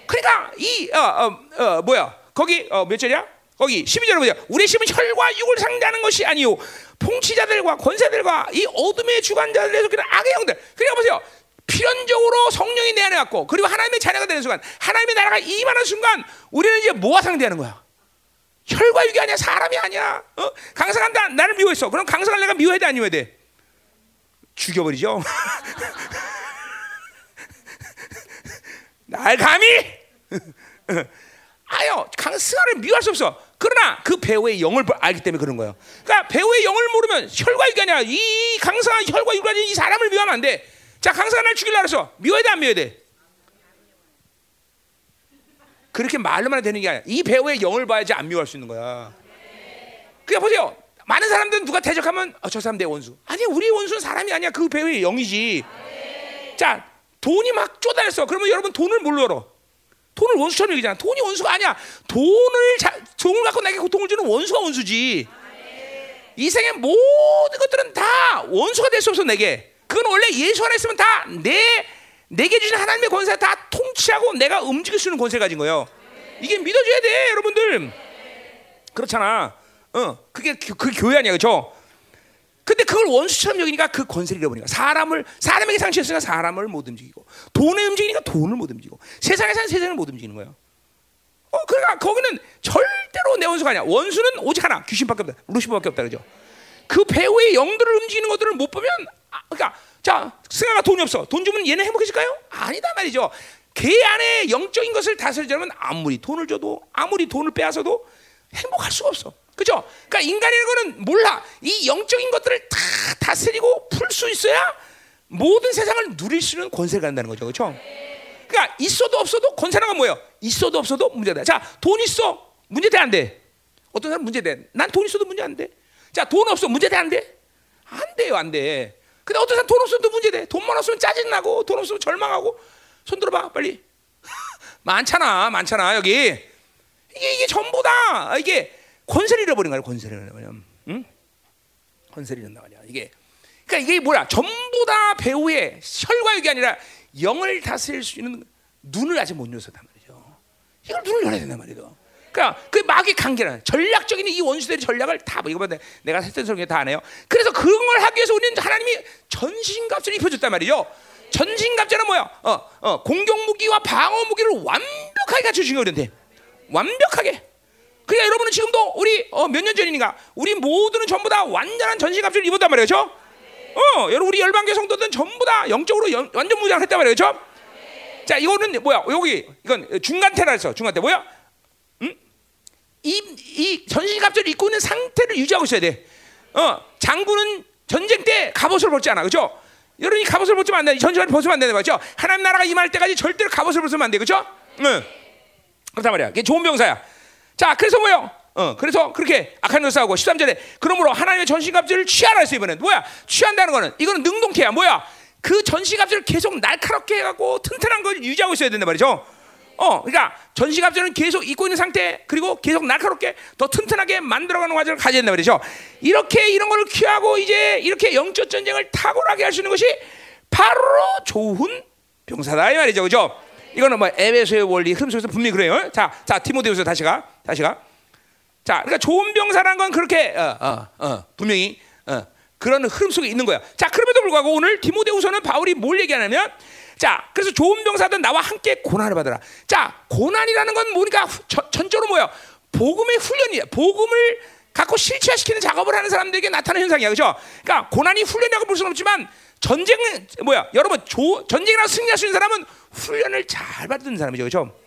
그러니까 이 어, 어, 어, 뭐야? 거기 어, 몇 절이야? 거기 12절에 보자. 우리의 심은 혈과 육을 상대하는 것이 아니요 통치자들과 권세들과 이 어둠의 주관자들에 속한 악의 영들. 그러니까 보세요. 필연적으로 성령이 내 안에 왔고 그리고 하나님의 자녀가 되는 순간 하나님의 나라가 임하는 순간 우리는 이제 뭐와 상대하는 거야? 혈과 육이 아니야 사람이 아니야. 어? 강성한다 나를 미워했어. 그럼 강성한 내가 미워해야 돼 아니면 돼? 죽여버리죠. *laughs* 날 감히 *laughs* 아요 강승아를 미워할 수 없어. 그러나 그 배우의 영을 알기 때문에 그런 거예요. 그러니까 배우의 영을 모르면 혈과 육이 아니라 이 강승아 혈과 육이 이 사람을 미워하면 안 돼. 자 강승아 날 죽일라 그래서 미워야 돼 안 미워야 돼? 그렇게 말로만 되는 게 아니야. 이 배우의 영을 봐야지 안 미워할 수 있는 거야. 그냥 보세요. 많은 사람들은 누가 대적하면 어, 저 사람 내 원수. 아니 우리 원수는 사람이 아니야. 그 배우의 영이지. 자 돈이 막 쪼달렸어. 그러면 여러분 돈을 뭘로 열어? 돈을 원수처럼 얘기잖아. 돈이 원수가 아니야. 돈을 자, 돈을 갖고 내게 고통을 주는 원수가 원수지. 이 생의 모든 것들은 다 원수가 될 수 없어 내게. 그건 원래 예수 안에 있으면 다 내 내게 주신 하나님의 권세 다 통치하고 내가 움직일 수 있는 권세 가진 거예요. 이게 믿어줘야 돼, 여러분들. 그렇잖아. 어, 그게 그 교회 아니야, 그렇죠? 근데 그걸 원수처럼 여기니까 그 권세를 잃어버리니까 사람을 사람에게 상처했으니까 사람을 못 움직이고 돈에 움직이니까 돈을 못 움직이고 세상에 사는 세상을 못 움직이는 거예요. 어, 그러니까 거기는 절대로 내 원수가 아니야. 원수는 오직 하나, 귀신밖에 없다. 루시퍼밖에 없다 그죠? 그 배우의 영들을 움직이는 것들을 못 보면, 아, 그러니까 자, 승아가 돈이 없어. 돈 주면 얘는 행복해질까요? 아니다 말이죠. 걔 안에 영적인 것을 다스리려면 아무리 돈을 줘도 아무리 돈을 빼앗아도 행복할 수가 없어. 그죠? 그러니까 인간이라는 거는 몰라. 이 영적인 것들을 다 다스리고 풀 수 있어야 모든 세상을 누릴 수 있는 권세가 간다는 거죠. 그렇죠? 그러니까 있어도 없어도 권세라는 건 뭐예요? 있어도 없어도 문제다. 자, 돈 있어. 문제 돼 안 돼? 어떤 사람 문제 돼. 난 돈 있어도 문제 안 돼. 자, 돈 없어. 문제 돼 안 돼? 안 돼요, 안 돼. 근데 어떤 사람 돈 없어도 문제 돼. 돈만 없으면 짜증 나고 돈 없으면 절망하고 손 들어봐, 빨리. *laughs* 많잖아, 많잖아 여기. 이게 이게 전부 다 이게 권세를 잃어버린 거야, 권세를 잃어버려. 응? 권세를 잃는다 말이야. 이게 그러니까 이게 뭐야? 전부 다 배우의 혈과 육이 아니라 영을 다스릴 수 있는 눈을 아직 못 열었단 말이죠. 이걸 눈을 열어야 된단 말이죠. 그러니까 그 마귀 관계는 전략적인 이 원수들의 전략을 다뭐 이거 봐 내가 했던 설교 다안 해요. 그래서 그런 걸 하기 위해서 우리는 하나님이 전신갑주를 입혀줬단 말이죠. 전신갑주는 뭐야? 어, 어, 공격 무기와 방어 무기를 완벽하게 갖춰 주신 거는데 완벽하게. 그러니까 여러분은 지금도 우리 어, 몇 년 전이니까 우리 모두는 전부 다 완전한 전신갑주를 입었단 말이죠. 어, 여러분 우리 열방교 성도들은 전부 다 영적으로 연, 완전 무장했단 말이죠. 자, 이거는 뭐야? 여기 이건 중간 테라에서 중간 테 뭐야? 음? 이, 이 전신갑주를 입고 있는 상태를 유지하고 있어야 돼. 어, 장군은 전쟁 때 갑옷을 벗지 않아, 그렇죠? 여러분이 갑옷을 벗으면 안 돼. 전신갑을 벗으면 안 되는 거죠. 하나님 나라가 임할 때까지 절대로 갑옷을 벗으면 안 돼, 그렇죠? 응. 그렇단 말이야. 그게 좋은 병사야. 자, 그래서 뭐요? 어, 그래서 그렇게 악한 일 싸우고 13절에 그러므로 하나님의 전신갑주를 취하라 했어 이번엔 뭐야? 취한다는 거는 이거는 능동태야. 뭐야? 그 전신갑주를 계속 날카롭게 해갖고 튼튼한 걸 유지하고 있어야 된단 말이죠. 어, 그러니까 전시갑주는 계속 입고 있는 상태 그리고 계속 날카롭게 더 튼튼하게 만들어가는 과정을 가져야 된다 말이죠. 이렇게 이런 걸 취하고 이제 이렇게 영적 전쟁을 탁월하게 할 수 있는 것이 바로 좋은 병사다 이 말이죠, 그죠? 이거는 뭐 에베소의 원리 흐름 속에서 분명히 그래요. 자, 자 티모데후서 다시 가, 다시 가. 자, 그러니까 좋은 병사란 건 그렇게 어, 어, 어, 분명히 어, 그런 흐름 속에 있는 거야. 자, 그럼에도 불구하고 오늘 디모데후서는 바울이 뭘 얘기하냐면 자, 그래서 좋은 병사들 나와 함께 고난을 받으라. 자, 고난이라는 건 뭐니까 전적으로 뭐야? 복음의 훈련이야. 복음을 갖고 실체화시키는 작업을 하는 사람들에게 나타나는 현상이야, 그렇죠? 그러니까 고난이 훈련이라고 볼 수는 없지만 전쟁은 뭐야? 여러분 조, 전쟁이나 승리할 수 있는 사람은 훈련을 잘 받는 사람이죠, 그렇죠?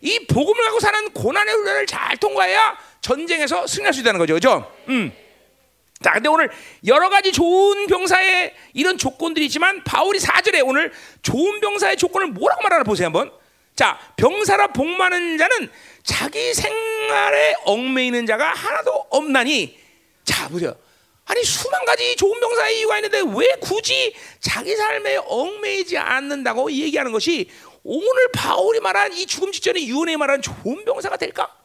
이 복음을 갖고 사는 고난의 훈련을 잘 통과해야 전쟁에서 승리할 수 있다는 거죠, 그렇죠? 음. 자, 근데 오늘 여러 가지 좋은 병사의 이런 조건들이 있지만 바울이 4절에 오늘 좋은 병사의 조건을 뭐라고 말하나 보세요, 한번. 자, 병사라 복 많은 자는 자기 생활에 얽매이는 자가 하나도 없나니. 자, 보세요. 아니 수만 가지 좋은 병사의 이유가 있는데 왜 굳이 자기 삶에 얽매이지 않는다고 얘기하는 것이 오늘 바울이 말한 이 죽음 직전에 유언에 말한 좋은 병사가 될까?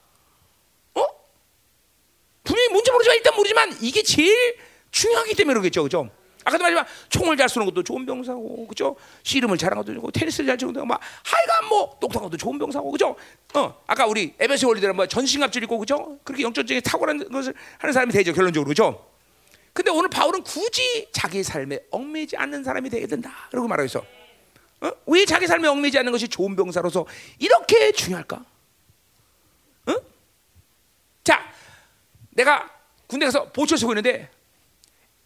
분명히 뭔지 모르지만 일단 모르지만 이게 제일 중요하기 때문에 그러겠죠, 그죠? 아까도 말했지만 총을 잘 쏘는 것도 좋은 병사고, 그죠? 씨름을 잘하는 것도 좋고, 테니스를 잘 치는 것도 막 하여간 뭐 똑똑한 것도 좋은 병사고, 그죠? 어, 아까 우리 에베소 원리들은 뭐 전신갑질 있고, 그죠? 그렇게 영적적인 탁월한 것을 하는 사람이 되죠, 결론적으로, 그죠? 근데 오늘 바울은 굳이 자기 삶에 얽매이지 않는 사람이 되게 된다. 그러고 말하고 있어. 어? 왜 자기 삶에 얽매이지 않는 것이 좋은 병사로서 이렇게 중요할까? 어? 자, 내가 군대 가서 보초 쓰고 있는데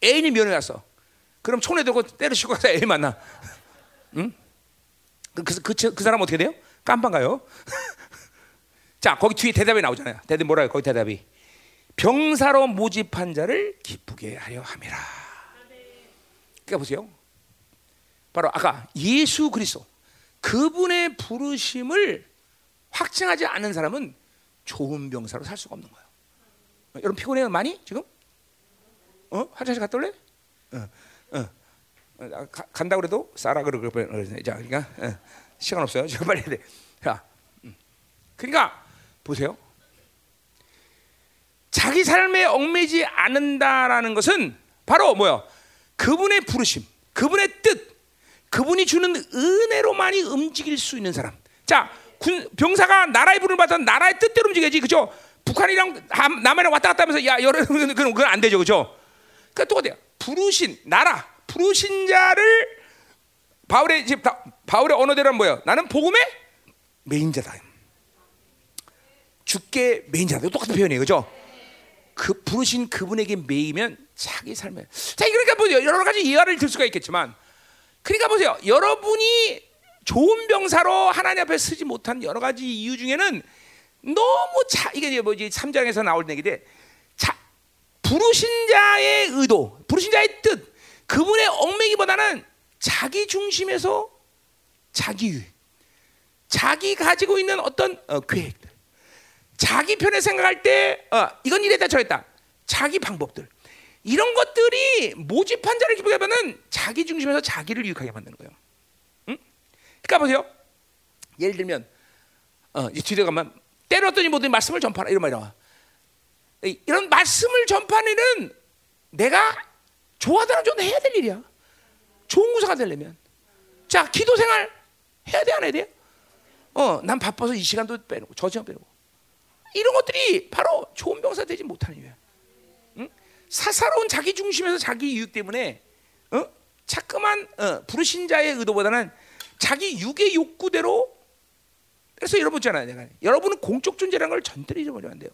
애인이 면회 왔어. 그럼 손에 들고 때려치고 가서 애 만나. 응? 그, 그, 그, 그 사람 어떻게 돼요? 깜빵 가요. *laughs* 자, 거기 뒤에 대답이 나오잖아요. 대답 뭐라요? 거기 대답이. 병사로 모집한 자를 기쁘게 하려 함이라. 그러니까 보세요. 바로 아까 예수 그리스도 그분의 부르심을 확증하지 않는 사람은 좋은 병사로 살 수가 없는 거예요. 여러분 피곤해요 많이 지금? 어 화장실 갔다 올래? 어, 어. 어 가, 간다 그래도 싸라 그러고 자 그러니까 어, 시간 없어요. 지금 빨리 해야 돼. 자, 음. 그러니까 보세요. 자기 삶에 얽매지 않는다라는 것은 바로 뭐요? 그분의 부르심, 그분의 뜻, 그분이 주는 은혜로만이 움직일 수 있는 사람. 자, 군, 병사가 나라의 부름을 받던 나라의 뜻대로 움직여야지, 그죠? 북한이랑 남한이랑 왔다 갔다 하면서 야, 여러 *laughs* 그건 그건 안 되죠, 그죠? 그러니까 똑같아요. 부르신 나라, 부르신 자를 바울의 집 바울의 언어대로는 뭐예요? 나는 복음의 메인자다. 죽게 메인자다. 똑같은 표현이에요, 그죠? 그 부르신 그분에게 매이면 자기 삶에 자 그러니까 뭐 여러 가지 예화를 들 수가 있겠지만 그러니까 보세요. 여러분이 좋은 병사로 하나님 앞에 서지 못한 여러 가지 이유 중에는 너무 자 이게 뭐지? 3장에서 나올 얘기인데 자 부르신 자의 의도 부르신 자의 뜻 그분의 얽매기보다는 자기 중심에서 자기 자기 가지고 있는 어떤 어, 계획들 자기 편에 생각할 때 어, 이건 이랬다 저랬다. 자기 방법들 이런 것들이 모집한 자를 기쁘게 하면은 자기 중심에서 자기를 유익하게 만드는 거예요. 응? 그러니까 보세요. 예를 들면 어, 뒤에 가면 때렸더니 모든 말씀을 전파라 이런 말이 나와. 이런 말씀을 전파는 내가 좋아하더라 좀 해야 될 일이야. 좋은 구사가 되려면 자 기도 생활 해야 돼 안 해야 돼? 어, 난 바빠서 이 시간도 빼놓고 저 시간 빼놓고 이런 것들이 바로 좋은 병사 되지 못하는 이유야. 응? 사사로운 자기 중심에서 자기 이익 때문에 어? 자꾸만 어, 부르신 자의 의도보다는 자기 육의 욕구대로 그래서 여러분 있잖아요. 내가. 여러분은 공적 존재라는 걸 전들이 잊어버리면 안 돼요.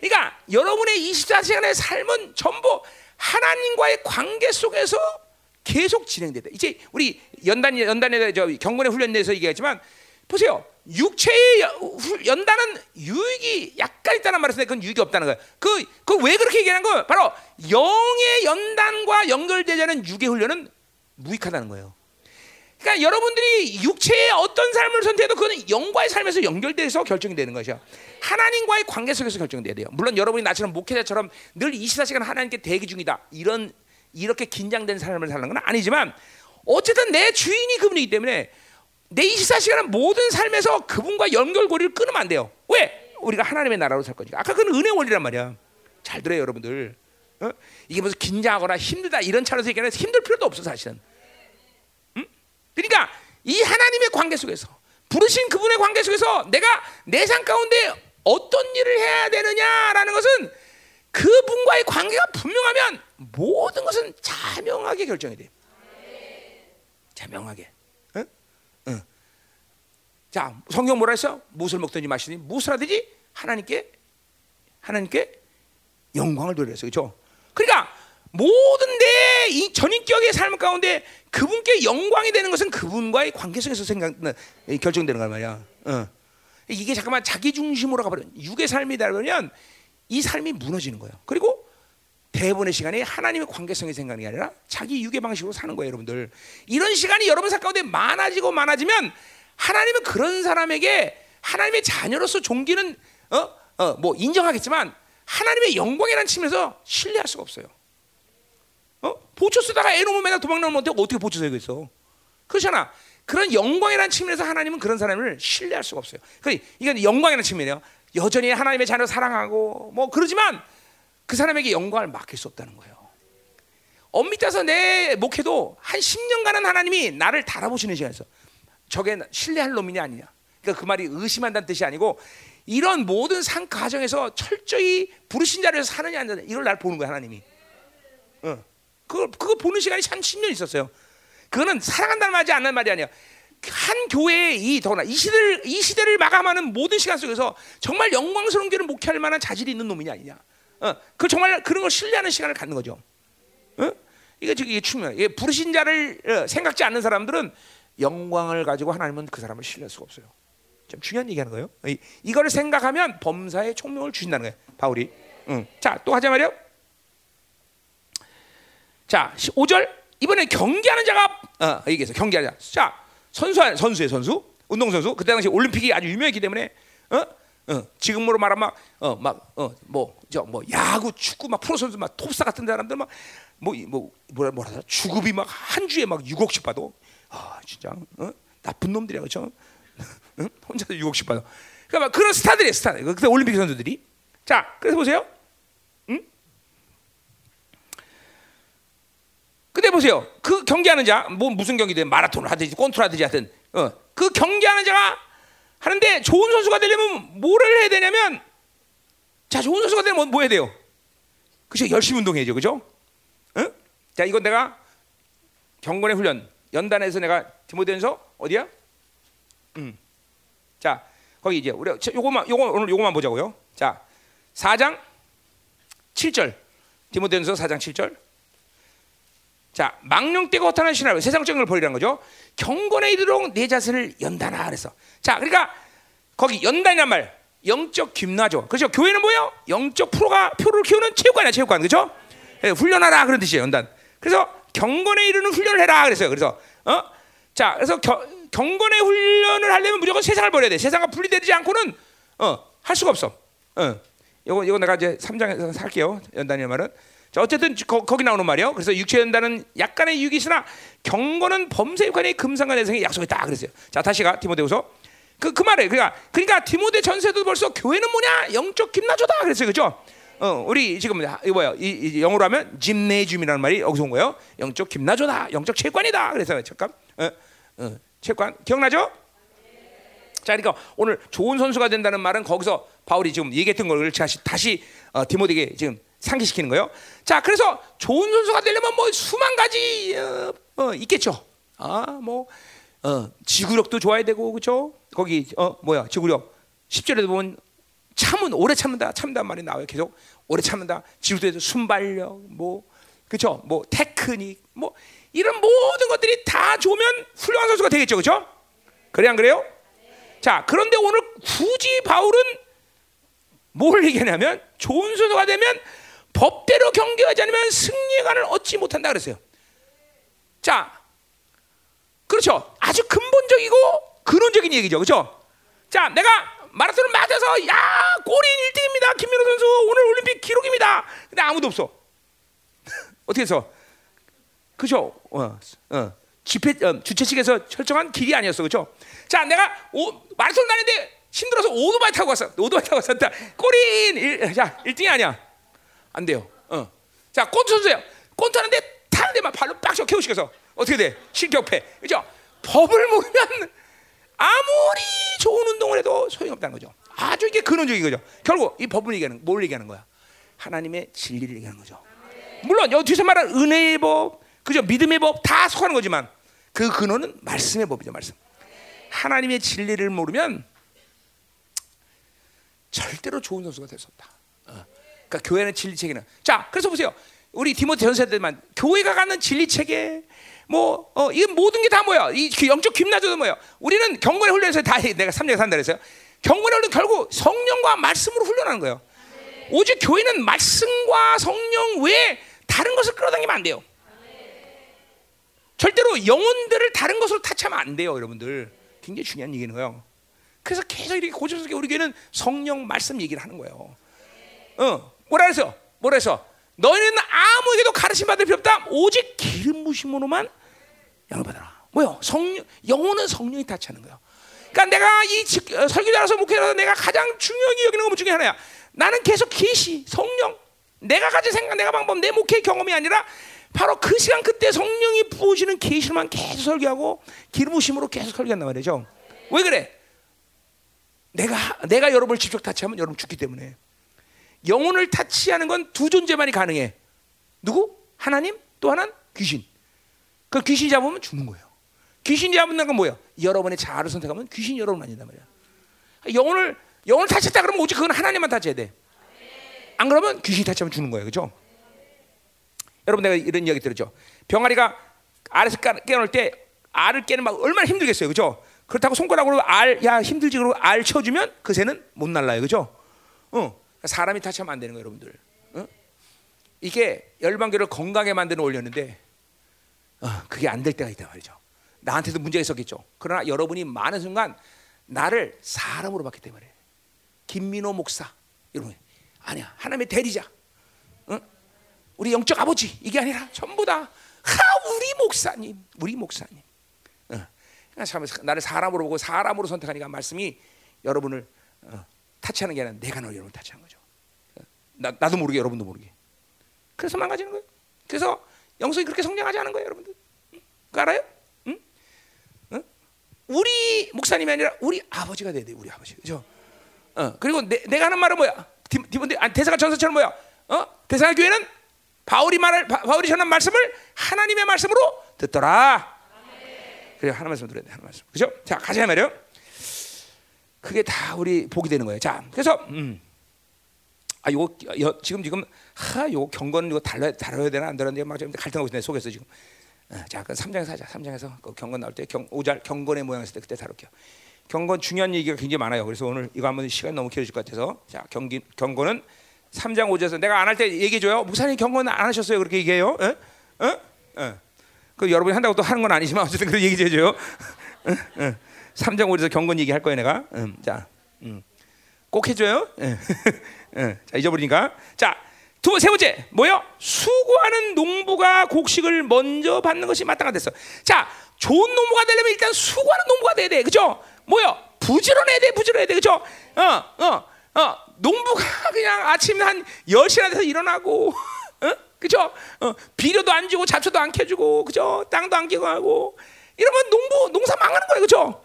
그러니까 여러분의 24시간의 삶은 전부 하나님과의 관계 속에서 계속 진행된다. 이제 우리 연단 연단에 저 경건의 훈련에서 얘기했지만 보세요. 육체의 연단은 유익이 약간 있다는 쓰는데 그건 유익이 없다는 거예요. 그, 그 왜 그렇게 얘기하는 거예요? 바로 영의 연단과 연결되지 않은 육의 훈련은 무익하다는 거예요. 그러니까 여러분들이 육체의 어떤 삶을 선택해도 그건 영과의 삶에서 연결돼서 결정이 되는 것이죠. 하나님과의 관계 속에서 결정돼야 돼요. 물론 여러분이 나처럼 목회자처럼 늘 24시간 하나님께 대기 중이다. 이런 이렇게 긴장된 삶을 사는 건 아니지만 어쨌든 내 주인이 그분이기 때문에 내 24시간은 모든 삶에서 그분과 연결고리를 끊으면 안 돼요. 왜? 우리가 하나님의 나라로 살 거니까. 아까 그건 은혜 원리란 말이야. 잘 들어요, 여러분들. 어? 이게 무슨 긴장하거나 힘들다 이런 차원에서 얘기하는 힘들 필요도 없어 사실은. 응? 그러니까 이 하나님의 관계 속에서 부르신 그분의 관계 속에서 내가 내 삶 가운데 어떤 일을 해야 되느냐라는 것은 그분과의 관계가 분명하면 모든 것은 자명하게 결정이 돼. 자명하게. 자, 성경 뭐라 했어? 무엇을 먹든지 마시든지 무엇을 하든지 하나님께 하나님께 영광을 돌려서 그렇죠? 그러니까 모든 내 전인격의 삶 가운데 그분께 영광이 되는 것은 그분과의 관계 속에서 생각 결정되는 거 말이야. 어. 이게 잠깐만 자기 중심으로 가버려 육의 삶이다 그러면 이 삶이 무너지는 거예요. 그리고 대부분의 시간이 하나님의 관계성이 생각이 는 아니라 자기 육의 방식으로 사는 거예요, 여러분들. 이런 시간이 여러분 삶 가운데 많아지고 많아지면 하나님은 그런 사람에게 하나님의 자녀로서 종기는 어? 어, 뭐 인정하겠지만 하나님의 영광이라는 측면에서 신뢰할 수가 없어요. 어? 보초 쓰다가 애 놓으면 맨날 도망나면 어떻게, 어떻게 보초 써야겠어? 그렇잖아. 그런 영광이라는 측면에서 하나님은 그런 사람을 신뢰할 수가 없어요. 그 이건 영광이라는 측면이에요. 여전히 하나님의 자녀 사랑하고 뭐 그러지만 그 사람에게 영광을 맡길 수 없다는 거예요. 엄밀히 따서 내 목회도 한 10년간은 하나님이 나를 달아보시는 시간에서 저게 신뢰할 놈이냐 아니냐. 그러니까 그 말이 의심한다는 뜻이 아니고 이런 모든 상 가정에서 철저히 부르신 자리에서 사느냐 안 사느냐 이걸 날 보는 거야 하나님이. 어. 그거 그거 보는 시간이 한 10년 있었어요. 그거는 사랑한다는 말이 않는 말이 아니야. 한 교회의 이 더나 이 시대를 이 시대를 마감하는 모든 시간 속에서 정말 영광스러운 교를 목회할 만한 자질이 있는 놈이냐 아니냐. 어, 그 정말 그런 걸 신뢰하는 시간을 갖는 거죠. 어? 지금 이게 중요해. 이게 부르신 자를 어, 생각지 않는 사람들은 영광을 가지고 하나님은 그 사람을 신뢰할 수가 없어요. 좀 중요한 얘기하는 거예요. 이, 이거를 생각하면 범사의 총명을 주신다는 거예요. 바울이. 응. 자, 또 하자 말이요. 자, 5절 이번에 경기하는 자가 어, 얘기해서 경기하는 자. 자, 선수 선수의 선수, 운동 선수. 그때 당시 올림픽이 아주 유명했기 때문에 어? 어, 지금으로 말하면 막어막 어 뭐저뭐 뭐 야구, 축구 막 프로 선수 막 톱사 같은 사람들 막 뭐 뭐 뭐라 뭐라 하더라 주급이 막 한 주에 막 6억씩 받아. 아 진짜 어? 나쁜 놈들이야 그렇죠? *laughs* 응? 혼자서 6억씩 받아. 그러니까 막 그런 스타들이 스타. 그때 올림픽 선수들이. 자, 그래서 보세요. 응? 근데 보세요. 그 경기하는 자, 뭐 무슨 경기든 마라톤을 하든지 꼰투를 하든지 하든, 어, 그 경기하는 자가 하는데 좋은 선수가 되려면 뭐를 해야 되냐면, 자, 좋은 선수가 되려면 뭐, 뭐 해야 돼요? 그죠? 열심히 운동해야죠, 그죠? 응? 자, 이건 내가 경건의 훈련 연단에서 내가 디모데전서 어디야? 음. 자, 거기 이제 우리 요거만 요거 오늘 요거만 보자고요. 자, 4장 7절. 디모데전서 4장 7절. 자, 망령 때가 어떠한 신하로 세상적인 걸 버리라는 거죠. 경건에 이르도록 내 자신을 연단하 그래서. 자, 그러니까 거기 연단이란 말 영적 김나죠. 그렇죠? 교회는 뭐예요? 영적 프로가 표를 키우는 체육관이야, 체육관. 그렇죠? 네, 훈련하라 그런 뜻이에요, 연단. 그래서 경건에 이르는 훈련을 해라 그랬어요. 그래서 어? 자, 그래서 겨, 경건의 훈련을 하려면 무조건 세상을 버려야 돼. 세상과 분리되지 않고는 어, 할 수가 없어. 어. 이거 이거 내가 이제 3장에서 살게요. 연단이 말은. 자, 어쨌든 거, 기 나오는 말이요. 그래서 육체 연단은 약간의 유익이 있으나 경건은 범세관의 금상과 내성의 약속이 다 그랬어요. 자, 다시 가 디모데후서 그, 그 말에 그러니까 그러니까 디모데 전세도 벌써 교회는 뭐냐 영적 김나조다 그랬어요, 그죠? 어, 우리 지금 이 뭐야? 이, 이 영어로 하면 짐네줌이라는 말이 여기서 온 거예요. 영적 김나조다, 영적 체관이다. 그래서 잠깐, 어, 어, 체관 기억나죠? 자, 그러니까 오늘 좋은 선수가 된다는 말은 거기서 바울이 지금 얘기했던 걸 다시 다시 어, 디모데에게 지금 상기시키는 거예요. 자, 그래서 좋은 선수가 되려면 뭐 수만 가지 어, 어, 있겠죠. 아, 뭐 어, 지구력도 좋아야 되고 그렇죠? 거기 어 뭐야 지구력 10절에도 보면 참은 오래 참는다 참다 말이 나와요. 계속 오래 참는다. 지구도에서 순발력 뭐 그렇죠? 뭐 테크닉 뭐 이런 모든 것들이 다 좋으면 훌륭한 선수가 되겠죠. 그렇죠? 그래 안 그래요? 자, 그런데 오늘 굳이 바울은 뭘 얘기하냐면 좋은 선수가 되면 법대로 경계하지 않으면 승리의 관을 얻지 못한다 그랬어요. 자, 그렇죠. 아주 근본적이고 근원적인 얘기죠. 그렇죠? 자, 내가 마라톤을 맞아서 야 골인 1등입니다. 김민호 선수 오늘 올림픽 기록입니다. 근데 아무도 없어. *laughs* 어떻게 해서? 그죠? 어, 어. 집회 어, 주최 측에서 설정한 길이 아니었어, 그렇죠? 자, 내가 오, 마라톤 다니는데 힘들어서 오토바이 타고 왔어. 오토바이 타고. 꼬린 일, 자, 1등이 아니야. 안 돼요. 어. 자, 꼰트 선수야. 꼰트 하는데 타는데 막 발로 빡쳐 개우시켜서 어떻게 돼? 실격패. 그죠? 법을 모르면 아무리 좋은 운동을 해도 소용없다는 거죠. 아주 이게 근원적인 거죠. 결국 이 법을 얘기하는 뭘 얘기하는 거야? 하나님의 진리를 얘기하는 거죠. 물론 여기 뒤에서 말하는 은혜의 법, 그죠? 믿음의 법 다 속하는 거지만 그 근원은 말씀의 법이죠, 말씀. 하나님의 진리를 모르면 절대로 좋은 선수가 될 수 없다. 어. 그러니까 교회는 진리 체계는 자, 그래서 보세요. 우리 디모데 전세 때만 교회가 갖는 진리 체계 뭐 어, 이 모든 게 다 뭐야? 이 영적 김나조도 뭐야? 우리는 경건의 훈련에서 다 내가 3년 산다 그랬어요. 경건의 훈련 결국 성령과 말씀으로 훈련하는 거예요. 오직 교회는 말씀과 성령 외에 다른 것을 끌어당기면 안 돼요. 절대로 영혼들을 다른 것으로 타치하면 안 돼요, 여러분들. 굉장히 중요한 얘기는 거예요. 그래서 계속 이렇게 고집스럽게 우리 교회는 성령 말씀 얘기를 하는 거예요. 어, 뭐라 해서? 뭐라 해서? 너희는 아무에게도 가르침 받을 필요 없다. 오직 기름 부심으로만 영을 받아라. 뭐요? 성령, 영혼은 성령이 타치하는 거예요. 그러니까 내가 이 어, 설교자로서 목회자로서 내가 가장 중요하게 여기는 것 중에 하나야. 나는 계속 계시, 성령, 내가 가진 생각, 내가 방법, 내 목회 경험이 아니라 바로 그 시간 그때 성령이 부어지는 계시만 계속 설교하고 기름 부심으로 계속 설교한단 말이죠. 왜 그래? 내가 내가 여러분을 직접 타치하면 여러분 죽기 때문에 영혼을 타치하는 건 두 존재만이 가능해. 누구? 하나님 또 하나는 귀신. 그 귀신 잡으면 죽는 거예요. 귀신 잡는 건 뭐야? 여러분의 자아를 선택하면 귀신 여러분 아니다 말이야. 영혼을 영혼을 타쳤다 그러면 오직 그건 하나님만 타쳐야 돼. 안 그러면 귀신이 타치하면 죽는 거예요. 그죠? 여러분 내가 이런 이야기 들었죠. 병아리가 알에서 깨- 깨어날 때 알을 깨는 막 얼마나 힘들겠어요, 그죠? 그렇다고 손가락으로 알, 야 힘들지 그러고 알 쳐주면 그 새는 못 날라요, 그죠? 어, 사람이 타치하면 안 되는 거예요, 여러분들. 어? 이게 열방교를 건강하게 만드는 원리였는데 어, 그게 안 될 때가 있단 말이죠. 나한테도 문제가 있었겠죠. 그러나 여러분이 많은 순간 나를 사람으로 봤기 때문에 김민호 목사 이러면 아니야 하나님의 대리자, 응? 우리 영적 아버지 이게 아니라 전부 다 하, 우리 목사님, 우리 목사님. 응. 그러니까 참 나를 사람으로 보고 사람으로 선택하니까 말씀이 여러분을 어, 타치하는 게 아니라 내가 너 여러분 타치한 거죠. 나, 나도 모르게 여러분도 모르게. 그래서 망가지는 거예요. 그래서 영성이 그렇게 성장하지 않은 거예요, 여러분들. 응? 그거 알아요? 응? 응? 우리 목사님이 아니라 우리 아버지가 돼야 돼, 우리 아버지. 그죠? 어, 그리고 내, 내가 하는 말은 뭐야? 디, 디모데, 아니, 대사가 전서처럼 뭐야? 어? 대사가 교회는 바울이 말을 바, 바울이 전한 말씀을 하나님의 말씀으로 듣더라. 그래 하나님 말씀 들어야 돼, 하나님 말씀. 그죠? 자, 가자 말이요. 그게 다 우리 복이 되는 거예요. 자, 그래서 음. 아, 요거 여, 지금 지금 하, 요거 경건 이거 달라 다뤄야 되나 안 다뤄야 되나 막 지금 갈등하고 있네 속에서 지금. 어, 자, 그 3장에서 하자. 3장에서 그 경건 나올 때 경, 오잘 경건의 때 그때 다룰게요. 경건 중요한 얘기가 굉장히 많아요. 그래서 오늘 이거 한번 시간 너무 길어질 것 같아서 자, 경기 경건은 3장 5절에서 내가 안 할 때 얘기해 줘요. 목사님 경건 안 하셨어요. 그렇게 얘기해요. 어? 어? 어. 그 여러분이 한다고 또 하는 건 아니지만 어쨌든 그렇게 얘기 해 줘요. 어? 어. 3장 5절에서 경건 얘기할 거예요, 내가. 음, 자. 음. 꼭 해줘요. *laughs* 예. 예. 자 잊어버리니까. 자, 두, 세 번째 뭐요? 수고하는 농부가 곡식을 먼저 받는 것이 마땅하댔어. 자, 좋은 농부가 되려면 일단 수고하는 농부가 돼야 돼, 그죠? 뭐요? 부지런해야 돼, 부지런해야 돼, 그죠? 어, 어, 어. 농부가 *laughs* 그냥 아침 한 10시나 돼서 일어나고, 어? 그죠? 어, 비료도 안 주고 잡초도 안 캐주고, 그죠? 땅도 안 끼고 하고, 이러면 농부 농사 망하는 거예요, 그죠?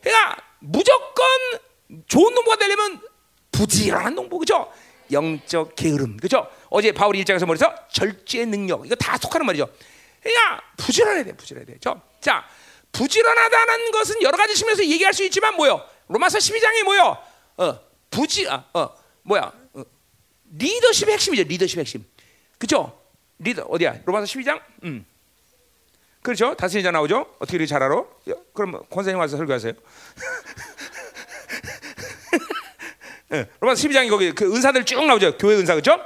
그러니까 무조건 좋은 농부가 되려면 부지런한 농부 그죠? 영적 게으름 그죠? 어제 바울이 일장에서 말해서 절제 능력 이거 다 속하는 말이죠. 그러니까 부지런해야 돼, 부지런해야 돼. 죠 자, 부지런하다는 것은 여러 가지 측면에서 얘기할 수 있지만 뭐요? 로마서 12장이 뭐요? 어, 부지 아, 어, 뭐야? 어, 리더십의 핵심이죠. 리더십의 핵심. 그죠? 리더 어디야? 로마서 12장? 음. 그렇죠? 다스리자 나오죠? 어떻게 이렇게 잘 알아? 야, 그럼 권사님 와서 설교하세요. *laughs* 예, 로마서 12장이 거기 그 은사들 쭉 나오죠. 교회 은사 그렇죠?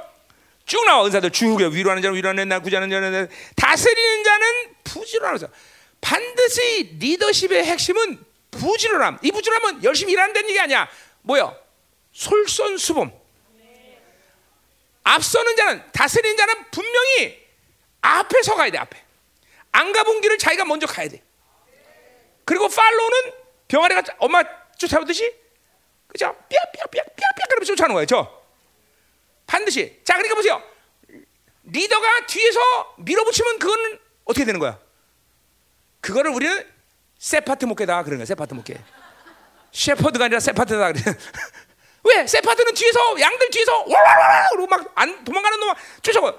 쭉 나와 은사들 쭉 위로하는 자는 위로하는 나 구제하는 자는 다스리는 자는 부지런하자. 반드시 리더십의 핵심은 부지런함. 이 부지런함은 열심히 일한다는 얘기 아니야. 뭐야? 솔선수범. 앞서는 자는 다스리는 자는 분명히 앞에 서 가야 돼 앞에. 안 가본 길을 자기가 먼저 가야 돼. 그리고 팔로우는 병아리가 엄마 쫓아오듯이 그죠? 삐약삐약삐약삐약 그러면서 쫓아오는 거예요. 저 반드시. 자, 그러니까 보세요. 리더가 뒤에서 밀어붙이면 그건 어떻게 되는 거야? 그거를 우리는 세파트 목회다 그러는 거야. 세파트 목회. shepherd가 아니라 세파트다. *laughs* 왜? 세파트는 뒤에서 양들 뒤에서 와와와 그러고 막 안 도망가는 놈 쫓아와.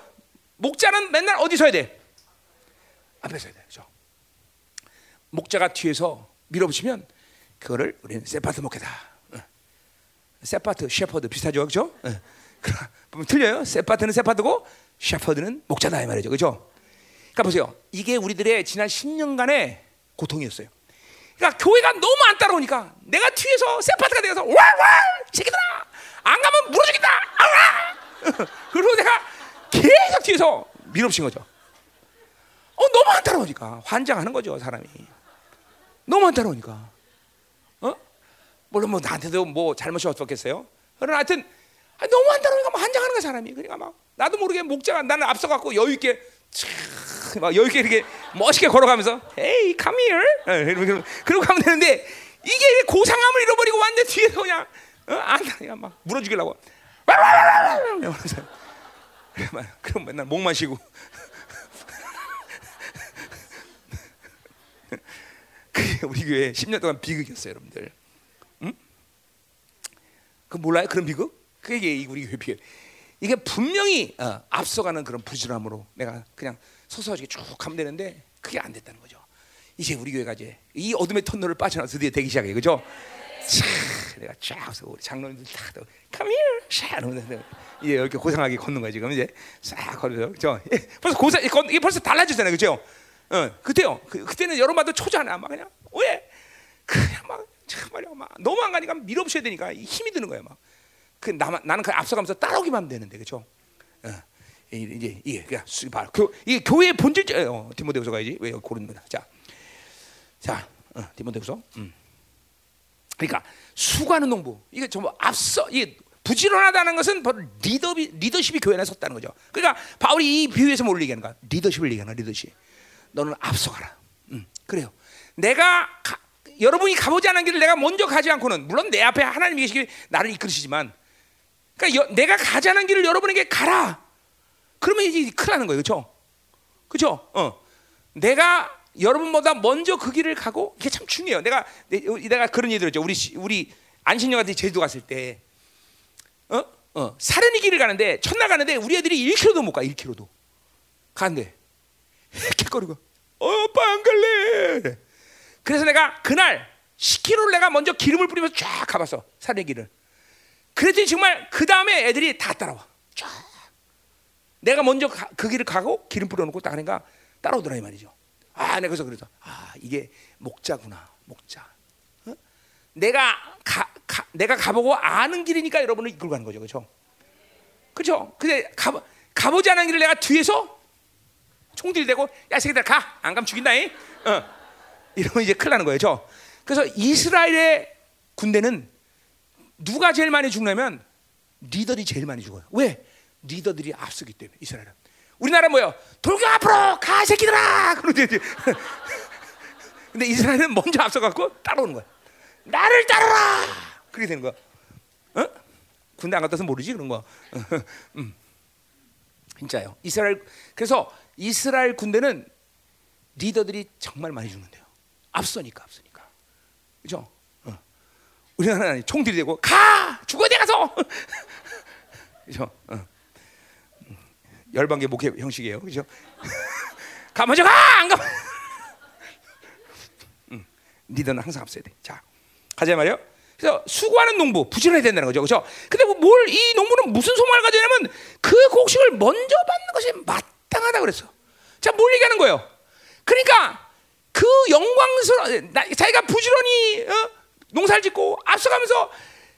목자는 맨날 어디 서야 돼? 앞에 서야 돼. 그죠? 목자가 뒤에서 밀어붙이면 그거를 우리는 세파트 목회다. 세파트, 셰퍼드 비슷하죠, 그렇죠? 그럼 틀려요. 세파트는 세파트고 셰퍼드는 목자다 이 말이죠, 그렇죠? 그러니까 보세요. 이게 우리들의 지난 10년간의 고통이었어요. 그러니까 교회가 너무 안 따라오니까 내가 뒤에서 세파트가 되어서 와와 새끼들아 안 가면 물어 죽인다. 아와 *laughs* 그리고 내가 계속 뒤에서 밀어붙인 거죠. 어 너무 안 따라오니까 환장하는 거죠 사람이. 너무 안 따라오니까. 어? 물론 뭐 나한테도 뭐 잘못이 없었겠어요. 그러나 하여튼 아, 너무 막 환장하는 거야 사람이. 그러니까 막 나도 모르게 목자가 나는 앞서 갖고 여유 있게 막 여유 있게 이렇게 멋있게 걸어가면서 Hey, come here. 그러고, 그러고 가면 되는데 이게 고상함을 잃어버리고 완전 뒤에서 그냥 어? 안 그냥 막 물어 죽이려고. *laughs* 그럼 맨날 목만 쉬고. *laughs* 그게 우리 교회 10년 동안 비극이었어요, 여러분들. 응? 그 몰라요? 그런 비극? 그게 우리 교회 비극. 이게 분명히 어, 앞서가는 그런 부지런함으로 내가 그냥 서서히 쭉 가면 되는데 그게 안 됐다는 거죠. 이제 우리 교회가 이제 이 어둠의 터널을 빠져나서 드디어 되기 시작해, 그죠? 차, 내가 쫙 우리 장로님들 다 come here, 샤 이제 이렇게 고상하게 걷는 거야 지금 이제 싹 걸어서 저 예, 벌써 고상 이게 벌써 달라졌잖아요, 그죠? 어, 그때요. 그, 그때는 여러 마도 초잖아, 막 그냥 왜 그냥 막 정말요, 막 너무 안 가니까 밀어붙여야 되니까 힘이 드는 거야, 막. 그 나만 나는 그 앞서가면서 따라오기만 하면 되는데, 그죠? 어, 이제 이게 그냥 봐, 교, 이게 교회의 본질, 어, 디모데후서 가야지 왜 거야? 자, 자, 어, 디모데후서. 음. 그러니까 수고하는 농부 이게 좀 앞서 이게 부지런하다는 것은 바로 리더 리더십이 교회 안에 섰다는 거죠. 그러니까 바울이 이 비유에서 뭘 얘기하는 거야? 리더십을 얘기하는 거야, 리더십. 너는 앞서가라. 음, 그래요. 내가 가, 여러분이 가보지 않은 길을 내가 먼저 가지 않고는 물론 내 앞에 하나님이 계시기 나를 이끌으시지만 그러니까 여, 내가 가지 않은 길을 여러분에게 가라. 그러면 이제 큰일 나는 거예요. 그렇죠? 그렇죠? 어. 내가 여러분보다 먼저 그 길을 가고 이게 참 중요해요. 내가 내가 그런 얘기 들었죠. 우리 우리 안신영한테 제주도 갔을 때 어? 어. 사려니 길을 가는데 첫날 가는데 우리 애들이 1km도 못 가. 1km도. 가는데 헥헥거리고 어, 아빠 안 갈래. 그래서 내가 그날 10km를 내가 먼저 기름을 뿌리면서 쫙 가봤어. 사려니 길을. 그랬더니 정말 그 다음에 애들이 다 따라와. 쫙. 내가 먼저 가, 그 길을 가고 기름 뿌려놓고 딱 하니까 따라오더라 이 말이죠. 아, 내가 그래서 그래서 아 이게 목자구나 목자. 어? 내가 가, 가, 내가 가보고 아는 길이니까 여러분을 이끌고 가는 거죠, 그렇죠? 그렇죠? 근데 가 가보지 않은 길을 내가 뒤에서 총들 대고 야 새끼들 가, 안 가면 죽인다, 이. 어. 이러면 이제 큰일 나는 거예요, 저. 그래서 이스라엘의 군대는 누가 제일 많이 죽냐면 리더들이 제일 많이 죽어요. 왜? 리더들이 앞서기 때문에 이스라엘은. 우리나라 뭐요? 돌격 앞으로 가 새끼들아. 그러지. *laughs* 근데 이스라엘은 먼저 앞서갖고 따라오는 거야. 나를 따르라. 그렇게 되는 거야. 어? 군대 안 갔다서 모르지 그런 거. *laughs* 음. 진짜요. 이스라엘 그래서 이스라엘 군대는 리더들이 정말 많이 죽는데요. 앞서니까 앞서니까. 그죠? 어. 우리나라는 총 들이대고 가 죽어야 돼 가서. *laughs* 그죠? 어. 열방계 목회 형식이에요. 그죠? *laughs* 가 먼저 가! 안 가! *laughs* 음, 리더는 항상 앞서야 돼. 자, 가자 말이요. 그래서 수고하는 농부 부지런해야 된다는 거죠. 그죠? 근데 뭐 뭘이 농부는 무슨 소망을 가지냐면 그 곡식을 먼저 받는 것이 마땅하다 그랬어. 자, 뭘 얘기하는 거예요? 그러니까 그 영광스러운 자기가 부지런히 어? 농사를 짓고 앞서가면서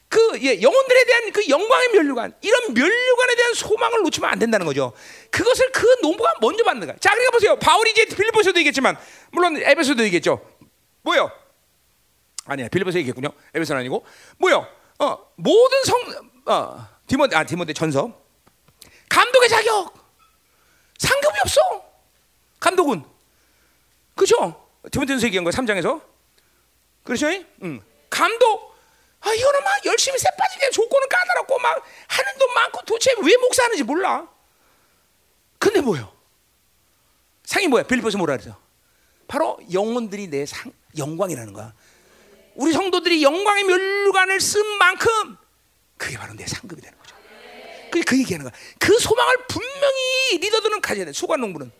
그 예, 영혼들에 대한 그 영광의 면류관 이런 면류관에 대한 소망을 놓치면 안 된다는 거죠. 그것을 그 농부가 먼저 받는 거야. 자, 그러니까 보세요. 바울이 이제 빌립보서도 얘기했지만 물론 에베소도 얘기했죠. 뭐요? 아니야, 빌립보서 얘기했군요. 에베소는 아니고 뭐요? 어, 모든 성 어, 디모데 아 디모데 전서 감독의 자격 상급이 없어. 감독은 그죠? 디모데전서 얘기한 거 3장에서 그렇죠? 응. 감독 아, 이거는 막 열심히 새 빠지게 조건은 까다롭고 막 하는 돈 많고 도대체 왜 목사하는지 몰라. 근데 뭐요? 상이 뭐야? 빌리포스 뭐라 그러죠? 바로 영혼들이 내 상, 영광이라는 거야. 우리 성도들이 영광의 멸관을 쓴 만큼 그게 바로 내 상급이 되는 거죠. 그게 그 얘기하는 거야. 그 소망을 분명히 리더들은 가져야 돼. 수관 농부는.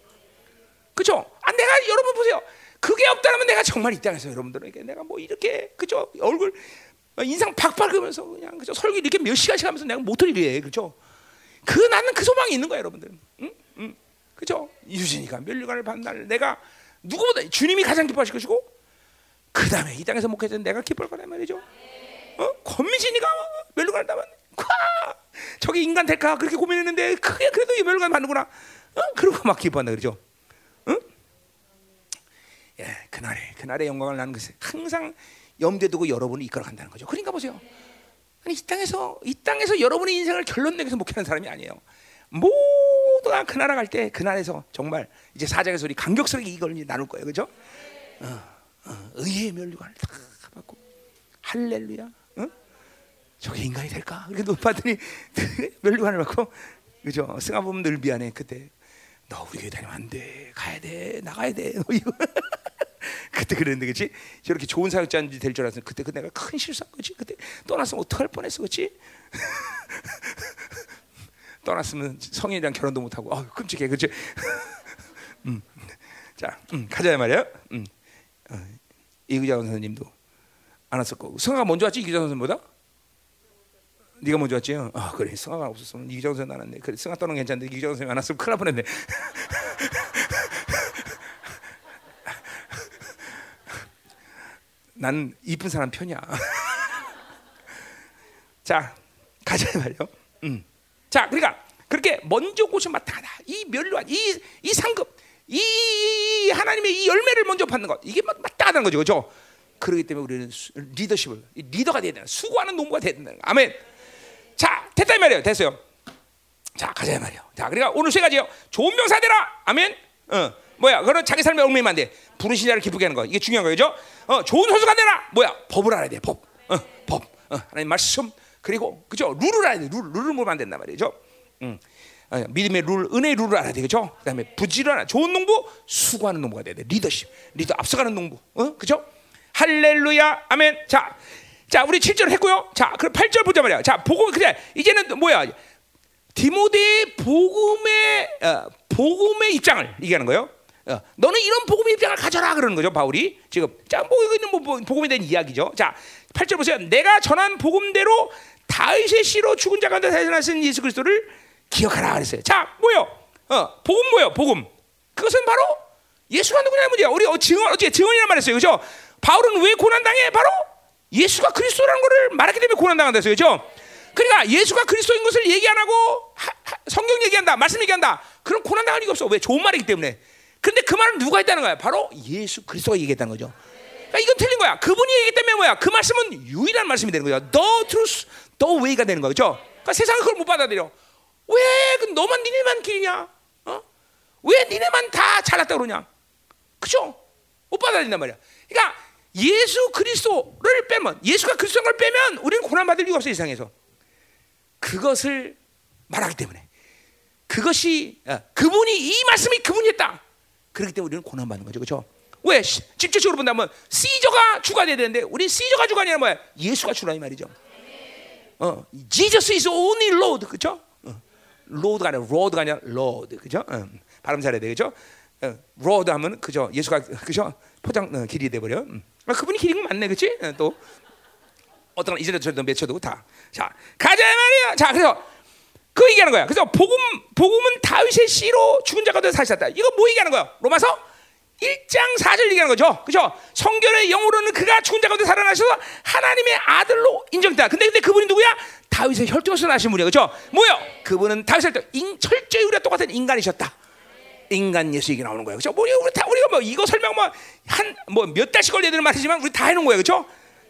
그죠? 아, 내가 여러분 보세요. 그게 없다면 내가 정말 이 땅에서 여러분들에게 내가 뭐 이렇게 그죠? 얼굴 인상 박박하면서 그냥 그죠 설교 이렇게 몇 시간씩 하면서 내가 못할 일이에요, 그죠? 그 나는 그 소망이 있는 거야, 여러분들. 응? 응. 그죠? 유진이가 멸류관을 받날 내가 누구보다 주님이 가장 기뻐하실 것이고 그 다음에 이 땅에서 목회자 내가 기뻐할 거란 말이죠. 어? 권미진이가 멸류관을 담았 夸! 저게 인간 될까 그렇게 고민했는데 그게 그래도 이 멸류관 받는구나. 어? 그러고 막 기뻐한다 그러죠. 응? 예, 그날에 그날의 영광을 나는 것이 항상 염두에 두고 여러분을 이끌어 간다는 거죠. 그러니까 보세요. 아니, 이 땅에서 이 땅에서 여러분의 인생을 결론 내서 목회하는 사람이 아니에요. 모두가 그 나라 갈 때 그날에서 정말 이제 사장에서 우리 감격스럽게 이걸 나눌 거예요, 그렇죠? 어, 어, 의의 멸류관을 다 받고 할렐루야, 어? 저게 인간이 될까? 이렇게 높았더니 멸류관을 *laughs* 받고 그죠? 승아 보면 늘 미안해 그때 너 우리 교회 다니면 안 돼, 가야 돼, 나가야 돼, 너 이거. *laughs* 그때 그랬는데 그렇지? 저렇게 좋은 사역자인지 될 줄 알았어. 그때 그 내가 큰 실수한 거지. 그때 떠났으면 어떡할 뻔했어, 그렇지? *laughs* 떠났으면 성인이랑 결혼도 못 하고, 아 끔찍해, 그렇지? *laughs* 음. 자, 음, 가자 말이야. 음. 어, 이규자 선생님도 안 왔을 거고, 성아가 먼저 왔지 이규자 선생보다? 네가 먼저 왔지? 아 그래 승아가 없었으면 이기정 선생 나왔네. 그래 승아 떠는 괜찮은데 이기정 선생 안 왔으면 큰일 날 뻔했네. *laughs* 난 이쁜 사람 편이야. *laughs* 자 가자 말이요. 음. 자 그러니까 그렇게 먼저 고신 맡다다. 이 멸류관, 이이 상급, 이 하나님의 이 열매를 먼저 받는 것 이게 마땅하다는 거죠, 그렇죠? 그렇기 때문에 우리는 리더십을 리더가 돼야 된다. 수고하는 농부가 돼야 된다. 아멘. 자 됐다 이 말이에요. 됐어요. 자 가자 이 말이에요. 자 그러니까 오늘 세 가지요. 좋은 병사 되라. 아멘. 어 뭐야? 그런 자기 삶에 얽매이면 안 돼. 부르신 자를 기쁘게 하는 거 이게 중요한 거죠. 어 좋은 선수가 되라. 뭐야? 법을 알아야 돼. 법. 어 법. 어 하나님 말씀 그리고 그죠? 룰을 알아야 돼. 룰 룰을 모르면 안 된단 말이죠. 음. 어, 믿음의 룰, 은혜의 룰을 알아야 되겠죠. 그다음에 부지런한 좋은 농부, 수고하는 농부가 돼야 돼. 리더십, 리더 앞서가는 농부, 어, 그죠? 할렐루야, 아멘. 자, 자, 우리 7절 했고요. 자, 그럼 8절 보자 말이야. 자, 복음 그래. 이제는 뭐야? 디모데의 복음의 어, 복음의 입장을 얘기하는 거예요. 어, 너는 이런 복음의 입장을 가져라 그러는 거죠, 바울이. 지금 자, 뭐 이거는 뭐, 뭐 복음에 대한 이야기죠. 자, 8절 보세요. 내가 전한 복음대로 다윗의 씨로 죽은 자 가운데 살아나신 예수 그리스도를 기억하라 그랬어요. 자, 뭐요? 어, 복음 뭐요? 복음. 그것은 바로 예수가 누구냐는 문제야. 우리 어, 증언 어제 증언이란 말했어요. 그죠? 바울은 왜 고난 당해? 바로 예수가 그리스도라는 것을 말했기 때문에 고난 당한다어요 그죠? 그러니까 예수가 그리스도인 것을 얘기 안 하고 하, 하, 성경 얘기한다, 말씀 얘기한다. 그럼 고난 당할 리가 없어. 왜? 좋은 말이기 때문에. 근데 그 말은 누가 했다는 거야? 바로 예수 그리스도가 얘기했다는 거죠. 그러니까 이건 틀린 거야. 그분이 때문에 뭐야? 그 말씀은 유일한 말씀이 되는 거야. The truth, the way가 되는 거죠. 그러니까 세상은 그걸 못 받아들여. 왜 그 너만 니네만 길이냐? 어? 왜 니네만 다 잘났다 그러냐? 그죠? 못 받아들인단 말이야. 그러니까 예수 그리스도를 빼면 예수가 그리스도를 빼면 우리는 고난 받을 이유가 없어 세상에서. 그것을 말하기 때문에 그것이 어, 그분이 이 말씀이 그분이 했다. 그렇기 때문에 우리는 고난 받는 거죠. 그렇죠? 왜 직접적으로 본다면 시저가 주가 돼야 되는데 우리 시저가 주가 아니라 뭐야? 예수가 주라 이 말이죠. 어, Jesus is only Lord. 그렇죠? road가 아니라 road가 아니라 Lord 그죠? 음, 발음 잘해야 되겠죠? 어, 로드 하면 그죠? 예수가 그죠? 포장 어, 길이 돼 버려. 음. 아, 그분이 길인 건 맞네, 그렇지? 어, 또 어떤 이전에 저도 맺혀도 다. 자 가자 말이야. 자 그래서 그 얘기하는 거야. 그래서 복음 복음은 다윗의 씨로 죽은 자가 되어 사셨다. 이거 뭐 얘기하는 거야? 로마서 1장 4절 얘기하는 거죠. 그죠? 성경의 영으로는 그가 죽은 자 가운데 살아나셔서 하나님의 아들로 인정됐다. 근데 근데 그분이 누구야? 다윗의 혈통에서 나신 분이야. 그죠? 뭐요? 그분은 다윗의 혈통, 철저히 우리가 똑같은 인간이셨다. 인간 예수 얘기 나오는 거예요. 그죠? 뭐 우리 다 우리가 뭐 이거 설명 뭐 한 뭐 몇 달씩 되는 말이지만 우리 다 해놓은 거예요. 그죠?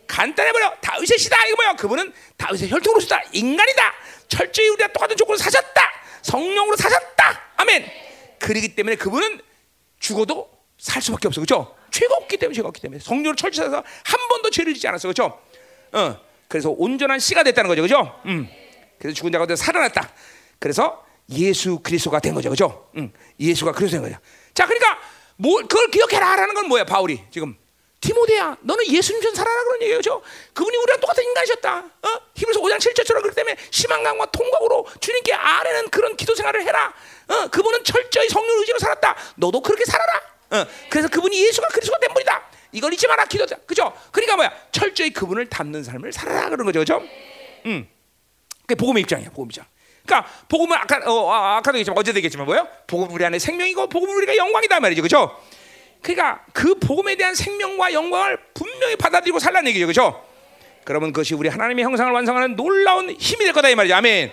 간단해 버려. 다윗의 시다 이거 뭐야? 그분은 다윗의 혈통으로서다. 인간이다. 철저히 우리가 똑같은 조건을 사셨다. 성령으로 사셨다. 아멘. 그러기 때문에 그분은 죽어도 살 수밖에 없어. 그렇죠? 죄가 없기 때문에 죄가 없기 때문에 성령을 철저해서 한 번도 죄를 짓지 않았어. 그렇죠? 어. 그래서 온전한 씨가 됐다는 거죠. 그렇죠? 음. 그래서 죽은 자가 살아났다. 그래서 예수 그리스도가 된 거죠. 그렇죠? 음. 예수가 그리스도 된 거죠. 자, 그러니까 뭐 그걸 기억해라라는 건 뭐야? 바울이 지금 디모데야, 너는 예수님처럼 살아라 그런 얘기예요. 그렇죠? 그분이 우리랑 똑같은 인간이셨다. 어? 히브리서 5장 7절처럼 그렇기 때문에 심한강과 통곡으로 주님께 아뢰는 그런 기도 생활을 해라. 어? 그분은 철저히 성령 의지로 살았다. 너도 그렇게 살아라. 어, 그래서 그분이 예수가 그리스도가 된 분이다. 이걸 잊지 마라 기도자. 그죠? 그러니까 뭐야? 철저히 그분을 닮는 삶을 살아라 그런 거죠. 그죠? 음. 그게 복음의 입장이야. 복음 입장. 그러니까 복음은 아까 어, 아, 아까도 얘기했지만 어제도 얘기했지만 뭐요? 복음 우리 안에 생명이고 복음 우리가 영광이다 말이죠. 그죠? 그러니까 그 복음에 대한 생명과 영광을 분명히 받아들이고 살라는 얘기죠. 그죠? 그러면 그것이 우리 하나님의 형상을 완성하는 놀라운 힘이 될 거다 이 말이죠. 아멘.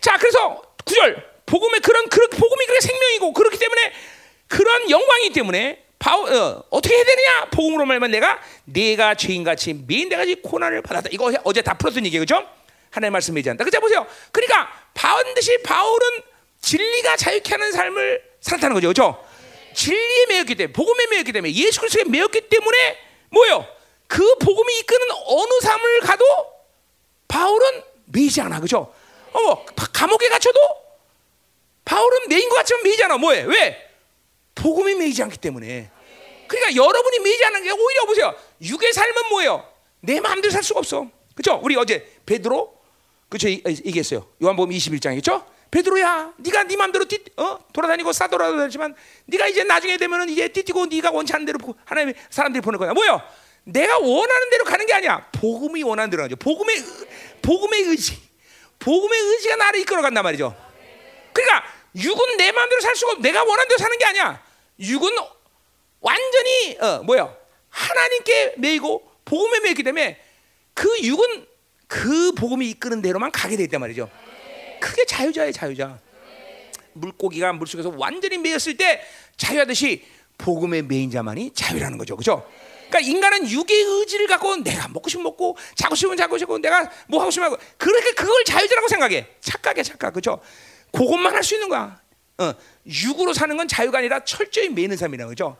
자, 그래서 구절 복음의 그런 그 복음이 그게 생명이고 그렇기 때문에 그런 영광이기 때문에 바울, 어, 어떻게 해야 되느냐? 복음으로 말하면 내가 내가 죄인같이 매인대같이 고난을 받았다. 이거 어제 다 풀었던 얘기예요. 그죠? 하나님의 말씀 매지 않다. 그자 보세요. 그러니까 반드시 바울은 진리가 자유케 하는 삶을 살았다는 거죠. 그죠? 진리에 매였기 때문에 복음에 매였기 때문에 예수 그리스도에 매였기 때문에 뭐요? 그 복음이 이끄는 어느 삶을 가도 바울은 매이지 않아. 그죠? 어, 감옥에 갇혀도 바울은 매인 것 같지만 매이지 않아. 뭐해? 왜? 복음이 매이지 않기 때문에. 그러니까 여러분이 매이지 않는 게 오히려 보세요. 육의 삶은 뭐예요? 내 마음대로 살 수가 없어. 그렇죠? 우리 어제 베드로 그렇죠? 얘기했어요. 요한복음 21장이죠? 베드로야, 네가 네 마음대로 뛰, 어? 돌아다니고 싸돌아다니지만 네가 이제 나중에 되면은 이제 뛰고 네가 원치 않는 대로 하나님의 사람들이 보낼 거야. 뭐요? 내가 원하는 대로 가는 게 아니야. 복음이 원하는 대로 가죠. 복음의 복음의 의지. 복음의 의지가 나를 이끌어 간단 말이죠. 그러니까 육은 내 마음대로 살 수가 없. 내가 원하는 대로 사는 게 아니야. 육은 완전히 어 뭐야 하나님께 매이고 복음에 매이기 때문에 그 육은 그 복음이 이끄는 대로만 가게 돼 있단 말이죠. 그게 자유자의 자유자. 물고기가 물속에서 완전히 매였을 때 자유하듯이 복음의 매인 자만이 자유라는 거죠. 그죠? 그러니까 인간은 육의 의지를 갖고 내가 먹고 싶으면 먹고 자고 싶으면 자고 싶고 내가 뭐 하고 싶으면 하고 그렇게 그걸 자유자라고 생각해. 착각해 착각. 그죠? 그것만 할 수 있는 거야. 어, 육으로 사는 건 자유가 아니라 철저히 매는 삶이라는 거죠.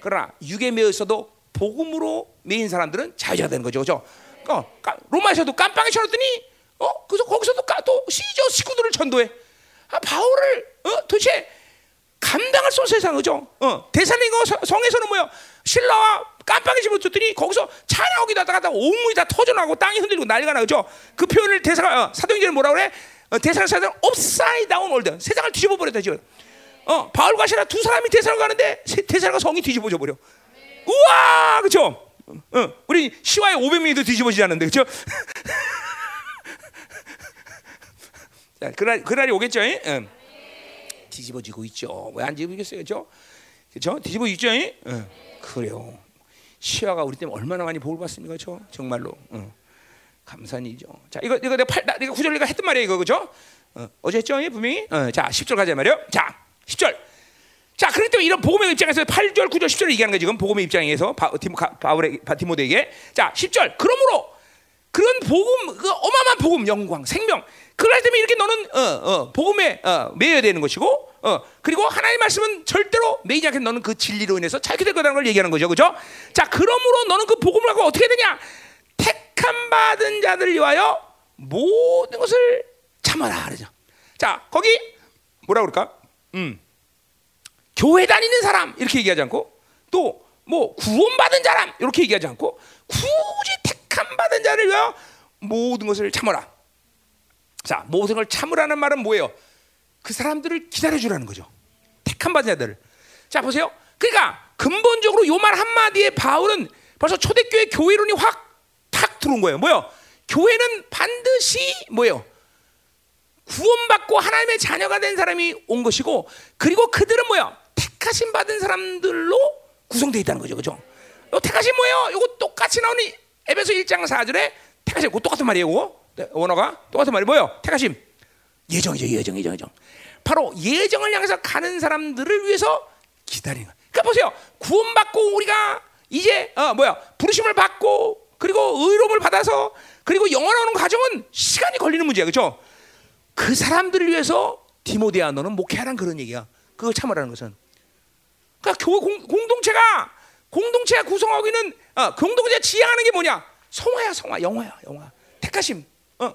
그러나 육에 매여 있어도 복음으로 매인 사람들은 자유자가 되는 거죠. 그죠? 어, 로마에서도 깜빵에 쳐놨더니 어, 그래서 거기서도 또 시저 식구들을 전도해. 아, 바울을 어, 도대체 감당할 수 없는 세상 그죠? 어, 대살리고 성에서는 뭐야? 신라와 깜빡이 집어줬더니 거기서 찬양하기도 하다가 온문이 다 터져나고 땅이 흔들리고 난리가 나 그죠? 그 표현을 대사가 어, 사도행전에 뭐라 그래? 어, 대사가 사도 업사이드 다운 월드 세상을 뒤집어 버렸다 지금. 어, 바울과 신라 두 사람이 대사를 가는데 대사가 성이 뒤집어져 버려. 우와, 그죠? 어, 우리 시와의 500명도 뒤집어지지 않는데 그죠? *laughs* 자, 그날 그날이 오겠죠? 응. 뒤집어지고 있죠. 왜 안 뒤집어지겠어요, 그죠? 그죠? 뒤집어 있죠? 응. 그래요. 시와가 우리 때문에 얼마나 많이 복을 받습니까, 그죠? 정말로. 응. 감사이죠. 자, 이거 이거 내가 팔, 내가 구절 내가 했던 말이에요, 이거 그죠? 어, 어제 했죠, 분명히. 어, 자, 10절 가자 말이요. 자, 10절. 자, 그렇기 때문에 이런 복음의 입장에서 8절, 9절, 10절을 얘기하는 거야 지금 복음의 입장에서 바, 디모, 바울의 바티모데에게. 자, 10절. 그러므로 그런 복음, 그 어마어마한 복음, 영광, 생명. 그럴 때문에 이렇게 너는 어, 어, 복음에 어, 매여야 되는 것이고, 어, 그리고 하나님 말씀은 절대로 매이지 않게 너는 그 진리로 인해서 자유게 될 거라는 걸 얘기하는 거죠, 그죠? 자, 그러므로 너는 그 복음을 갖고 어떻게 되냐? 택함 받은 자들을 위하여 모든 것을 참아라 그러죠. 자, 거기 뭐라 그럴까? 음. 교회 다니는 사람 이렇게 얘기하지 않고 또 뭐 구원받은 사람 이렇게 얘기하지 않고 굳이 택함 받은 자를 위하여 모든 것을 참아라. 자, 모든 걸 참으라는 말은 뭐예요? 그 사람들을 기다려주라는 거죠. 택한 받은 자들. 자, 보세요. 그러니까 근본적으로 요 말 한마디에 바울은 벌써 초대교회 교회론이 확 탁 들어온 거예요. 뭐요? 교회는 반드시 뭐예요? 구원받고 하나님의 자녀가 된 사람이 온 것이고 그리고 그들은 뭐야? 택하심 받은 사람들로 구성되어 있다는 거죠. 그죠? 택하심 뭐예요? 이거 똑같이 나오는 에베소 1장 4절에 택하심 그 똑같은 말이에요. 그거. 네, 원어가 똑같은 말이 뭐예요? 택하심 예정이죠. 예정, 예정, 예정. 바로 예정을 향해서 가는 사람들을 위해서 기다리는 거예요. 그러니까 보세요. 구원받고 우리가 이제 어, 뭐야 부르심을 받고 그리고 의로움을 받아서 그리고 영원하는 과정은 시간이 걸리는 문제야, 그렇죠? 그 사람들을 위해서 디모데야 너는 목회하라는 그런 얘기야. 그걸 참으라는 것은. 그러니까 교회 공, 공동체가 공동체가 구성하고 있는 어, 공동체 지향하는 게 뭐냐? 성화야, 성화, 영화야, 영화. 택하심. 어.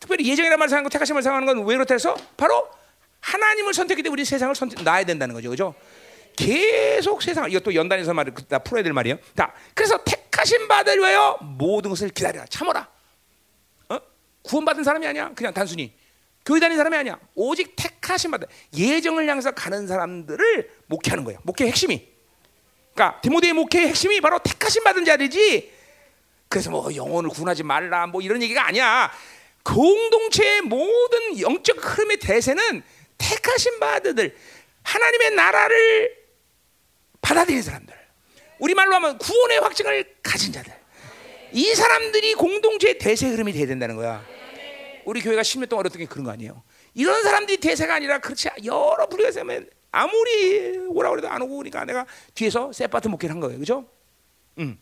특별히 예정이라는 말을 사용하고 택하심을 사용하는 건 왜 그렇다 해서 바로 하나님을 선택했기 때문에 우리 세상을 선택 놔야 된다는 거죠. 그죠? 계속 세상 이것도 연단에서 말을 다 풀어야 될 말이에요. 자, 그래서 택하심 받을 위하여 모든 것을 기다려라. 참어라. 어? 구원받은 사람이 아니야. 그냥 단순히 교회 다니는 사람이 아니야. 오직 택하심 받은 예정을 향해서 가는 사람들을 목회하는 거예요. 목회 핵심이. 그러니까 디모데의 목회의 핵심이 바로 택하심 받은 자들이지. 그래서 뭐 영혼을 구원하지 말라 뭐 이런 얘기가 아니야. 공동체의 모든 영적 흐름의 대세는 택하신 바들들 하나님의 나라를 받아들인 사람들 우리 말로 하면 구원의 확증을 가진 자들 이 사람들이 공동체의 대세 흐름이 돼야 된다는 거야 우리 교회가 10년 동안 어떻게 그런 거 아니에요 이런 사람들이 대세가 아니라 그렇지 여러 부류가 있으면 아무리 오라고 해도 안 오고 그러니까 내가 뒤에서 세파트 목회를 한 거예요 그죠? 음.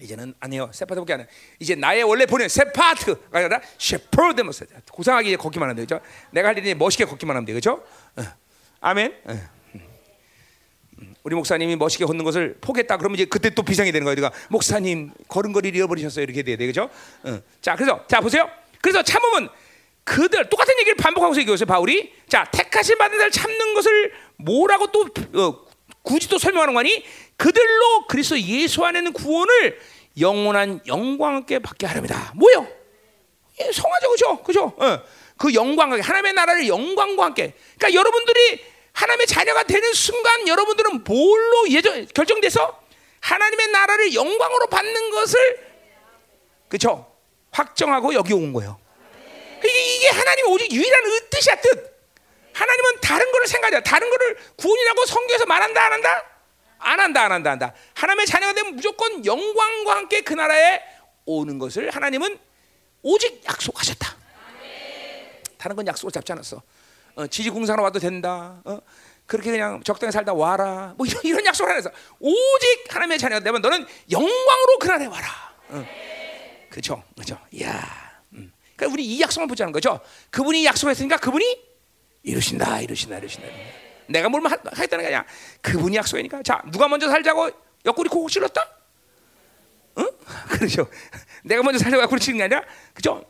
이제는 아니요 세파트 목회 안 해. 이제 나의 원래 본인 세파트가 아니라 셰퍼드면서 고상하게 이제 걷기만 하면 되죠. 내가 할 일이 멋있게 걷기만 하면 되죠. 어. 아멘. 어. 음. 우리 목사님이 멋있게 걷는 것을 포기했다 그러면 이제 그때 또 비상이 되는 거예요. 그러니까 목사님 걸음걸이를 잃어버리셨어요. 이렇게 돼야 되죠. 어. 자, 그래서 자 보세요. 그래서 참으면 그들 똑같은 얘기를 반복하고 있어요. 바울이 자 택하신 받은 자를 참는 것을 뭐라고 또 어, 굳이 또 설명하는 거니? 그들로 그리스도 예수 안에 는 구원을 영원한 영광 함께 받게 하렵니다. 뭐요? 예, 성화죠, 그죠? 그죠? 어. 그 영광, 하나님의 나라를 영광과 함께. 그러니까 여러분들이 하나님의 자녀가 되는 순간 여러분들은 뭘로 예정 결정돼서 하나님의 나라를 영광으로 받는 것을 그죠? 확정하고 여기 온 거예요. 이게, 이게 하나님 오직 유일한 뜻이야 뜻. 하나님은 다른 거를 생각하지 다른 거를 구원이라고 성경에서 말한다 안 한다? 안 한다 안 한다 한다. 하나님의 자녀가 되면 무조건 영광과 함께 그 나라에 오는 것을 하나님은 오직 약속하셨다. 다른 건 약속을 잡지 않았어. 어, 지지공사로 와도 된다. 어? 그렇게 그냥 적당히 살다 와라. 뭐 이런, 이런 약속을 안 해서 오직 하나님의 자녀가 되면 너는 영광으로 그 나라에 와라. 어. 그렇죠, 그렇죠. 야, 음. 그러니까 우리 이 약속만 보자는 거죠. 그분이 약속했으니까 그분이 이루신다, 이루신다, 이루신다. 내가 뭘 하겠다는 게 아니야. 그분이 약속이니까. 자, 누가 먼저 살자고 옆구리 콕 찔렀다? 응? *laughs* 그렇죠. 내가 먼저 살자고 옆구리 찔는 게 아니라, 그죠?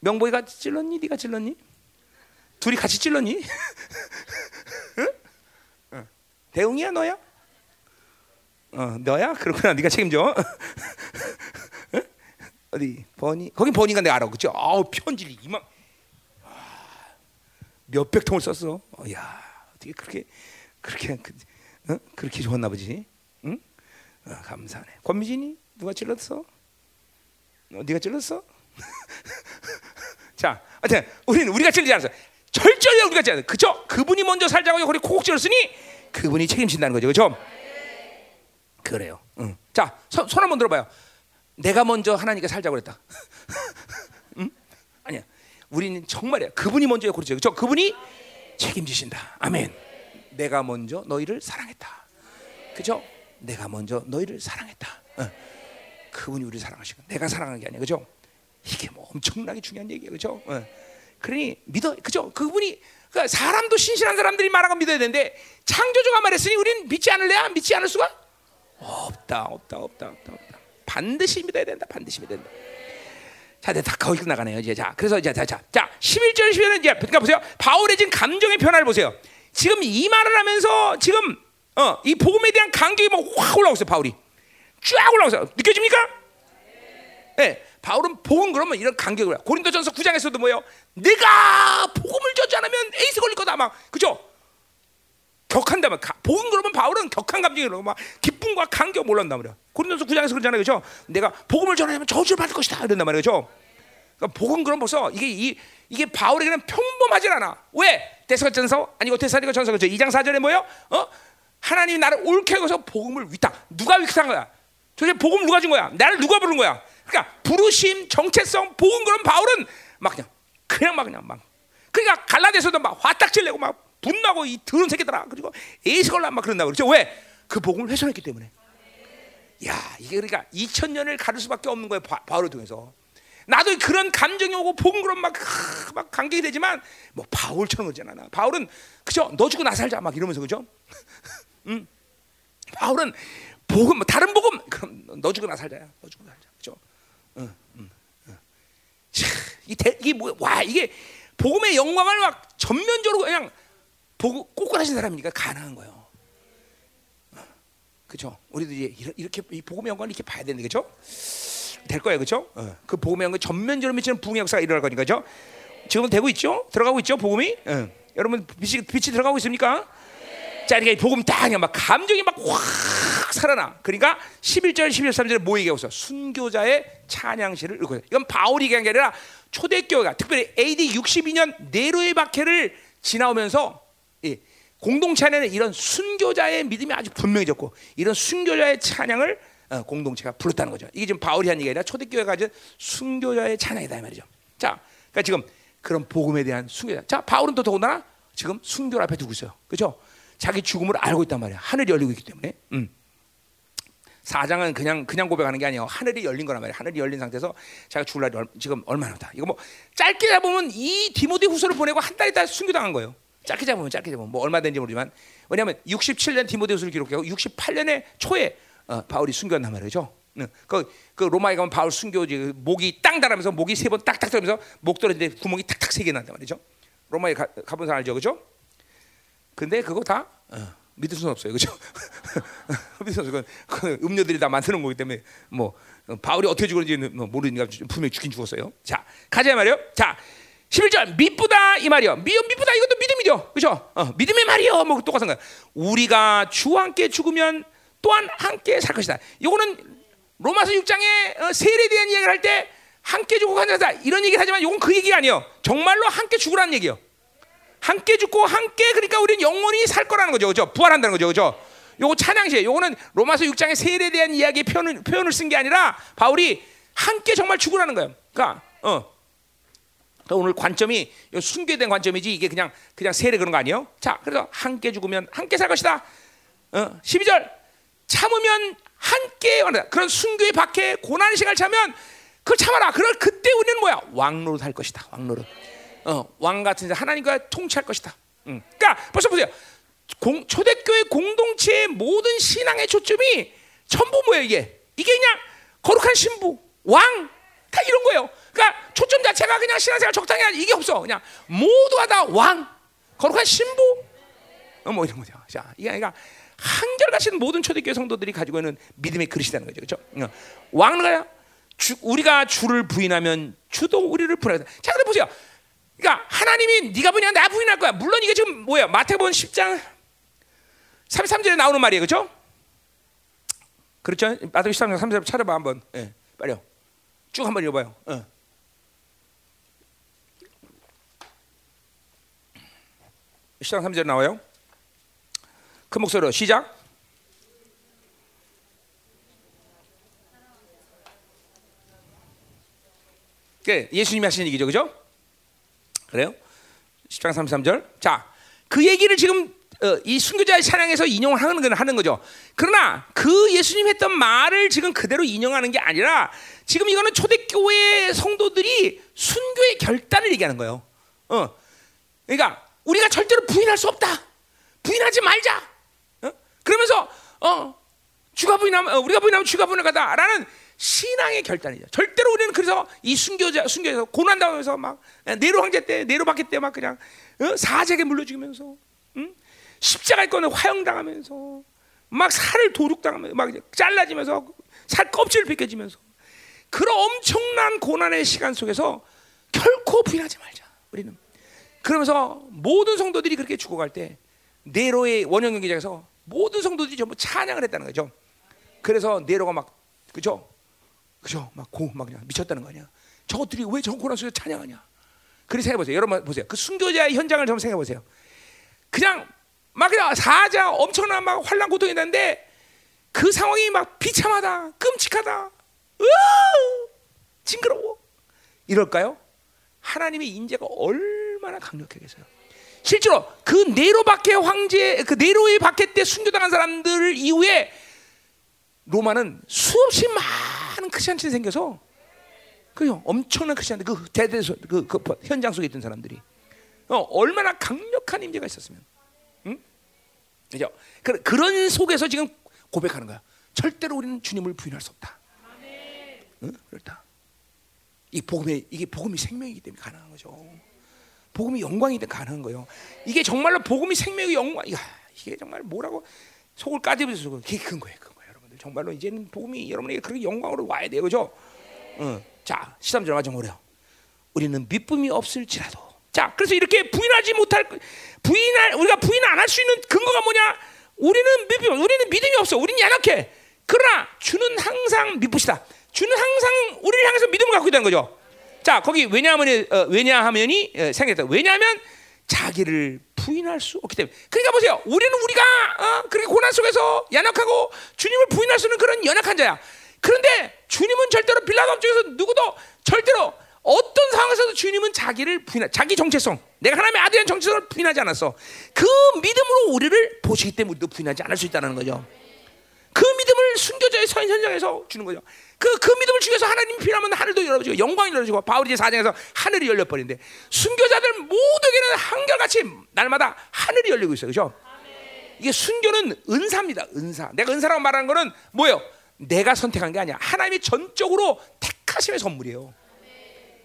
명복이가 찔렀니? 네가 찔렀니? 둘이 같이 찔렀니? *laughs* 응? 대웅이야 너야? 어 너야? 그렇구나 네가 책임져. *laughs* 어디 버니? 거기 버니가 내가 알아 그죠? 아우 편지를 이만 몇백 통을 썼어. 어, 야 어떻게 그렇게 그렇게 그, 어? 그렇게 좋았나 보지? 응? 어, 감사하네. 권미진이 누가 찔렀어? 어, 네가 찔렀어? *laughs* 자, 하여튼 우리는 우리가 찔리지 않았어. 철저히 우리가 찔렸어. 그죠? 그분이 먼저 살자고 거기 콕 찔렀으니 그분이 책임진다는 거죠. 그죠? 그래요. 응. 자, 손, 손 한번 들어봐요. 내가 먼저 하나님께 살자고 그랬다. *laughs* 우리는 정말이야. 그분이 먼저야 그렇죠. 그렇죠? 그분이 책임지신다. 아멘. 내가 먼저 너희를 사랑했다. 그죠? 내가 먼저 너희를 사랑했다. 어. 그분이 우리를 사랑하시고 내가 사랑하는 게 아니야. 그죠? 이게 뭐 엄청나게 중요한 얘기예요. 그죠? 어. 그러니 믿어. 그죠? 그분이 그러니까 사람도 신실한 사람들이 거 믿어야 되는데 창조주가 말했으니 우리는 믿지 않을래야? 믿지 않을 수가 없다. 없다. 없다. 없다. 없다. 반드시 믿어야 된다. 반드시 믿어야 된다. 자, 다 거기 나가네요. 이제 자, 그래서 이제 자, 자, 자, 11절 12절은 이제 그러니까 보세요. 바울의 지금 감정의 변화를 보세요. 지금 이 말을 하면서 지금 어, 이 복음에 대한 간격이 막확 올라오고 있어요. 바울이 쫙 올라오고 있어요. 느껴집니까? 네. 바울은 복음 그러면 이런 간격을 고린도전서 9장에서도 뭐예요? 내가 복음을 젖지 않으면 에이스 걸릴 거다 막 그죠? 격한다 막 복음 그러면 바울은 격한 감정이 그러고 막 기쁨과 감격 몰란단 말이야. 고린도서 9장에서 그러잖아요, 그죠? 내가 복음을 전하면 저주를 받을 것이다 이런단 말이죠. 그러니까 복음 그럼 벌써 이게 이, 이게 바울에게는 평범하진 않아. 왜? 데살전서 아니고 데살리가 전서 그죠? 2장 4절에 뭐요? 어? 하나님이 나를 옳게 해서 복음을 위탁. 누가 위탁한 거야? 도대체 복음 누가 준 거야? 나를 누가 부른 거야? 그러니까 부르심, 정체성, 복음 그런 바울은 막 그냥 그냥 막 그냥 막 그러니까 갈라디아서도 막 화딱질 내고 막 분나고 이 더러운 새끼들아 그리고 에이스 걸라 막 그런다 그렇죠? 왜? 그 복음을 훼손했기 때문에. 야 이게 그러니까 2천 년을 가를 수밖에 없는 거예요 바, 바울을 통해서. 나도 그런 감정이 오고 복음 그런 막 막 감격이 되지만 뭐 바울처럼 그러지 않아. 바울은 그죠? 너 죽고 나 살자 막 이러면서 그죠? *laughs* 응? 바울은 복음 뭐 다른 복음 그럼 너 죽고 나 살자야. 너 죽고 나 살자. 그죠? 응, 응, 응. 이 대, 이게 뭐와 이게 복음의 영광을 막 전면적으로 그냥 보고 꼿꼿하신 사람이니까 가능한 거예요. 그렇죠? 우리도 이제 이렇게 이 복음의 영광을 이렇게 봐야 되는 거죠? 될 거예요, 그렇죠? 어. 그 복음의 영광 전면적으로 미치는 부흥 역사가 일어날 거니까, 죠 지금 되고 있죠? 들어가고 있죠, 복음이? 어. 여러분 빛이, 빛이 들어가고 있습니까? 자, 이렇게 복음 딱 그냥 막 감정이 막 확 살아나. 그러니까 11절, 11절, 3절에 뭐 얘기하고 순교자의 찬양시를 읽고. 이건 바울이 얘기한 게 아니라 초대교회가 특별히 AD 62년 네로의 박해를 지나오면서 예, 공동체 안에는 이런 순교자의 믿음이 아주 분명해졌고 이런 순교자의 찬양을 어, 공동체가 불렀다는 거죠. 이게 지금 바울이 한 얘기가 아니라 초대교회가 가진 순교자의 찬양이다 이 말이죠. 자, 그러니까 지금 그런 복음에 대한 순교자. 자, 바울은 또 더군다나 지금 순교 앞에 두고 있어요. 그렇죠? 자기 죽음을 알고 있단 말이야. 하늘이 열리고 있기 때문에. 음. 사장은 그냥 그냥 고백하는 게 아니에요. 하늘이 열린 거란 말이에요. 하늘이 열린 상태에서 자기가 죽을 날이 지금 얼마나 다. 이거 뭐 짧게 잡으면 이 디모데 후서를 보내고 한 달 있다 순교당한 거예요. 짧게 잡으면 짧게 잡으면 뭐 얼마 된지 모르지만 왜냐하면 67년 디모데후서를 기록하고 68년에 초에 어, 바울이 순교한단 말이죠. 그, 그 로마에 가면 바울 순교지 목이 땅 달하면서 목이 세 번 딱딱 떨면서 목 떨어지는데 구멍이 탁탁 세개 난단 말이죠. 로마에 가, 가본 사람 알죠, 그죠? 근데 그거 다 어, 믿을 수는 없어요, 그죠? *laughs* 믿을 수 없어요. 그 음료들이 다 만드는 거기 때문에 뭐 바울이 어떻게 죽었는지 뭐 모르니까 분명히 죽긴 죽었어요. 자, 가자 말이요. 자, 11절 미쁘다 이 말이요. 미요 미쁘다 이것도 믿음이죠. 그죠? 어, 믿음의 말이요. 뭐 똑같은 거야. 우리가 주와 함께 죽으면 또한 함께 살 것이다. 이거는 로마서 6장에 어, 세례에 대한 이야기를 할 때 함께 죽고 간다 이런 얘기를 하지만 이건 그 얘기가 아니에요. 정말로 함께 죽으라는 얘기예요. 함께 죽고 함께 그러니까 우리는 영원히 살 거라는 거죠. 그죠? 부활한다는 거죠. 그죠? 요거 찬양시에 요거는 로마서 6장의 세례에 대한 이야기의 표현을, 표현을 쓴 게 아니라 바울이 함께 정말 죽으라는 거예요. 그러니까 어. 오늘 관점이 대한 관점이지 이게 그냥 그냥 세례 그런 거 아니에요? 자, 그래서 함께 죽으면 함께 살 것이다. 어, 12절 참으면 함께 그런 순교의 박해 고난의 시간을 참으면 그걸 참아라. 그럴 그때 우리는 뭐야? 왕노릇 할 것이다. 왕노릇. 어, 왕 같은 하나님과 통치할 것이다. 음. 그러니까 벌써 보세요. 공, 초대교회 공동체의 모든 신앙의 초점이 전부 뭐예요 이게? 이게 그냥 거룩한 신부, 왕, 다 이런 거예요. 그러니까 초점 자체가 그냥 신앙생활 적당히 하지 이게 없어. 그냥 모두가 다 왕, 거룩한 신부, 어, 뭐 이런 거죠. 자, 이게 그러니까 한결같이 모든 초대교회 성도들이 가지고 있는 믿음의 그릇이라는 거죠. 그렇죠? 어. 왕은 주, 우리가 주를 부인하면 주도 우리를 부인한다. 자, 근데 보세요. 그러니까 하나님이 네가 부인하면 나 부인할 거야. 물론 이게 지금 뭐야? 마태복음 10장 33절에 나오는 말이에요. 그렇죠? 그렇죠? 마태복음 13장 3절 찾아봐 한번. 예. 빨리요. 쭉 한번 읽어 봐요. 어. 시장 3절 나와요. 큰 목소리로 시작. 그 예수님이 하신 얘기죠, 그죠? 그래요? 10장 33절. 자, 그 얘기를 지금 어, 이 순교자의 찬양에서 인용을 하는 하는 거죠. 그러나 그 예수님 했던 말을 지금 그대로 인용하는 게 아니라 지금 이거는 초대교회 성도들이 순교의 결단을 얘기하는 거예요. 어, 그러니까 우리가 절대로 부인할 수 없다. 부인하지 말자. 어? 그러면서 어, 주가 부인하면 어, 우리가 부인하면 주가 부인하다라는 신앙의 결단이죠. 절대로 우리는 그래서 이 순교자 순교에서 고난 당하면서 막 네로 황제 때 네로 박해 때 막 그냥 어? 사제에게 물려 죽이면서 응? 십자가에 꺼내 화형 당하면서 막 살을 도둑 당하면서 막 잘라지면서 살 껍질을 벗겨지면서 그런 엄청난 고난의 시간 속에서 결코 부인하지 말자. 우리는 그러면서 모든 성도들이 그렇게 죽어갈 때 네로의 원형 경기장에서 모든 성도들이 전부 찬양을 했다는 거죠. 그래서 네로가 막 그죠? 그죠? 막 고, 막 그냥 미쳤다는 거 아니야. 저것들이 왜저 고난 속에서 찬양하냐? 그리 생각해 보세요. 여러분 보세요. 그 순교자의 현장을 좀 생각해 보세요. 그냥 막 그냥 사자 엄청난 막 환란 고통이 있는데 그 상황이 막 비참하다, 끔찍하다, 으 징그러워. 이럴까요? 하나님의 인재가 얼 마나 강력하겠어요. 실제로 그 네로 박해 황제, 그 네로의 박해 때 순교당한 사람들 이후에 로마는 수없이 많은 크리스천들이 생겨서 그요 엄청난 크리스천들 그 대대 그, 그 현장 속에 있던 사람들이 어, 얼마나 강력한 임재가 있었으면, 응? 그죠? 그, 그런 속에서 지금 고백하는 거야. 절대로 우리는 주님을 부인할 수 없다. 응? 그렇다. 이 복음이 이게 복음이 생명이기 때문에 가능한 거죠. 복음이 때문에 가능한 거예요. 이게 정말로 복음이 생명의 영광. 야, 이게 정말 뭐라고 속을 까지면서 그게 큰 거예요. 큰 거예요, 여러분들. 정말로 이제는 복음이 여러분에게 그렇게 영광으로 와야 돼요, 그죠? 응. 자, 13절 마지막으로요. 우리는 믿음이 없을지라도 자, 그래서 이렇게 부인하지 못할 부인할 우리가 부인 안 할 수 있는 근거가 뭐냐? 우리는 믿음, 우리는 믿음이 없어. 우리는 연약해. 그러나 주는 항상 믿으시다. 주는 항상 우리를 향해서 믿음을 갖고 있다는 거죠. 자, 거기 왜냐하면 어, 왜냐하면이 어, 생겼다. 왜냐하면 자기를 부인할 수 없기 때문에. 그러니까 보세요. 우리는 우리가 어, 그렇게 고난 속에서 연약하고 주님을 부인할 수 있는 그런 연약한 자야. 그런데 주님은 절대로 빌라도 쪽에서 누구도 절대로 어떤 상황에서도 주님은 자기를 부인하, 자기 정체성, 내가 하나님의 아들의 정체성을 부인하지 않았어. 그 믿음으로 우리를 보시기 때문에 우리도 부인하지 않을 수 있다는 거죠. 그 믿음을 순교자의 선 현장에서 주는 거죠. 그, 그 믿음을 주기 위해서 하나님이 필요하면 하늘도 열어주고 영광이 열어주고 바울이 제 4장에서 하늘이 열려버린데 순교자들 모두에게는 한결같이 날마다 하늘이 열리고 있어요. 그죠? 이게 순교는 은사입니다. 은사. 내가 은사라고 말하는 거는 뭐예요? 내가 선택한 게 아니야. 하나님이 전적으로 택하심의 선물이에요.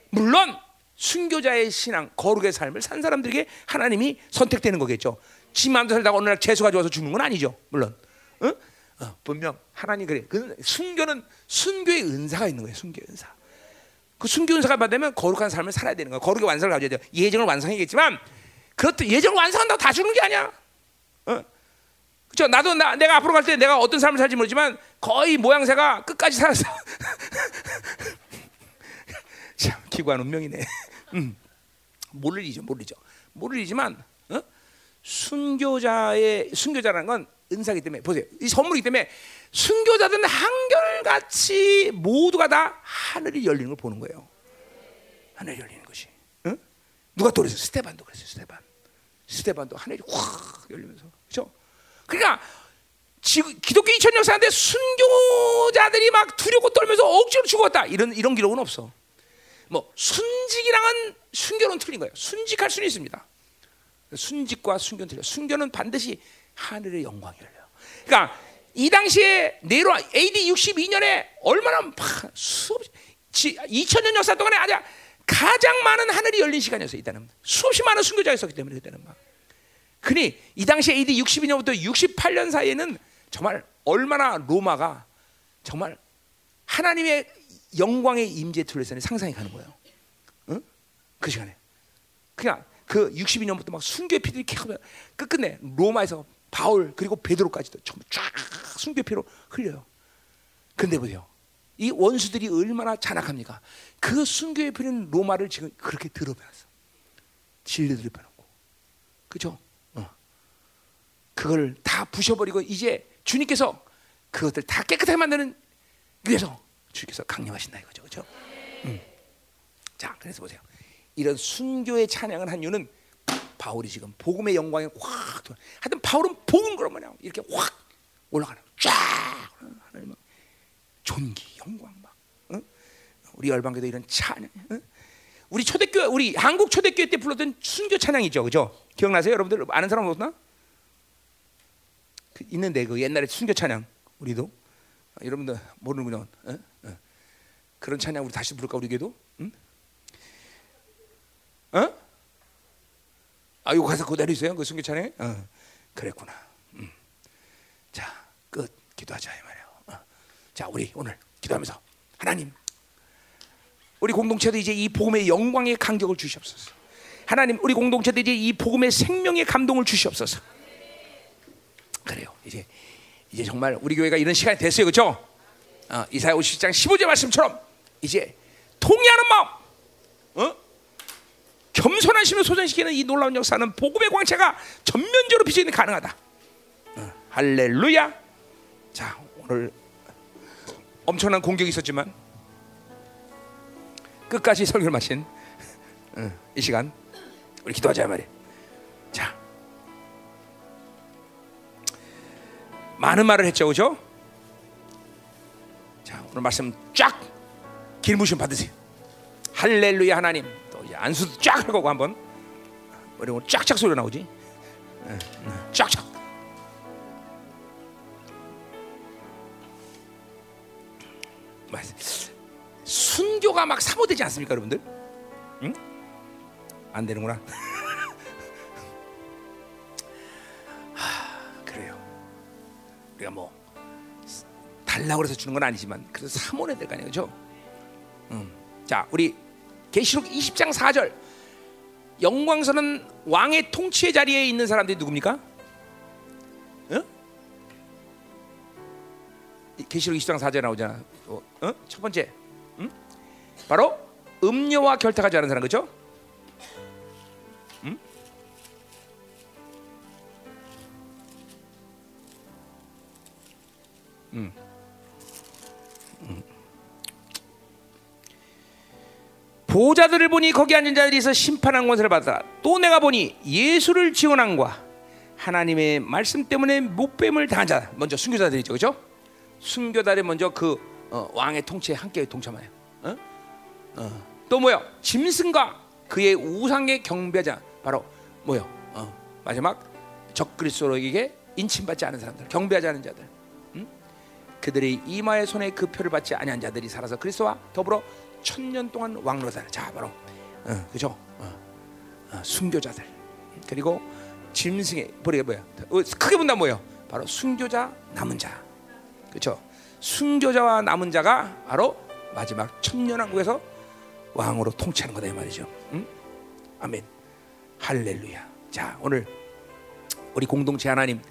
물론 순교자의 신앙, 거룩의 삶을 산 사람들에게 하나님이 선택되는 거겠죠. 지 마음대로 살다가 어느 날 재수가 좋아서 죽는 건 아니죠. 물론. 어? 어, 분명 하나님 그래. 그 순교는 순교의 은사가 있는 거예요. 순교의 은사. 그 순교 은사가 받으면 거룩한 삶을 살아야 되는 거예요. 거룩의 완성을 가져야 돼요. 예정을 완성하겠지만 그렇듯 예정을 완성한다고 다 죽는 게 아니야. 어? 그렇죠. 나도 나, 내가 앞으로 갈 때 내가 어떤 삶을 살지 모르지만 거의 모양새가 끝까지 살았어. *laughs* 기구한 운명이네. 음. 모르리죠, 모르죠. 모르리지만 어? 순교자의 순교자라는 건 은사기 때문에 보세요. 이 선물이기 때문에 순교자들은 한결같이 모두가 다 하늘이 열리는 걸 보는 거예요. 하늘이 열리는 것이. 응? 누가 또 그랬어요? 스테반도 그랬어요. 스테반. 스테반도 하늘이 확 열리면서 그렇죠? 그러니까 지금 기독교 2000년 역사인데 순교자들이 막 두렵고 떨면서 억지로 죽었다 이런 이런 기록은 없어. 뭐 순직이랑은 순교는 틀린 거예요. 순직할 수는 있습니다. 순직과 순교는 틀려. 순교는 반드시 하늘의 영광이 열려. 그러니까 이 당시에 네로 AD 62년에 얼마나 막 수없 2000년 역사 동안에 아주 가장 많은 하늘이 열린 시간이었어요. 이때는 수없이 많은 순교자가 있었기 때문에 그때는 막. 그니 이 당시 AD 62년부터 68년 사이에는 정말 얼마나 로마가 정말 하나님의 영광의 임재 둘레선에 상상이 가는 거예요. 응? 그 시간에. 그냥 그 62년부터 막 순교의 피들이 계속 끝끝내 로마에서 바울 그리고 베드로까지도 전부 쫙 순교의 피로 흘려요. 근데 보세요. 이 원수들이 얼마나 잔악합니까? 그 순교의 피는 로마를 지금 그렇게 드러내놨어. 진리 드러내놓고. 그죠? 어. 그걸 다 부셔버리고 이제 주님께서 그것들 다 깨끗하게 만드는 위해서 주께서 강림하신다 이거죠, 그렇죠? 음. 자, 그래서 보세요. 이런 순교의 찬양을 한 이유는 바울이 지금 복음의 영광에 확 하여튼 바울은 복음 그런 뭐냐 이렇게 확 올라가는 쫙 하나님 존귀 영광 막. 응? 우리 열방교도 이런 찬양 응? 우리 초대교 우리 한국 초대교회 때 불렀던 순교 찬양이죠. 그죠? 기억나세요? 여러분들 아는 사람 없나? 그 있는데 그 옛날에 순교 찬양 우리도. 여러분들 모르는군요. 응? 그런 찬양 우리 다시 부를까 우리 교도? 응? 어? 아, 이거 가서 그대로 있어요? 그 순교 찬양? 어, 그랬구나. 음. 자, 끝. 기도하자 이 말이에요. 어. 자, 우리 오늘 기도하면서 하나님, 우리 공동체도 이제 이 복음의 영광의 간격을 주시옵소서. 하나님, 우리 공동체도 이제 이 복음의 생명의 감동을 주시옵소서. 그래요. 이제 이제 정말 우리 교회가 이런 시간이 됐어요, 그렇죠? 어, 이사야 50장 15절 말씀처럼 이제 통의하는 마음, 어? 겸손하심을 소전시키는 이 놀라운 역사는 복음의 광채가 전면적으로 비춰있는 가능하다. 어, 할렐루야. 자 오늘 엄청난 공격이 있었지만 끝까지 설교를 마신 어, 이 시간 우리 기도하자 말이야. 자 많은 말을 했죠, 그죠? 자 오늘 말씀 쫙 길무심 받으세요. 할렐루야 하나님. 안수도 쫙 하고 한번 그리고 쫙쫙 소리 나오지 쫙쫙 순교가 막 사모되지 않습니까 여러분들? 응? 안 되는구나 *laughs* 하, 그래요 우리가 뭐 달라고 해서 주는 건 아니지만 그래서 사모해야 될 거 아니에요 그죠? 음. 자 우리 계시록 20장 4절 영광선은 왕의 통치의 자리에 있는 사람들이 누굽니까? 어? 계시록 20장 4절 나오잖아. 어? 어? 첫 번째, 응? 바로 음료와 결탁하지 않은 사람 그렇죠? 응? 응. 보자들을 보니 거기 앉은 자들이서 심판한 권세를 받아 또 내가 보니 예수를 지원한과 하나님의 말씀 때문에 목뱀을 당한 자 먼저 순교자들이죠 그렇죠? 순교자들이 먼저 그 어, 왕의 통치에 함께 동참해요 어? 어. 또 뭐요? 짐승과 그의 우상의 경배자 바로 뭐요? 어, 마지막 적그리스도에게 인침받지 않은 사람들 경배하지 않은 자들 응? 그들의 이마의 손에 그 표를 받지 아니한 자들이 살아서 그리스도와 더불어 천년 동안 왕로다. 자 바로 어, 그죠? 어, 어, 순교자들 그리고 짐승의 버리가 뭐야? 어, 크게 본다 뭐요? 바로 순교자 남은 자, 그렇죠? 순교자와 남은 자가 바로 마지막 천년왕국에서 왕으로 통치하는 거다 이 말이죠. 응? 아멘. 할렐루야. 자 오늘 우리 공동체 하나님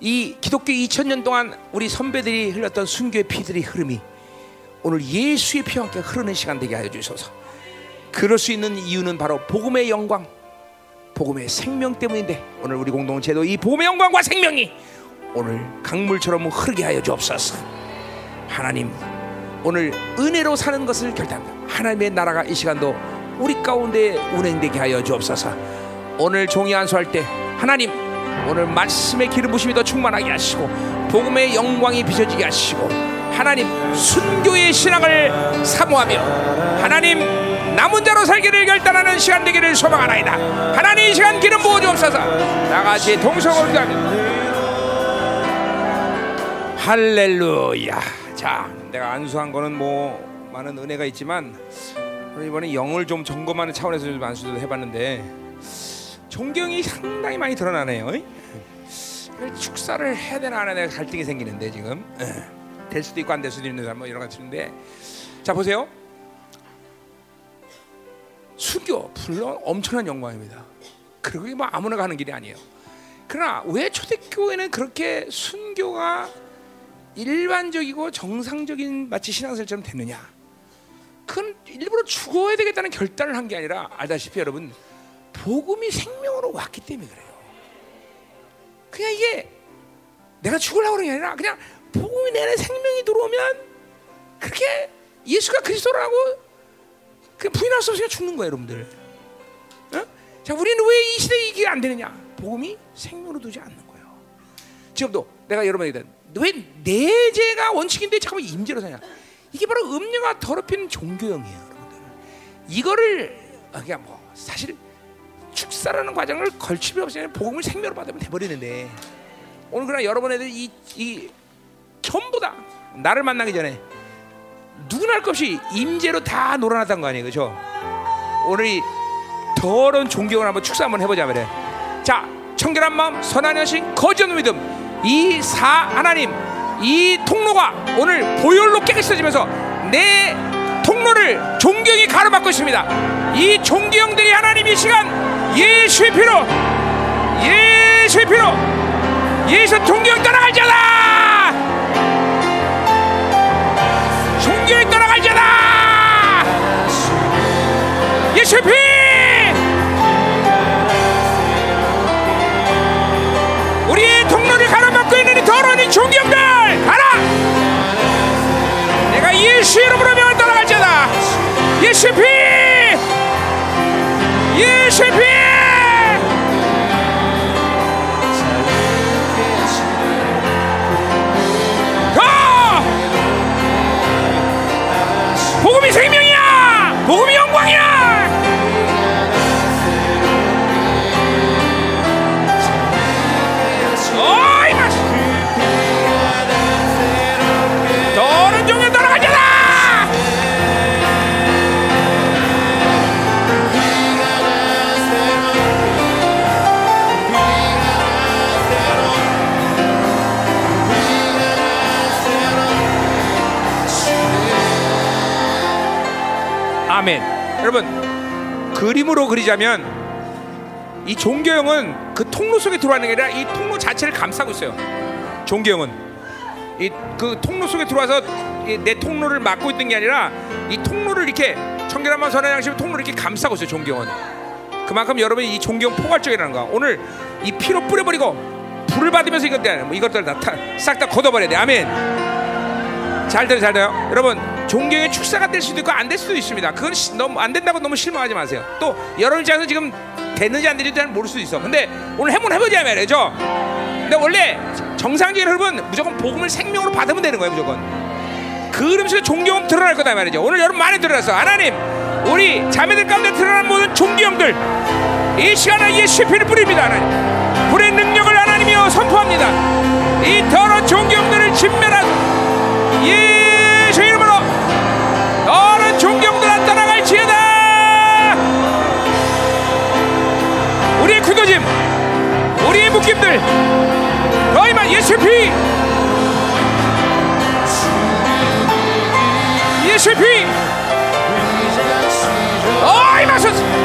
이 기독교 2000년 동안 우리 선배들이 흘렸던 순교의 피들의 흐름이 오늘 예수의 피와 함께 흐르는 시간 되게 하여 주소서. 그럴 수 있는 이유는 바로 복음의 영광, 복음의 생명 때문인데 오늘 우리 공동체도 이 복음의 영광과 생명이 오늘 강물처럼 흐르게 하여 주옵소서. 하나님 오늘 은혜로 사는 것을 결단합니다. 하나님의 나라가 이 시간도 우리 가운데 운행되게 하여 주옵소서. 오늘 종이 안수할 때 하나님 오늘 말씀의 기름 부심이 더 충만하게 하시고 복음의 영광이 비춰지게 하시고 하나님 순교의 신앙을 사모하며 하나님 남은 자로 살기를 결단하는 시간 되기를 소망하나이다. 하나님 이 시간 기름 부어 주옵소서. 나같이 동성을 기도합니다. 할렐루야. 자, 내가 안수한 거는 뭐 많은 은혜가 있지만 이번에 영을 좀 점검하는 차원에서 좀 안수도 해봤는데 존경이 상당히 많이 드러나네요. 축사를 해야 되나 안 해야 되나 갈등이 생기는데 지금 될 수도 있고 안 될 수도 있는 뭐 여러 가지인데 자 보세요. 수교 물론 엄청난 영광입니다. 그리고 뭐 아무나 가는 길이 아니에요. 그러나 왜 초대교회는 그렇게 순교가 일반적이고 정상적인 마치 신앙생활처럼 됐느냐? 그건 일부러 죽어야 되겠다는 결단을 한 게 아니라 알다시피 여러분 복음이 생명으로 왔기 때문에 그래요. 그냥 이게 내가 죽으려고 그런 게 아니라 그냥 복음이 내 안에 생명이 들어오면 그렇게 예수가 그리스도라고 그 부인할 수 없으니까 죽는 거예요, 여러분들. 어? 자, 우리는 왜 이 시대에 이게 안 되느냐? 복음이 생명으로 두지 않는 거예요. 지금도 내가 여러분에게 왜 내재가 원칙인데 잠깐만 임재로 사냐? 이게 바로 음료가 더럽히는 종교형이에요, 여러분들. 이거를 아, 그냥 뭐 사실 축사라는 과정을 필요 없이 복음을 생명으로 받으면 돼버리는데 오늘 그러나 여러분들 이, 이 전부 다 나를 만나기 전에 누구나 할 것 없이 임재로 다 놀아놨던 거 아니에요, 그렇죠? 오늘 이 더러운 존경을 한번 축사 한번 해보자 말이야. 자, 청결한 마음, 선한 여신, 거짓 믿음. 이 사 하나님 이 통로가 오늘 보혈로 깨끗해지면서 내 통로를 존경이 가로막고 있습니다. 이 존경들이 하나님 이 시간 예수의 피로 예수의 피로 예수 존경 따라갈지어다 예수의 피! 존경들 가라! 내가 예수 이름으로 명을 따라갈지어다. 예수 피! 예수 피! 복음이 생명 아멘. 여러분 그림으로 그리자면 이 종교형은 그 통로 속에 들어가는 게 아니라 이 통로 자체를 감싸고 있어요. 종교형은 이 그 통로 속에 들어와서 내 통로를 막고 있던 게 아니라 이 통로를 이렇게 청결한만 선한 양심 통로를 이렇게 감싸고 있어요. 종교형은 그만큼 여러분이 이 종교형 포괄적이라는 거야. 오늘 이 피로 뿌려버리고 불을 받으면서 이것들 뭐 이것들 다 싹 다 걷어버려야 돼. 아멘. 잘 들어 잘 들어요. 여러분 존경의 축사가 될 수도 있고 안 될 수도 있습니다. 그건 너무 안 된다고 너무 실망하지 마세요. 또 여러분 입장에서 지금 됐는지 안 되는지 모를 수도 있어. 근데 오늘 해본 해보자 말이죠. 근데 원래 정상적인 흐름은 무조건 복음을 생명으로 받으면 되는 거예요, 무조건. 그 흐름 속에 존경은 드러날 거다 말이죠. 오늘 여러분 많이 드러났어. 하나님, 우리 자매들 가운데 드러난 모든 존경들 이 시간에 예수의 피를 뿌립니다. 하나님. 불의 능력을 하나님이여 선포합니다. 이더 우리의 묶임들 너희만 예수의 피! 예수의 피! 어이 마소서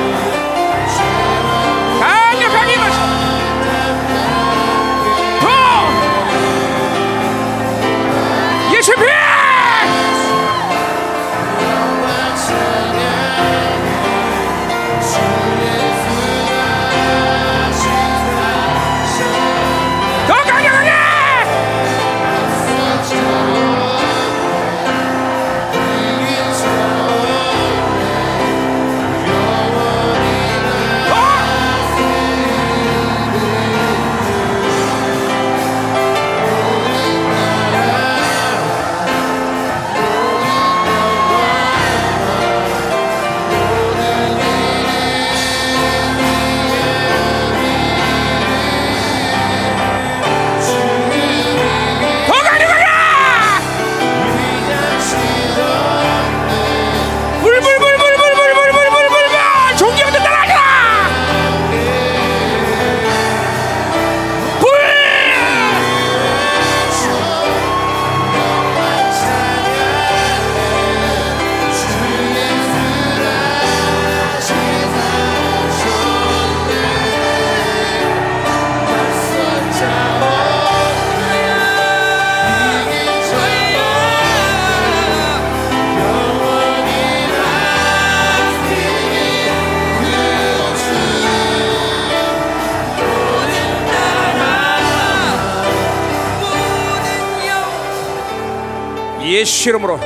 예수 이름으로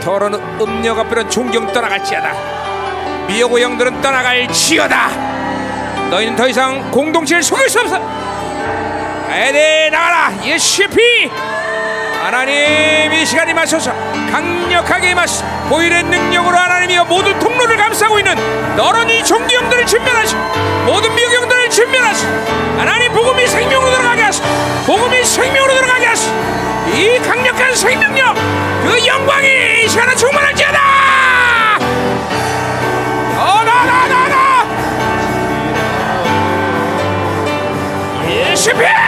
더러는 음녀가 뿌린 존경 떠나갈지어다. 미혹의 영들은 떠나갈지어다. 너희는 더 이상 공동체를 속일 수 없어. 에데 나가라. 예수의 피. 하나님 이 시간이 마셔서. 강력하게 마셔 보일의 능력으로 하나님이여 모든 통로를 감싸고 있는 너런 이 종교형들을 진멸하시 모든 미혹형들을 진멸하시 하나님 복음이 생명으로 들어가게 하시 복음이 생명으로 들어가게 하시 이 강력한 생명력 그 영광이 이 시간에 충만할지어다! 어나나나나! 예수피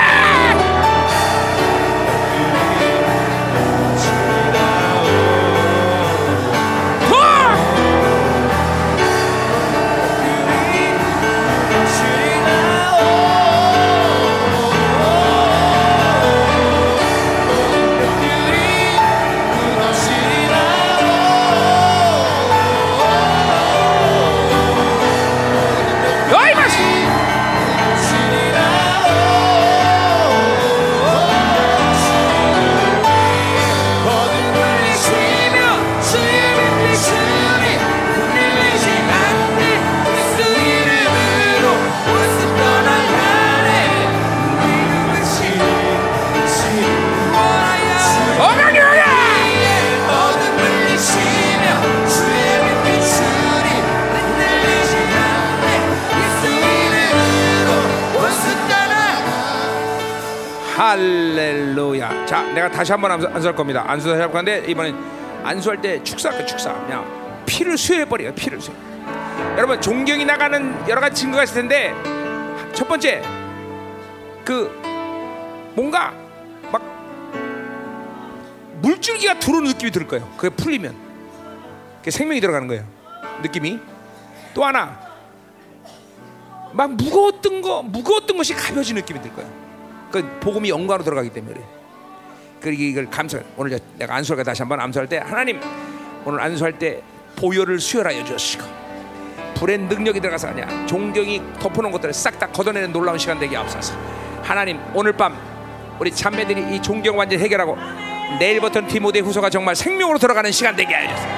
할렐루야. 자, 내가 다시 한번 안수, 안수할 겁니다. 안수할 할 건데 이번엔 안수할 때 축사할 때 축사. 그냥 피를 수혈해 버려요. 피를 수혈. 여러분 존경이 나가는 여러 가지 증거가 있을 텐데 첫 번째 그 뭔가 막 물줄기가 들어오는 느낌이 들 거예요. 그게 풀리면 그게 생명이 들어가는 거예요. 느낌이 또 하나 막 무거웠던 거 무거웠던 것이 가벼워진 느낌이 들 거예요. 그 복음이 영광으로 들어가기 때문에 그리고 이걸 감사 오늘 저- 내가 안수할 때 다시 한번 안수할 때 하나님 오늘 안수할 때 보혈을 수혈하여 주시고 불의 능력이 들어가서 아니야 종경이 덮어놓은 것들을 싹 다 걷어내는 놀라운 시간 되게 앞서서. 하나님 오늘 밤 우리 참매들이 이 종경 완전 히 해결하고 내일부터는 디모데 후서가 정말 생명으로 들어가는 시간 되게 하여 주소서.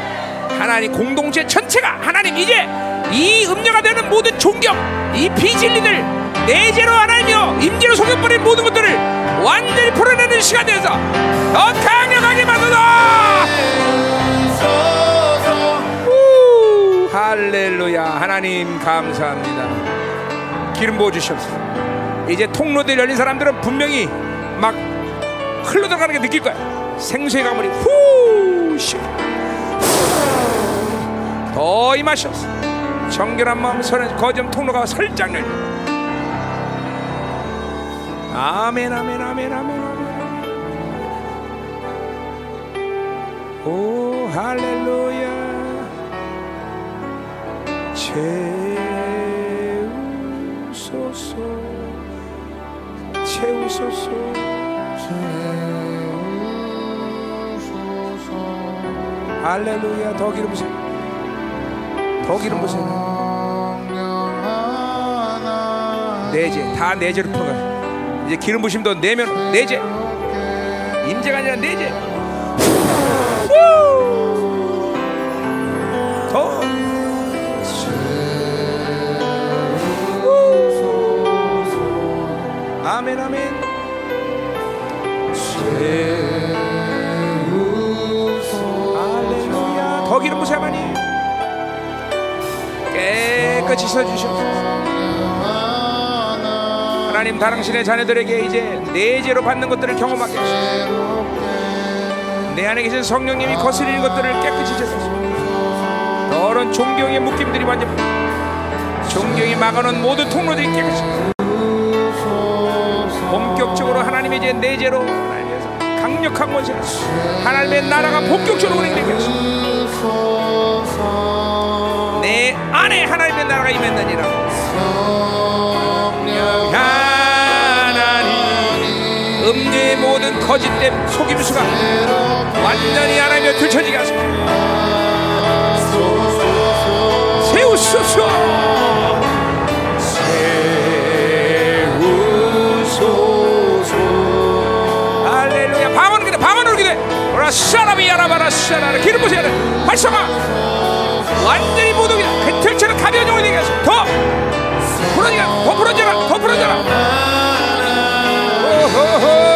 하나님 공동체 전체가 하나님 이제 이 음녀가 되는 모든 존경 이 비진리들 내재로 하나님이여 임재로 속여버린 모든 것들을 완전히 풀어내는 시간 되어서 더 강력하게 만들어 우, 할렐루야. 하나님 감사합니다. 기름 부어 주시옵소서. 이제 통로들 열린 사람들은 분명히 막 흘러들어가는 게 느낄 거야. 생수의 가물이 후! 시. 더 임하셔서. 정결한 마음 선한 거점 통로가 살짝 열려 아멘 아멘 아멘 아멘 아멘. 오 할렐루야. 채우소서. 채우소서. 할렐루야. 더 기름 부세요. 더 기름 부세요. 내재 다 내재로 풀어가 이제 기름 부심도 내면 내재. 임재가 아니라 내재. 후! 더 후! 아멘 아멘. 더 기름 부세요 하나님. 깨끗이 써주시옵소서 하나님 당신의 자녀들에게 이제 내재로 받는 것들을 경험하게 하시고 내 안에 계신 성령님이 거스리는 것들을 깨끗이 제사하시고 너런 존경의 묶임들이 완전 존경이 막아놓은 모든 통로들이 깨끗이. 본격적으로 하나님의 이제 내재로 하나님께서 강력한 원세 하나님의 나라가 본격적으로 운행되게 하시고 내 안에 하나님의 나라가 임했느니라. 하나님 음녀의 모든 거짓된 속임수가 완전히 하나님의 들춰지게 하소서. 세우소서. 세우소서. 할렐루야. 방언을 기대 방언을 기대. 샤 샤라라. 기름 부세요 활성화 완전히 모독이다 배틀처럼 가벼운 영혼이 되게 하소서. 더. 풀어져라. 더 풀어져라. 더 풀어져라 오호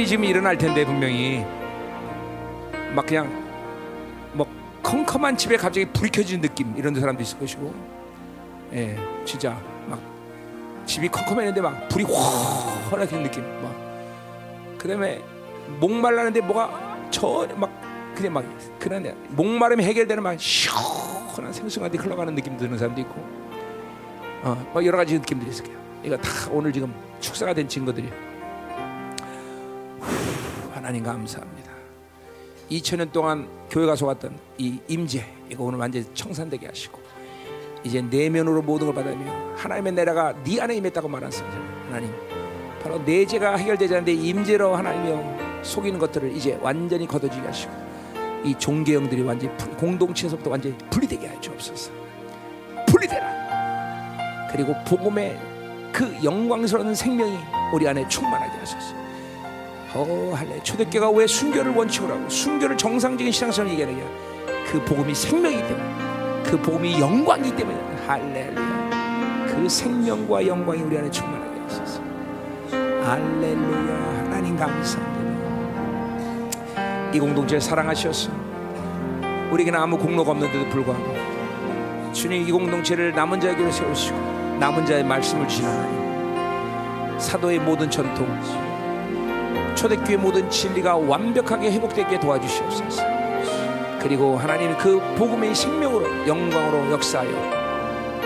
느낌들이 지금 일어날 텐데 분명히 막 그냥 뭐 컴컴한 집에 갑자기 불이 켜지는 느낌 이런 사람도 있을 것이고 예 진짜 막 집이 컴컴했는데 막 불이 환하게 느낌 막 그다음에 목말라는데 뭐가 저 막 그냥 막 그런 목마름이 해결되는 막 시원한 생수가 흘러가는 느낌 드는 사람도 있고 어, 뭐 여러 가지 느낌들이 있을 거예요. 이거 다 오늘 지금 축사가 된 증거들이. 하나님 감사합니다. 2000년 동안 교회 가서 왔던 이 임재 이거 오늘 완전히 청산되게 하시고 이제 내면으로 모든 걸 받으며 하나님의 내라가 네 안에 임했다고 말하셨어요. 하나님 바로 내 죄가 해결되지 않는데 임재로 하나님이 속이는 것들을 이제 완전히 걷어지게 하시고 이 종교형들이 완전히 분- 공동체에서부터 완전히 분리되게 하여 주옵소서. 분리되라. 그리고 복음의 그 영광스러운 생명이 우리 안에 충만하게 하소서. 어 할래 초대교가 왜 순교를 원칙으로 하고 순교를 정상적인 신앙생활을 얘기하느냐? 그 복음이 생명이기 때문에. 그 복음이 영광이기 때문에. 할렐루야. 그 생명과 영광이 우리 안에 충만하게 하소서. 할렐루야. 하나님 감사합니다. 이 공동체를 사랑하셔서 우리에게는 아무 공로가 없는데도 불구하고 주님 이 공동체를 남은 자에게 세우시고 남은 자의 말씀을 주신 하나님 사도의 모든 전통 초대교회 모든 진리가 완벽하게 회복되게 도와주시옵소서. 그리고 하나님 그 복음의 생명으로 영광으로 역사하여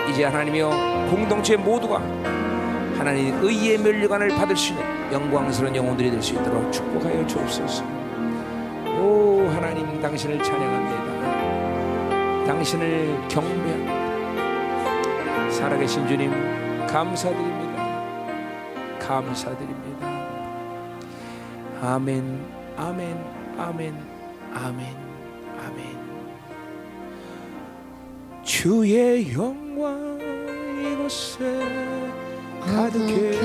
이제 하나님이여 공동체 모두가 하나님 의의 멸류관을 받을 수 있는 영광스러운 영혼들이 될 수 있도록 축복하여 주옵소서. 오 하나님 당신을 찬양합니다. 당신을 경배합니다. 살아계신 주님 감사드립니다. 감사드립니다. 아멘, 아멘, 아멘, 아멘, 아멘. 주의 영광 이곳에 가득해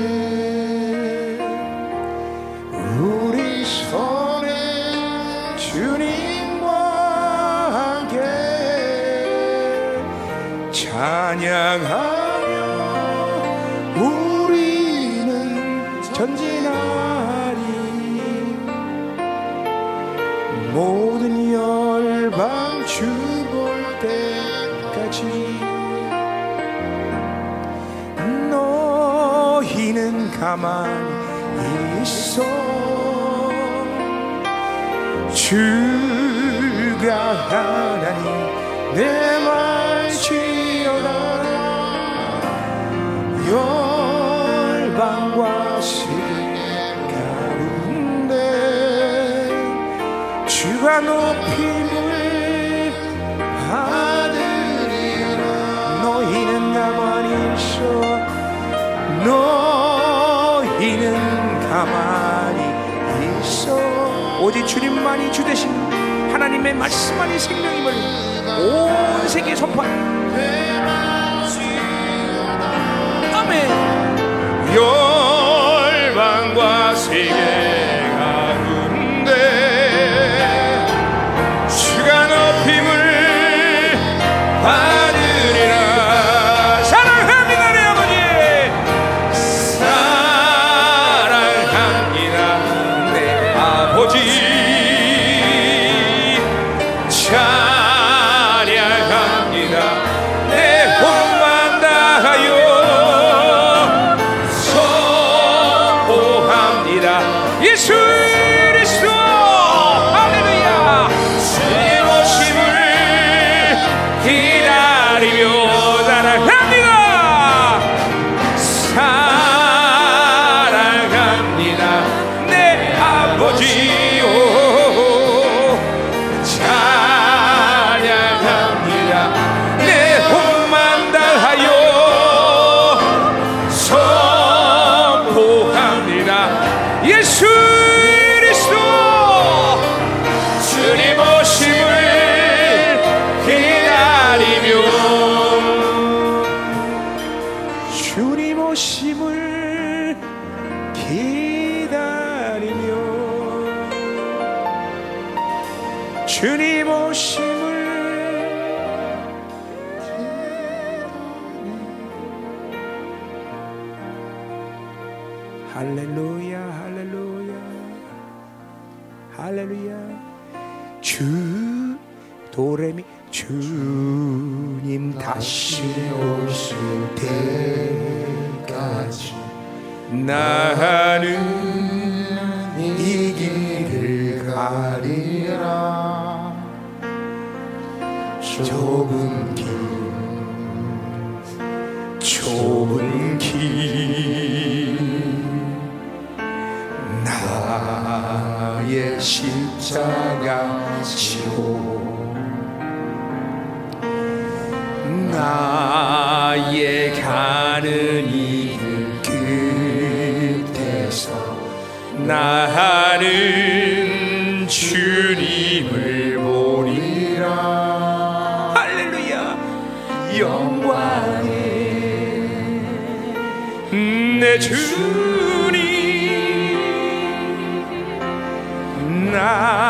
우리 손에 주님과 함께 찬양하며 우리는 전진 모든 열방 주볼 때까지 너희는 가만히 있어. 주가 하나님 내 말 지어다 네가 높임을 받으리라 너희는 가만히 있어 너희는 가만히 있어. 오직 주님만이 주되신 하나님의 말씀만이 생명임을 온 세계에 선포한 아멘. 열방과 세계. now.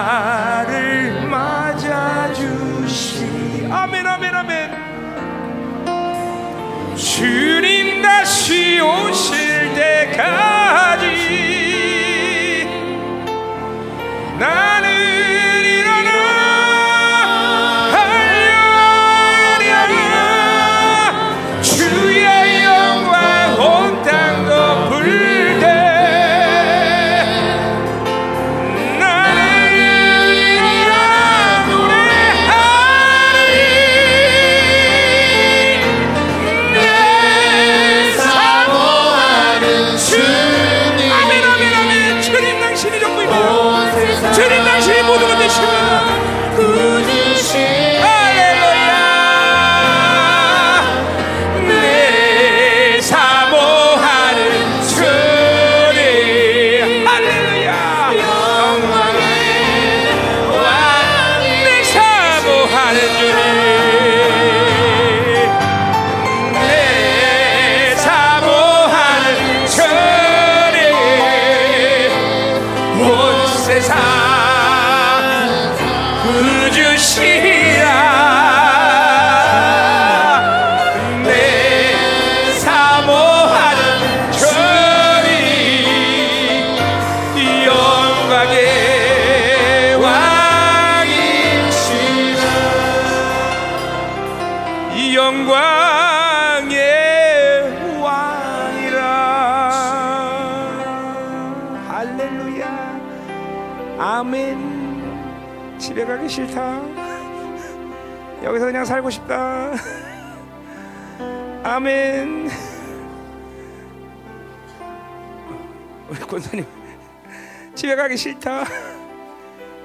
좋다.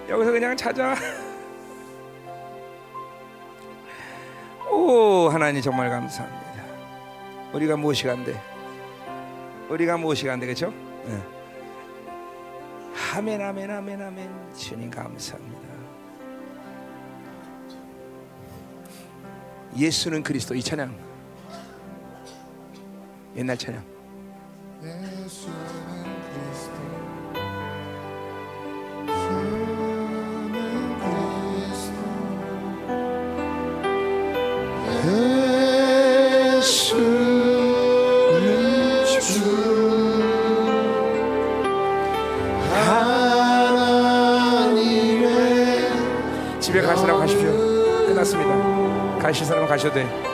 여기서 그냥 찾아. 오 하나님 정말 감사합니다. 우리가 뭐 무엇이 간데? 우리가 무엇이 간데 그죠? 아멘 아멘 아멘 아멘 주님 감사합니다. 예수는 그리스도 이 찬양 옛날 찬양 가